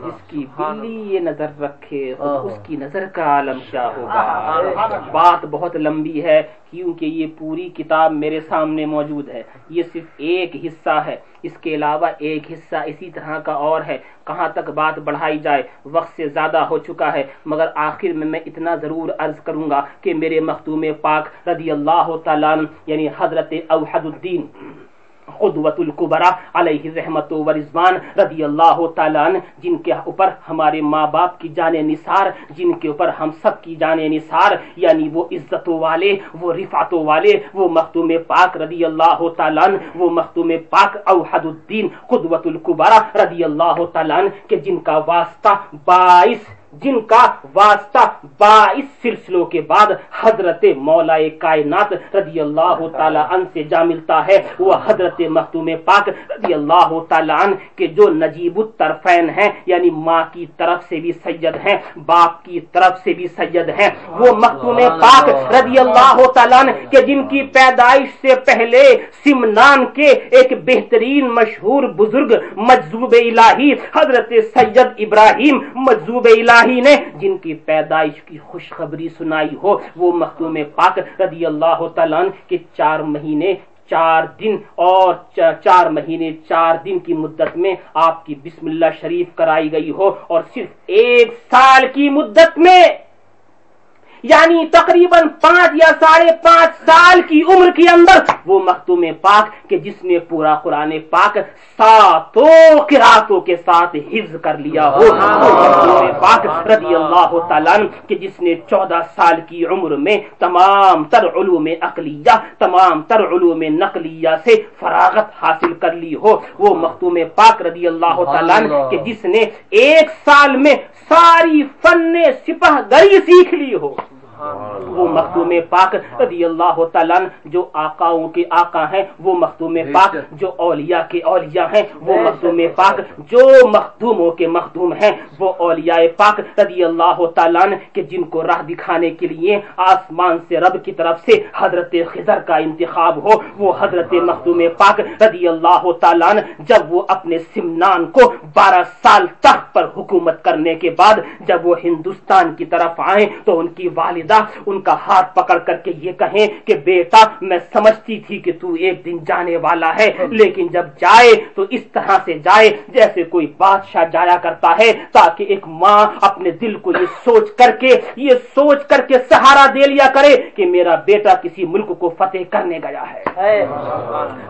جس کی بلی یہ نظر رکھے اس کی نظر کا عالم کیا ہوگا بات بہت لمبی ہے کیونکہ یہ پوری کتاب میرے سامنے موجود ہے۔ یہ صرف ایک حصہ ہے۔ اس کے علاوہ ایک حصہ اسی طرح کا اور ہے۔ کہاں تک بات بڑھائی جائے وقت سے زیادہ ہو چکا ہے۔ مگر آخر میں میں اتنا ضرور عرض کروں گا کہ میرے مختوم پاک رضی اللہ تعالیٰ یعنی حضرت اوحد الدین قدوت القبرا علیہ رحمت و رضوان رضی اللہ تعالیٰ جن کے اوپر ہمارے ماں باپ کی جانے نثار، جن کے اوپر ہم سب کی جانے نثار یعنی وہ عزتوں والے، وہ رفعتوں والے، وہ مختوم پاک رضی اللہ تعالیٰ وہ مختوم پاک اوحد الدین قدوت القبرا رضی اللہ تعالیٰ کہ جن کا واسطہ باعث جن کا واسطہ باعث سلسلوں کے بعد حضرت مولا کائنات رضی اللہ تعالیٰ عنہ سے جا ملتا ہے وہ حضرت مختوم پاک رضی اللہ تعالیٰ عنہ کے جو نجیب الطرفین ہیں یعنی ماں کی طرف سے بھی سید ہیں باپ کی طرف سے بھی سید ہیں۔ وہ مختوم پاک رضی اللہ تعالیٰ عنہ کے جن کی پیدائش سے پہلے سمنان کے ایک بہترین مشہور بزرگ مجذوب الہی حضرت سید ابراہیم مجذوب الہی الہی نے جن کی پیدائش کی خوشخبری سنائی ہو، وہ مختوم پاک رضی اللہ تعالیٰ کے چار مہینے، چار دن اور چار مہینے، چار دن کی مدت میں آپ کی بسم اللہ شریف کرائی گئی ہو اور صرف ایک سال کی مدت میں یعنی تقریباً پانچ یا ساڑھے پانچ سال کی عمر کے اندر وہ مختوم پاک کہ جس نے پورا قرآن پاک ساتوں قراتوں کے ساتھ حفظ کر لیا ہو۔ مختوم پاک رضی اللہ تعالیٰ کہ جس نے چودہ سال کی عمر میں تمام تر علوم اقلیہ تمام تر علوم نقلیہ سے فراغت حاصل کر لی ہو۔ وہ مختوم پاک رضی اللہ تعالیٰ کہ جس نے ایک سال میں ساری فن سپہ گری سیکھ لی ہو۔ وہ مختوم پاک رضی اللہ تعالیٰ جو آقاؤں کے آقا ہیں وہ مختوم پاک جو اولیاء کے اولیاء ہیں وہ مختوم پاک جو مخدوموں کے مخدوم ہیں وہ اولیاء پاک رضی اللہ تعالیٰ کہ جن کو راہ دکھانے کے لیے آسمان سے رب کی طرف سے حضرت خضر کا انتخاب ہو وہ حضرت مختوم پاک رضی اللہ تعالیٰ جب وہ اپنے سمنان کو بارہ سال تک پر حکومت کرنے کے بعد جب وہ ہندوستان کی طرف آئیں تو ان کی والدہ ان کا ہاتھ پکڑ کر کے یہ کہیں کہ بیٹا میں سمجھتی تھی کہ تو ایک دن جانے والا ہے لیکن جب جائے تو اس طرح سے جائے جیسے کوئی بادشاہ جایا کرتا ہے تاکہ ایک ماں اپنے دل کو یہ سوچ کر کے یہ سوچ کر کے سہارا دے لیا کرے کہ میرا بیٹا کسی ملک کو فتح کرنے گیا ہے۔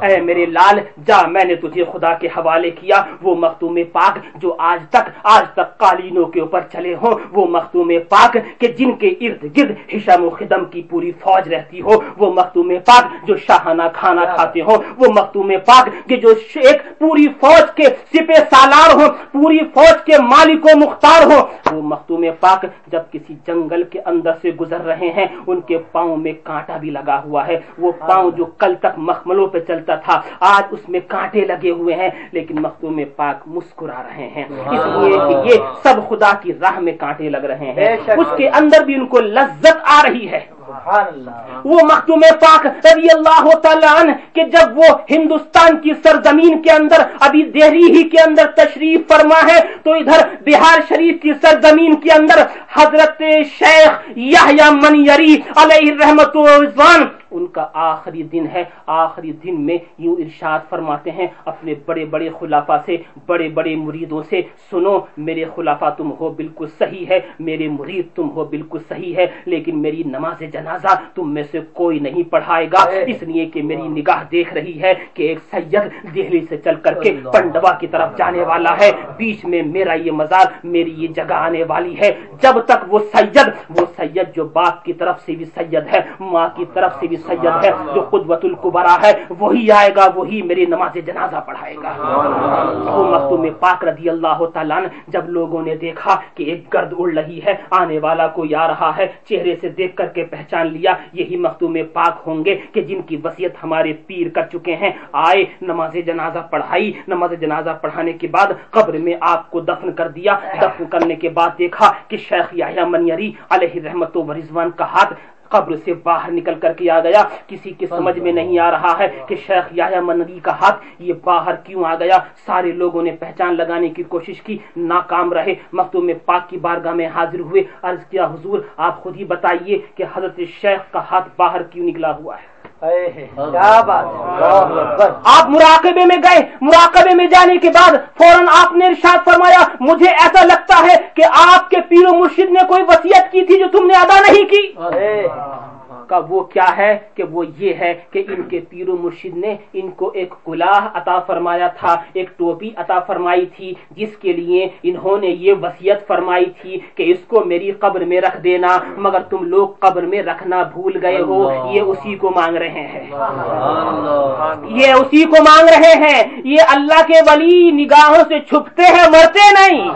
اے میرے لال جا میں نے تجھے خدا کے حوالے کیا وہ مختوم پاک جو آج تک آج تک قالینوں کے اوپر چلے ہوں وہ مختوم پاک کہ جن کے ارد گرد حشم و خدم کی پوری فوج رہتی ہو وہ مختوم پاک جو شاہانہ کھانا کھاتے ہو وہ مختوم پاک کہ جو ایک پوری فوج کے سپہ سالار ہو پوری فوج کے مالک و مختار ہو وہ مختوم پاک جب کسی جنگل کے اندر سے گزر رہے ہیں ان کے پاؤں میں کانٹا بھی لگا ہوا ہے۔ وہ پاؤں جو کل تک مخملوں پہ چلتا تھا آج اس میں کانٹے لگے ہوئے ہیں لیکن مختوم پاک مسکرا رہے ہیں۔ اس لیے کہ یہ سب خدا کی راہ میں کانٹے لگ رہے ہیں۔ اس کے اندر بھی ان کو عزت آ رہی ہے۔ وہ مختوم پاک رضی اللہ تعالیٰ عنہ کہ جب وہ ہندوستان کی سرزمین کے اندر، ابھی دہلی ہی کے اندر تشریف فرما ہے، تو ادھر بہار شریف کی سرزمین کے اندر حضرت شیخ یا منیری علیہ رحمت رضوان ان کا آخری دن ہے۔ آخری دن میں یوں ارشاد فرماتے ہیں، اپنے بڑے بڑے خلافہ سے، بڑے بڑے مریدوں سے، سنو، میرے خلافہ تم ہو بالکل صحیح ہے، میرے مرید تم ہو بالکل صحیح ہے، لیکن میری نماز جنازہ تم میں سے کوئی نہیں پڑھائے گا۔ اس لیے کہ میری نگاہ دیکھ رہی ہے کہ ایک سید دہلی سے چل کر کے پنڈوا کی طرف جانے والا ہے۔ بیچ میں میرا یہ مزار میری یہ جگہ آنے والی ہے۔ جب تک وہ سید وہ سید جو باپ کی طرف سے بھی سید ہے ماں کی طرف سے بھی سید ہے جو قدوت القبرا ہے وہی آئے گا وہی میری نماز جنازہ پڑھائے گا۔ وہ مختوم پاک رضی اللہ تعالیٰ نے جب لوگوں نے دیکھا کہ ایک گرد اڑ رہی ہے آنے والا کوئی آ رہا ہے چہرے سے دیکھ کر کے پہچان لیا۔ یہی مختوم پاک ہوں گے کہ جن کی وصیت ہمارے پیر کر چکے ہیں۔ آئے نماز جنازہ پڑھائی۔ نماز جنازہ پڑھانے کے بعد قبر میں آپ کو دفن کر دیا۔ دفن کرنے کے بعد دیکھا کہ شیخ یحییٰ منیری علیہ رحمت و رضوان کا ہاتھ قبر سے باہر نکل کر کے آ گیا؟ کسی کے سمجھ میں نہیں آ رہا ہے کہ شیخ یحییٰ منری کا ہاتھ یہ باہر کیوں آ گیا؟ سارے لوگوں نے پہچان لگانے کی کوشش کی ناکام رہے مختوم پاک کی بارگاہ میں حاضر ہوئے۔ عرض کیا حضور آپ خود ہی بتائیے کہ حضرت شیخ کا ہاتھ باہر کیوں نکلا ہوا ہے؟ کیا بات آپ مراقبے میں گئے، مراقبے میں جانے کے بعد فوراً آپ نے ارشاد فرمایا، مجھے ایسا لگتا ہے کہ آپ کے پیر و مرشد نے کوئی وصیت کی تھی جو تم نے ادا نہیں کی۔ کا وہ کیا ہے کہ وہ یہ ہے کہ ان کے پیر و مرشد نے ان کو ایک کلاہ عطا فرمایا تھا ایک ٹوپی عطا فرمائی تھی جس کے لیے انہوں نے یہ وصیت فرمائی تھی کہ اس کو میری قبر میں رکھ دینا مگر تم لوگ قبر میں رکھنا بھول گئے ہو یہ اسی کو مانگ رہے ہیں۔ یہ اسی کو مانگ رہے ہیں۔ یہ اللہ کے ولی نگاہوں سے چھپتے ہیں مرتے نہیں۔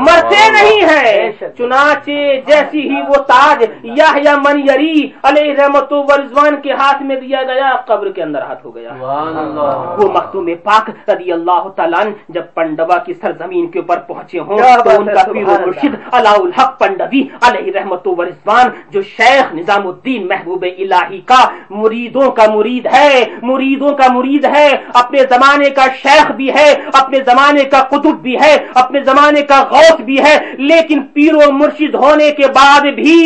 مرتے نہیں ہیں۔ چنانچہ جیسی ہی وہ تاج یا من یری علیہ رحمت و رضوان کے ہاتھ میں دیا گیا قبر کے اندر ہاتھ ہو گیا۔ وہ مختوم پاک رضی اللہ تعالیٰ جب پنڈوا کی سرزمین کے اوپر پہنچے ہوں تو ان کا پیر مرشد علاء الحق پنڈوی علیہ رحمت و رضوان جو شیخ نظام الدین محبوب الہی کا مریدوں کا مرید ہے مریدوں کا مرید ہے اپنے زمانے کا شیخ بھی ہے اپنے زمانے کا قطب بھی ہے اپنے زمانے کا غوث بھی ہے لیکن پیر و مرشد ہونے کے بعد بھی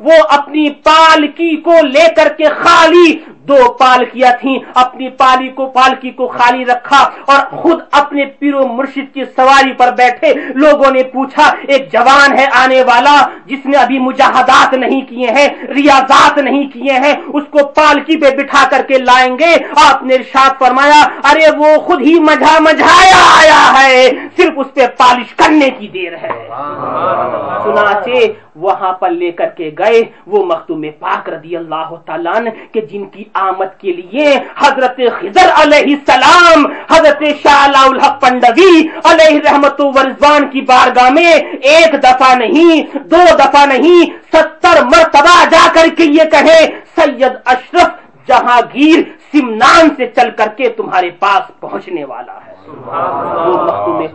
وہ اپنی مالکی کو لے کر کے خالی دو پالکیاں تھیں، اپنی پالی کو، پالکی کو خالی رکھا اور خود اپنے پیر و مرشد کی سواری پر بیٹھے۔ لوگوں نے پوچھا، ایک جوان ہے آنے والا جس نے ابھی مجاہدات نہیں کیے ہیں، ریاضات نہیں کیے ہیں، اس کو پالکی پہ بٹھا کر کے لائیں گے۔ آپ نے ارشاد فرمایا، ارے وہ خود ہی مجھا مجھایا آیا ہے، صرف اس پہ پالش کرنے کی دیر ہے۔ چنانچہ وہاں پر لے کر کے گئے، وہ مختوم پاک رضی اللہ تعالیٰ کہ جن کی آمد کے لیے حضرت خضر علیہ السلام، حضرت شاہ الحق پنڈوی علیہ رحمت و رضوان کی بارگاہ میں ایک دفعہ نہیں، دو دفعہ نہیں، ستر مرتبہ جا کر کے یہ کہے، سید اشرف جہانگیر سمنان سے چل کر کے تمہارے پاس پہنچنے والا ہے۔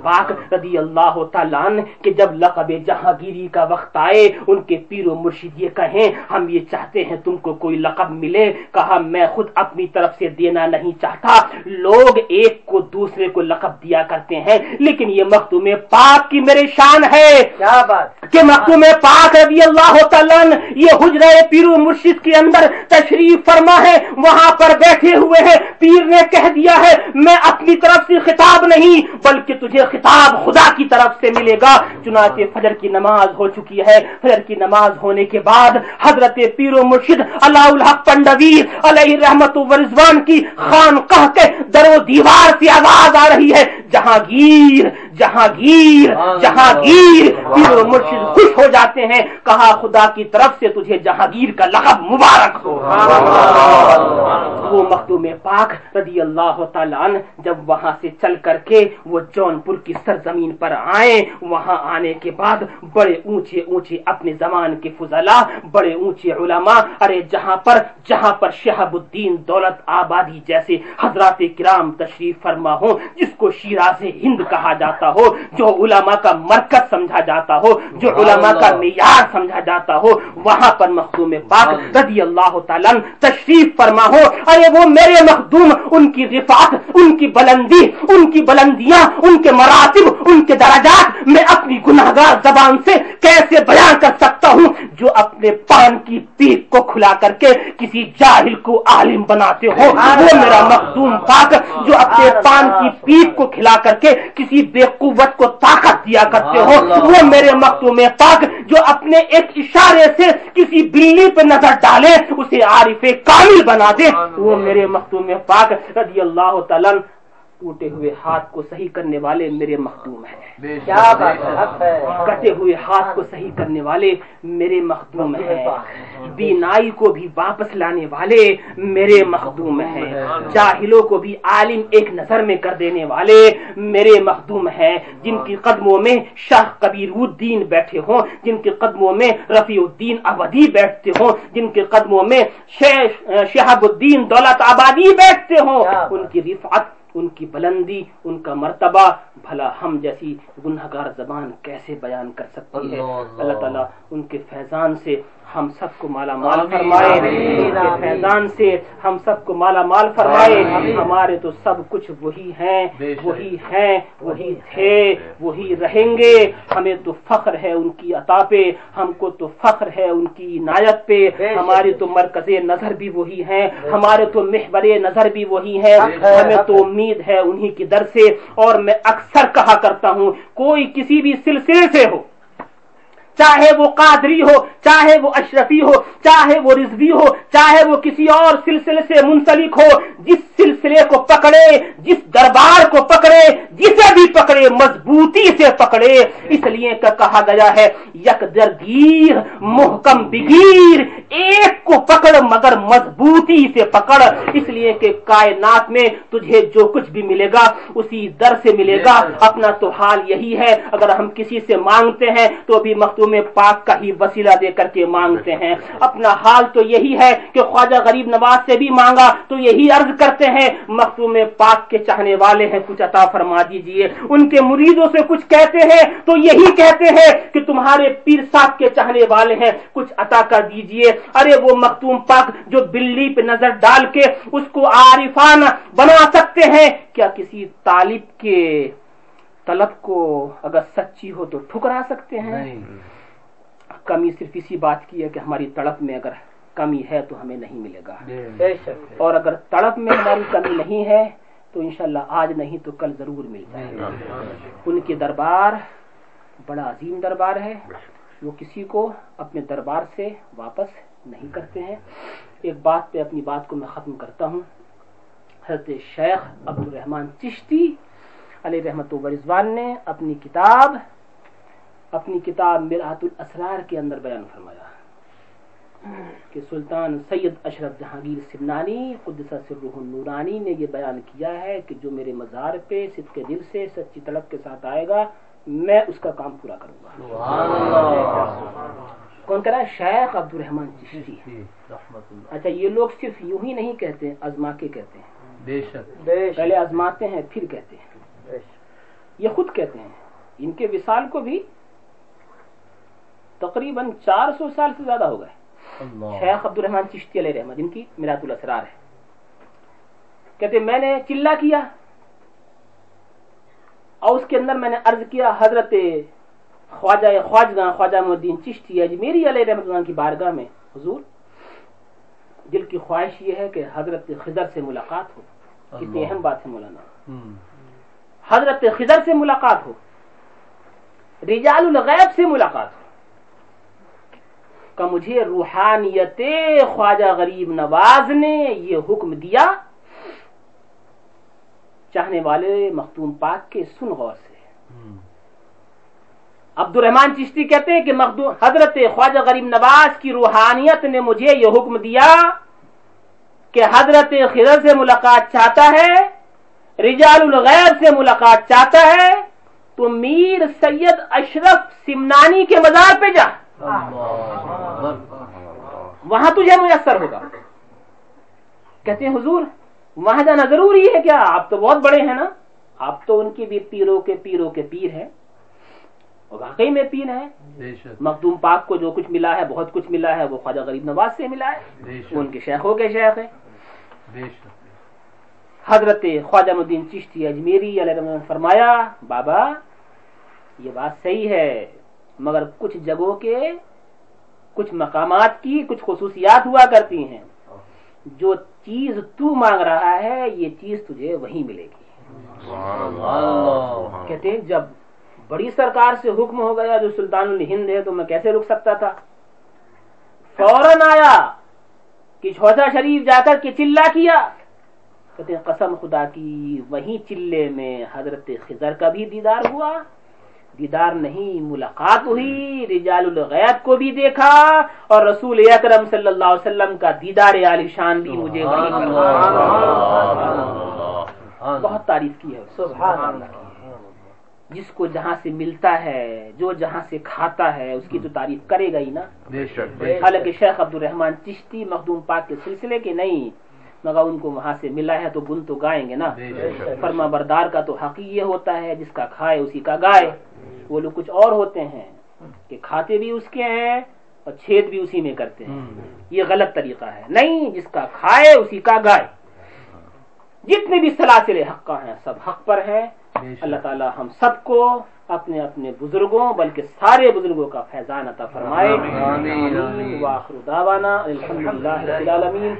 پاک رضی اللہ تعالیٰ کہ جب لقب جہانگیری کا وقت آئے ان کے پیر و مرشد یہ کہیں ہم یہ چاہتے ہیں تم کو کوئی لقب ملے۔ کہا میں خود اپنی طرف سے دینا نہیں چاہتا۔ لوگ ایک کو دوسرے کو لقب دیا کرتے ہیں لیکن یہ مختوم پاک کی میرے شان ہے۔ کیا بات؟ کہ مختوم پاک رضی اللہ تعالیٰ یہ حجرہ پیر و مرشد کے اندر تشریف فرما ہے وہاں پر بیٹھے ہوئے ہیں۔ پیر نے کہہ دیا ہے میں اپنی طرف سے خطاب نہیں بلکہ تجھے خطاب خدا کی طرف سے ملے گا۔ چنانچہ فجر کی نماز ہو چکی ہے۔ فجر کی نماز ہونے کے بعد حضرت پیر و مرشد علاء الحق پنڈوی علیہ رحمت و رضوان کی خان کے در و دیوار سے آواز آ رہی ہے۔ جہانگیر جہانگیر جہانگیر۔ پیر و مرشد خوش ہو جاتے ہیں۔ کہا خدا کی طرف سے تجھے جہانگیر کا لقب مبارک ہو۔ وہ مختوم پاک رضی اللہ تعالیٰ عنہ جب وہاں سے چل کر کے وہ جون پور کی سرزمین پر آئے۔ وہاں آنے کے بعد بڑے اونچے اونچے اپنے زمان کے فضلا بڑے اونچے علماء ارے جہاں پر جہاں پر شہاب الدین دولت آبادی جیسے حضرات کرام تشریف فرما ہو جس کو شیراز ہند کہا جاتا ہو جو علماء کا مرکز سمجھا جاتا ہو جو علماء کا معیار سمجھا جاتا ہو وہاں پر مخدوم پاک رضی اللہ تعالیٰ تشریف فرما ہو ارے وہ میرے مخدوم ان کی رفعت ان کی بلندی ان کی بلندیاں، ان کے مراتب، ان کے درجات میں اپنی گناہگار زبان سے کیسے بیان کر سکتا ہوں؟ جو اپنے پان کی پیک کو کھلا کر کے کسی جاہل کو عالم بناتے ہو، وہ میرا مخدوم پاک، جو اپنے پان کی پیک کو کھلا کر کے کسی بے قوت کو طاقت دیا کرتے ہو، وہ میرے مخدوم پاک، جو اپنے ایک اشارے سے کسی بلی پہ نظر ڈالے، اسے عارف کامل بنا دے۔ وہ میرے مختوم پاک رضی اللہ تعالیٰ ٹوٹے ہوئے ہاتھ کو صحیح کرنے والے میرے مخدوم ہیں۔ کیا بات ہے؟ کٹے ہوئے ہاتھ کو صحیح کرنے والے میرے مخدوم ہیں۔ بینائی کو بھی واپس لانے والے میرے مخدوم ہیں۔ جاہلوں کو بھی عالم ایک نظر میں کر دینے والے میرے مخدوم ہیں۔ جن کی قدموں میں شاہ کبیر الدین بیٹھے ہوں جن کے قدموں میں رفیع الدین آبادی بیٹھتے ہوں جن کے قدموں میں شہاب الدین دولت آبادی بیٹھتے ہوں۔ ان کی رفعت ان کی بلندی ان کا مرتبہ بھلا ہم جیسی گنہگار زبان کیسے بیان کر سکتی ہے؟ اللہ تعالیٰ ان کے فیضان سے ہم سب کو مالا مال فرمائے فیضان سے ہم سب کو مالا مال فرمائے ہمارے تو سب کچھ وہی ہیں وہی ہیں وہی تھے وہی رہیں گے ہمیں تو فخر ہے ان کی عطا پہ ہم کو تو فخر ہے ان کی عنایت پہ ہماری تو مرکز نظر بھی وہی ہیں ہمارے تو محبر نظر بھی وہی ہیں ہمیں تو امید ہے انہی کی در سے اور میں اکثر کہا کرتا ہوں کوئی کسی بھی سلسلے سے ہو چاہے وہ قادری ہو چاہے وہ اشرفی ہو چاہے وہ رضوی ہو چاہے وہ کسی اور سلسلے سے منسلک ہو جس سلسلے کو پکڑے جس دربار کو پکڑے جسے بھی پکڑے مضبوطی سے پکڑے۔ اس لیے کہ کہا گیا ہے یک درگیر محکم بگیر ایک کو پکڑ مگر مضبوطی سے پکڑ۔ اس لیے کہ کائنات میں تجھے جو کچھ بھی ملے گا اسی در سے ملے گا۔ اپنا تو حال یہی ہے اگر ہم کسی سے مانگتے ہیں تو بھی مختوم پاک کا ہی وسیلہ دے کر کے مانگتے ہیں۔ اپنا حال تو یہی ہے کہ خواجہ غریب نواز سے بھی مانگا تو یہی عرض کرتے ہیں۔ مختوم پاک کے چاہنے والے ہیں، کچھ عطا فرما دیجیے۔ ان کے مریدوں سے کچھ کہتے ہیں تو یہی کہتے ہیں کہ تمہارے پیر صاحب کے چاہنے والے ہیں، کچھ عطا کر دیجیے۔ ارے وہ مختوم پاک جو بلی پہ نظر ڈال کے اس کو عارفان بنا سکتے ہیں، کیا کسی طالب کے طلب کو اگر سچی ہو تو ٹھکرا سکتے ہیں؟ کمی صرف اسی بات کی ہے کہ ہماری تڑپ میں اگر کمی ہے تو ہمیں نہیں ملے گا۔ اور اگر تڑپ میں ہماری کمی نہیں ہے تو انشاءاللہ آج نہیں تو کل ضرور مل جائے گا۔ ان کے دربار بڑا عظیم دربار ہے۔ وہ کسی کو اپنے دربار سے واپس نہیں کرتے ہیں۔ ایک بات پہ اپنی بات کو میں ختم کرتا ہوں۔ حضرت شیخ عبد الرحمان چشتی علیہ رحمت و رضوان نے اپنی کتاب اپنی کتاب مرآت الاسرار کے اندر بیان فرمایا کہ سلطان سید اشرف جہانگیر سمنانی قدسہ سرح النورانی نے یہ بیان کیا ہے کہ جو میرے مزار پہ صدق کے دل سے سچی طلب کے ساتھ آئے گا میں اس کا کام پورا کروں گا۔ کون کرا شیخ عبد الرحمان چشتی اچھا یہ لوگ صرف یوں ہی نہیں کہتے ازما کے کہتے ہیں۔ بے شک۔ پہلے ازماتے ہیں پھر کہتے ہیں۔ یہ خود کہتے ہیں۔ ان کے وصال کو بھی تقریباً چار سو سال سے زیادہ ہو گئے۔ شیخ عبد الرحمان چشتی علیہ رحمت ان کی میرات الاسرار ہے۔ کہتے میں نے چلا کیا اور اس کے اندر میں نے عرض کیا حضرت خواجہ خواجگاں خواجہ مدین چشتی اجمیری علیہ رحمت اللہ کی بارگاہ میں حضور دل کی خواہش یہ ہے کہ حضرت خضر سے ملاقات ہو۔ کتنی اہم بات ہے مولانا۔ حضرت خضر سے ملاقات ہو۔ رجال الغیب سے ملاقات ہو۔ کا مجھے روحانیت خواجہ غریب نواز نے یہ حکم دیا۔ چاہنے والے مختوم پاک کے سن غور سے۔ عبد الرحمان چشتی کہتے ہیں کہ حضرت خواجہ غریب نواز کی روحانیت نے مجھے یہ حکم دیا کہ حضرت خضر سے ملاقات چاہتا ہے رجال الغیب سے ملاقات چاہتا ہے تو میر سید اشرف سمنانی کے مزار پہ جا۔ وہاں تجھے میسر ہوگا۔ کہتے ہیں حضور وہاں جانا ضروری ہے کیا؟ آپ تو بہت بڑے ہیں نا۔ آپ تو ان کی بھی پیروں کے پیروں کے پیر ہیں۔ واقعی میں پیر ہیں۔ مخدوم پاک کو جو کچھ ملا ہے بہت کچھ ملا ہے۔ وہ خواجہ غریب نواز سے ملا ہے۔ ان کے شیخوں کے شیخ ہیں۔ حضرت خواجہ مدین چشتی اجمیری علیہ فرمایا بابا یہ بات صحیح ہے۔ مگر کچھ جگہوں کے کچھ مقامات کی کچھ خصوصیات ہوا کرتی ہیں۔ جو چیز تو مانگ رہا ہے یہ چیز تجھے وہیں ملے گی۔ کہتے ہیں جب بڑی سرکار سے حکم ہو گیا جو سلطان الہند ہے تو میں کیسے رک سکتا تھا؟ فوراً آیا کہ چھوٹا شریف جا کر کے چلا کیا۔ کہتے ہیں قسم خدا کی وہیں چلے میں حضرت خضر کا بھی دیدار ہوا۔ دیدار نہیں ملاقات ہوئی رجال الغیب کو بھی دیکھا اور رسول اکرم صلی اللہ علیہ وسلم کا دیدار عالی شان بھی مجھے۔ بہت تعریف کی ہے۔ سبحان اللہ۔ جس کو جہاں سے ملتا ہے جو جہاں سے کھاتا ہے اس کی تو تعریف کرے گا ہی نا۔ حالانکہ شیخ عبد الرحمان چشتی مخدوم پاک کے سلسلے کے نہیں مگر ان کو وہاں سے ملا ہے تو گن تو گائیں گے نا۔ فرما بردار کا تو حق یہ ہوتا ہے جس کا کھائے اسی کا گائے۔ وہ لوگ کچھ اور ہوتے ہیں کہ کھاتے بھی اس کے ہیں اور چھید بھی اسی میں کرتے ہیں۔ یہ غلط طریقہ ہے۔ نہیں جس کا کھائے اسی کا گائے۔ جتنے بھی سلاسل حق ہیں سب حق پر ہیں۔ اللہ تعالی ہم سب کو اپنے اپنے بزرگوں بلکہ سارے بزرگوں کا فیضان عطا فرمائے۔ آمین، آمین، آمین۔